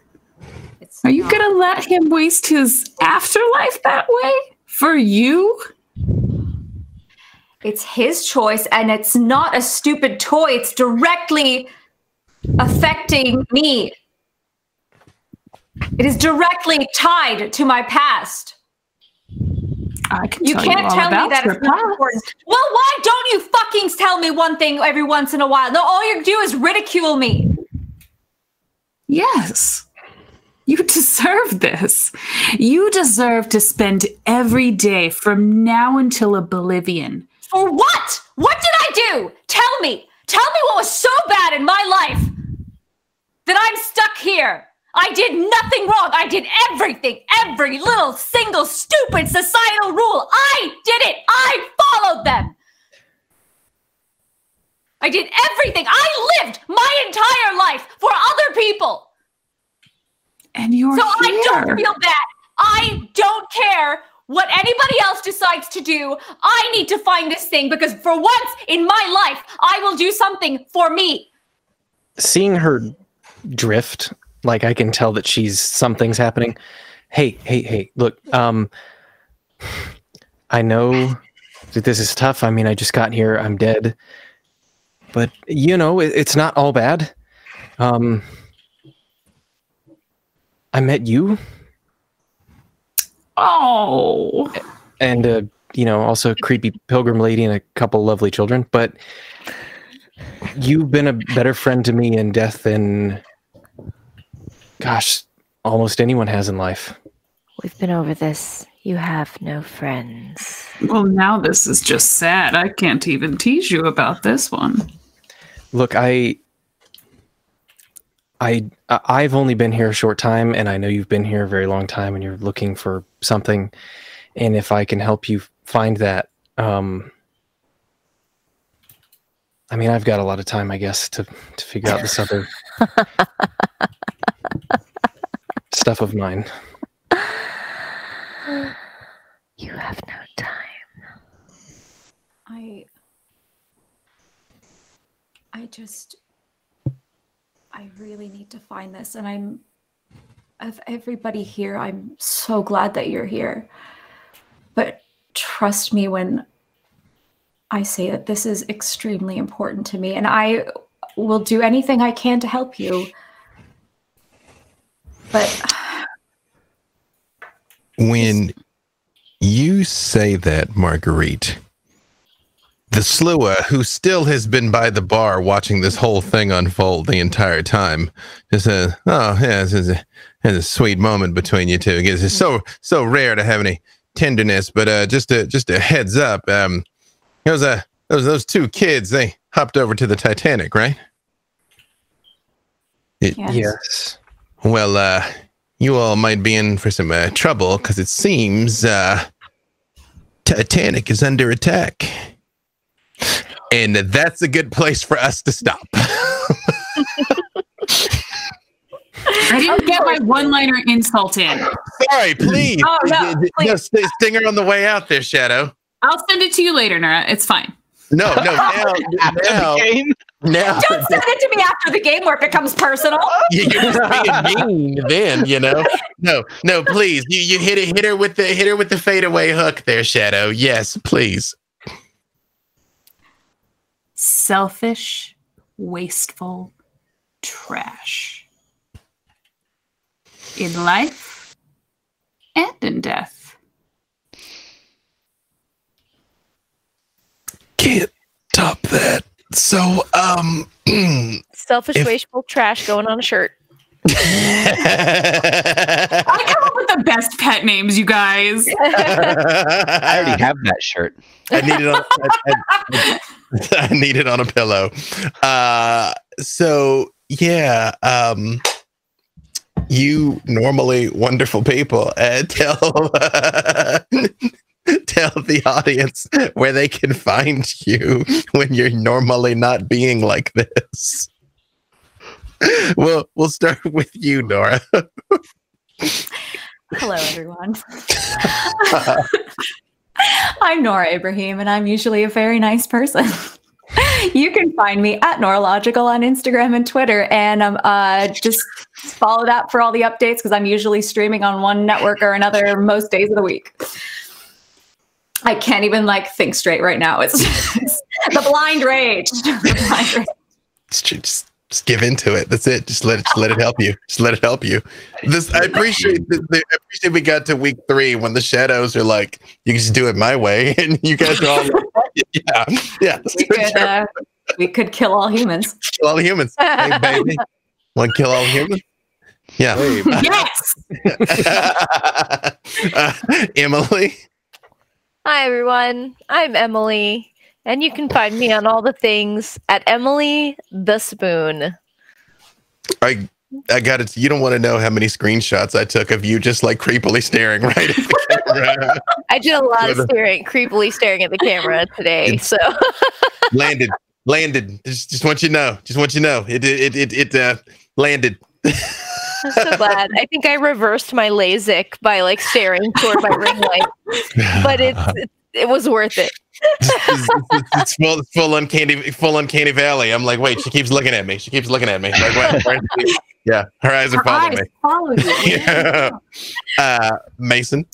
D: It's
F: Are you gonna let him waste his afterlife that way? For you?
D: It's his choice, and it's not a stupid toy. It's directly affecting me. It is directly tied to my past.
F: I can
D: You
F: tell
D: can't
F: you
D: tell me that it's not
F: past.
D: important. Well, why don't you fucking tell me one thing every once in a while? No, all you do is ridicule me.
F: Yes. You (laughs) deserve this. You deserve to spend every day from now until oblivion
D: For what? What did I do? Tell me. Tell me what was so bad in my life that I'm stuck here. I did nothing wrong. I did everything, every little single stupid societal rule. I did it. I followed them. I did everything. I lived my entire life for other people.
F: and you're
D: So I don't feel bad. I don't care what anybody else decides to do. I need to find this thing because for once in my life, I will do something for me.
B: Seeing her drift, like I can tell that she's something's happening. Hey, hey, hey! Look, um, I know that this is tough. I mean, I just got here. I'm dead, but you know, it, it's not all bad. Um, I met you,
F: Oh.
B: and uh, you know, also a creepy pilgrim lady and a couple lovely children. But you've been a better friend to me in death than, gosh, almost anyone has in life.
E: We've been over this. You have no friends.
F: Well, now this is just sad. I can't even tease you about this one.
B: Look, I, I, I- I've only been here a short time, and I know you've been here a very long time, and you're looking for something. And if I can help you find that, um, I mean, I've got a lot of time, I guess, to to figure out this other (laughs) stuff of mine.
E: You have no time.
G: I I just I really need to find this and I'm of everybody here I'm so glad that you're here. But trust me when I say that this is extremely important to me and I will do anything I can to help you. But
A: when you say that, Marguerite, the Slua, who still has been by the bar watching this whole thing unfold the entire time, just says, "Oh, yeah, this is a, this is a sweet moment between you two. It's so so rare to have any tenderness, but uh, just a just a heads up. Um, those uh those those two kids they hopped over to the Titanic, right? It-
G: Yes.
B: Yes.
A: Well, uh, you all might be in for some uh, trouble because it seems uh, Titanic is under attack, and that's a good place for us to stop. (laughs)
F: I didn't get my one-liner insult in.
A: Sorry, please.
H: Oh, no,
A: D- d-
H: please.
A: st- stinger on the way out there, Shadow.
F: I'll send it to you later, Nora. It's fine.
A: No, no, (laughs) now,
C: After
A: now,
C: the game,
A: now
H: Don't send it to me after the game where it becomes personal. (laughs)
A: you're just being mean. Then you know, no, no, please, you you hit it, hit her with the hit her with the fadeaway hook there, Shadow. Yes, please.
F: Selfish, wasteful trash. In life and in death.
A: Can't top that. So, um. (clears throat)
E: Selfish,
A: If-
E: wasteful trash going on a shirt.
F: I come up with the best pet names, you guys. (laughs)
C: I already have that shirt.
A: I need it on. I, I- I need it on a pillow. Uh, so yeah, um, you normally wonderful people uh, (laughs) tell tell the audience where they can find you when you're normally not being like this. (laughs) Well, we'll start with you, Nora.
G: Hello, everyone. (laughs) I'm Nora Ibrahim, and I'm usually a very nice person. (laughs) you can find me at Noralogical on Instagram and Twitter, and um, uh, just follow that for all the updates because I'm usually streaming on one network or another most days of the week. I can't even like think straight right now. It's, it's the blind rage. The blind rage.
A: just, just just give into it. That's it. Just let it just let it help you. Just let it help you. This I appreciate. The, the, I appreciate we got to week three when the shadows are like, you can just do it my way, (laughs) and you guys are all, like, (laughs) yeah, yeah.
G: We could, uh, we could kill all humans.
A: kill all humans. Hey, baby, (laughs) want to kill all humans? Yeah.
F: yes.
A: uh, Emily.
E: Hi, everyone. I'm Emily, and you can find me on all the things at Emily the Spoon.
A: I I got it. You don't want to know how many screenshots I took of you just like creepily staring right at the camera. (laughs)
E: I did a lot of staring, creepily staring at the camera today.
A: It's-
E: So (laughs)
A: landed, landed. Just, just want you to know. Just want you to know. It, it, it, it, uh, landed.
E: I'm so glad. I think I reversed my LASIK by like staring toward my ring light, but it's, it, it was worth it.
A: it's, it's- it's full, it's full uncanny, full uncanny valley. I'm like, wait, she keeps looking at me. She keeps looking at me. Like, wait, (laughs) where- yeah, her eyes are following
F: eyes
A: me.
F: follow you. (laughs)
A: Yeah. Uh, Mason.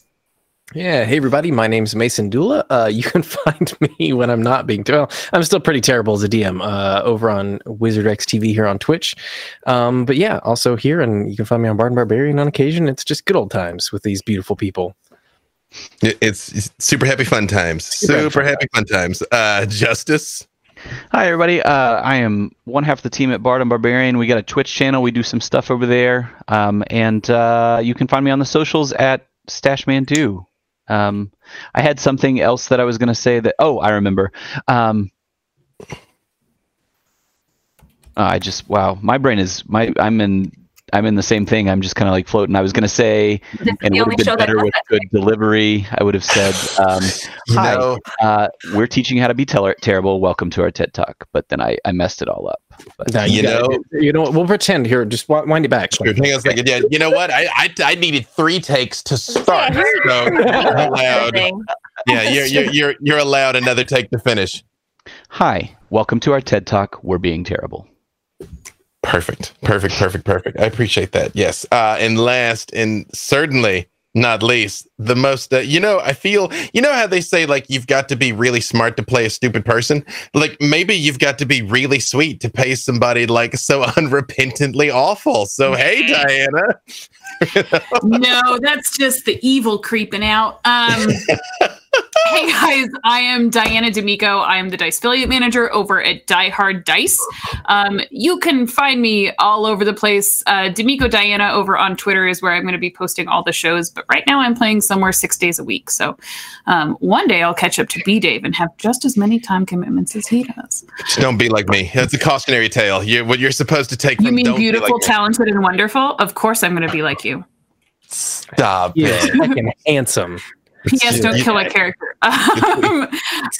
B: Yeah, hey everybody, my name's Mason Dula. Uh, you can (laughs) find me when I'm not being well. I'm still pretty terrible as a DM uh, over on Wizard X TV here on Twitch. Um, but yeah, also here, and you can find me on Barden Barbarian on occasion. It's just good old times with these beautiful people.
A: It- It's, it's super happy fun times.
B: Super
A: Super,
B: happy
A: fun times. Uh, Justice.
C: Hi, everybody. Uh, I am one half of the team at Bardom Barbarian. We got a Twitch channel. We do some stuff over there. Um, and uh, you can find me on the socials at Stashman2. Um, I had something else that I was going to say that. Oh, I remember. Um, I just wow, my brain is my. I'm in. I'm in the same thing. I'm just kind of like floating. I was going to say,
G: This
C: and
G: the
C: it would have been better with
G: that.
C: good delivery. I would have said, um, (laughs) Hi.
A: know,
C: uh, "We're teaching how to be ter- terrible. Welcome to our TED Talk." But then I, I messed it all up. But
B: Now,
A: You
B: gotta
A: know-
B: do- you know, what, we'll pretend here. Just wind it back.
A: Sure, hang on a second. Yeah, you know what? I, I I needed three takes to start. So you're allowed. Yeah, you're, you're (laughs) you're you're allowed another take to finish.
C: Hi, welcome to our TED Talk. We're being terrible.
A: Perfect, perfect, perfect, perfect. I appreciate that. Yes. Uh, and last, and certainly not least, the most. Uh, you know, I feel. You know how they say like you've got to be really smart to play a stupid person. Like maybe you've got to be really sweet to pay somebody like so (laughs) unrepentantly awful. So hey, Diana. (laughs)
F: no, that's just the evil creeping out. Um, (laughs) hey guys, I am Diana D'Amico. I am the Dice affiliate manager over at Die Hard Dice. Um, you can find me all over the place. Uh, D'Amico Diana over on Twitter is where I'm going to be posting all the shows. But right now, I'm playing somewhere six days a week. So um, one day I'll catch up to B Dave and have just as many time commitments as he does.
A: Just don't be like me. That's a cautionary tale. You what you're supposed to take.
F: You
A: from
F: mean
A: don't be
F: beautiful,
A: like me.
F: talented, and wonderful? Of course, I'm going to be like you.
A: Stop.
B: Yeah,
A: it.
B: fucking handsome.
F: P.S. Don't kill a character. (laughs) Um,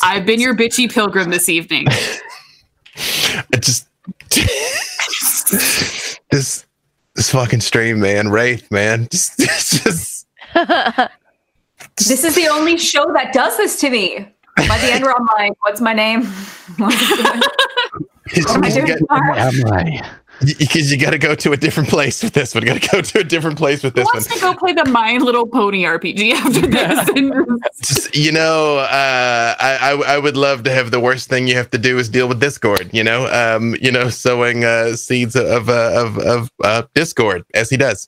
F: I've been your bitchy pilgrim this evening.
A: I just this this fucking stream, man. Wraith, man. (laughs) Just, just
D: This is the only show that does this to me. By the end, where I'm like, "What's my name?" (laughs) What's it doing? What am I doing tomorrow?
A: Because you got to go to a different place with this one. Got to go to a different place with
F: Who
A: this one.
F: wants to go play the My Little Pony RPG after (laughs) this? (laughs)
A: Just, you know, uh, I, I I would love to have the worst thing you have to do is deal with Discord. You know, um, you know, sowing uh, seeds of uh, of of uh, Discord as he does.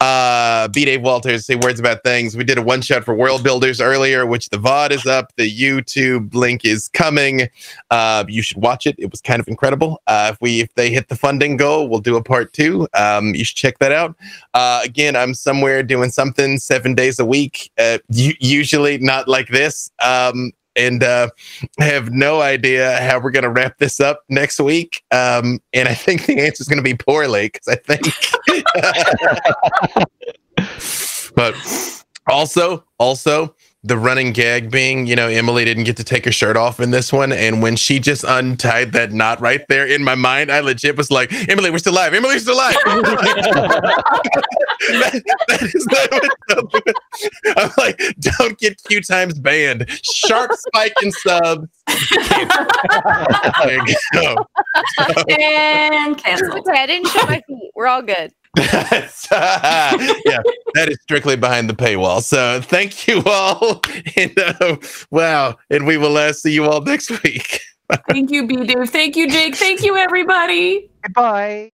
A: Uh, B. Dave Walters say words about things. We did a one shot for World Builders earlier, which the VOD is up. The YouTube link is coming. Uh, you should watch it. It was kind of incredible. Uh, if we if they hit the funding we'll do a part two. Um, you should check that out. Uh, again, I'm somewhere doing something seven days a week. Uh, usually not like this. Um, and uh, have no idea how we're going to wrap this up next week. Um, and I think the answer is going to be poorly because I think. (laughs) but also, also the running gag being, you know, Emily didn't get to take her shirt off in this one, and when she just untied that knot right there in my mind, I legit was like, "Emily, we're still alive. Emily, we're still alive." (laughs) that, that is not what I'm like. Don't get Q times banned. Sharp spike in subs. (laughs) there you go.
D: and cancel.
E: okay, I didn't show my feet. We're all good.
A: That's, (laughs) yeah, that is strictly behind the paywall. So thank you all, (laughs) and uh, wow, and we will uh, see you all next week. (laughs)
F: thank you, B Dave. Thank you, Jake. Thank you, everybody.
C: Goodbye.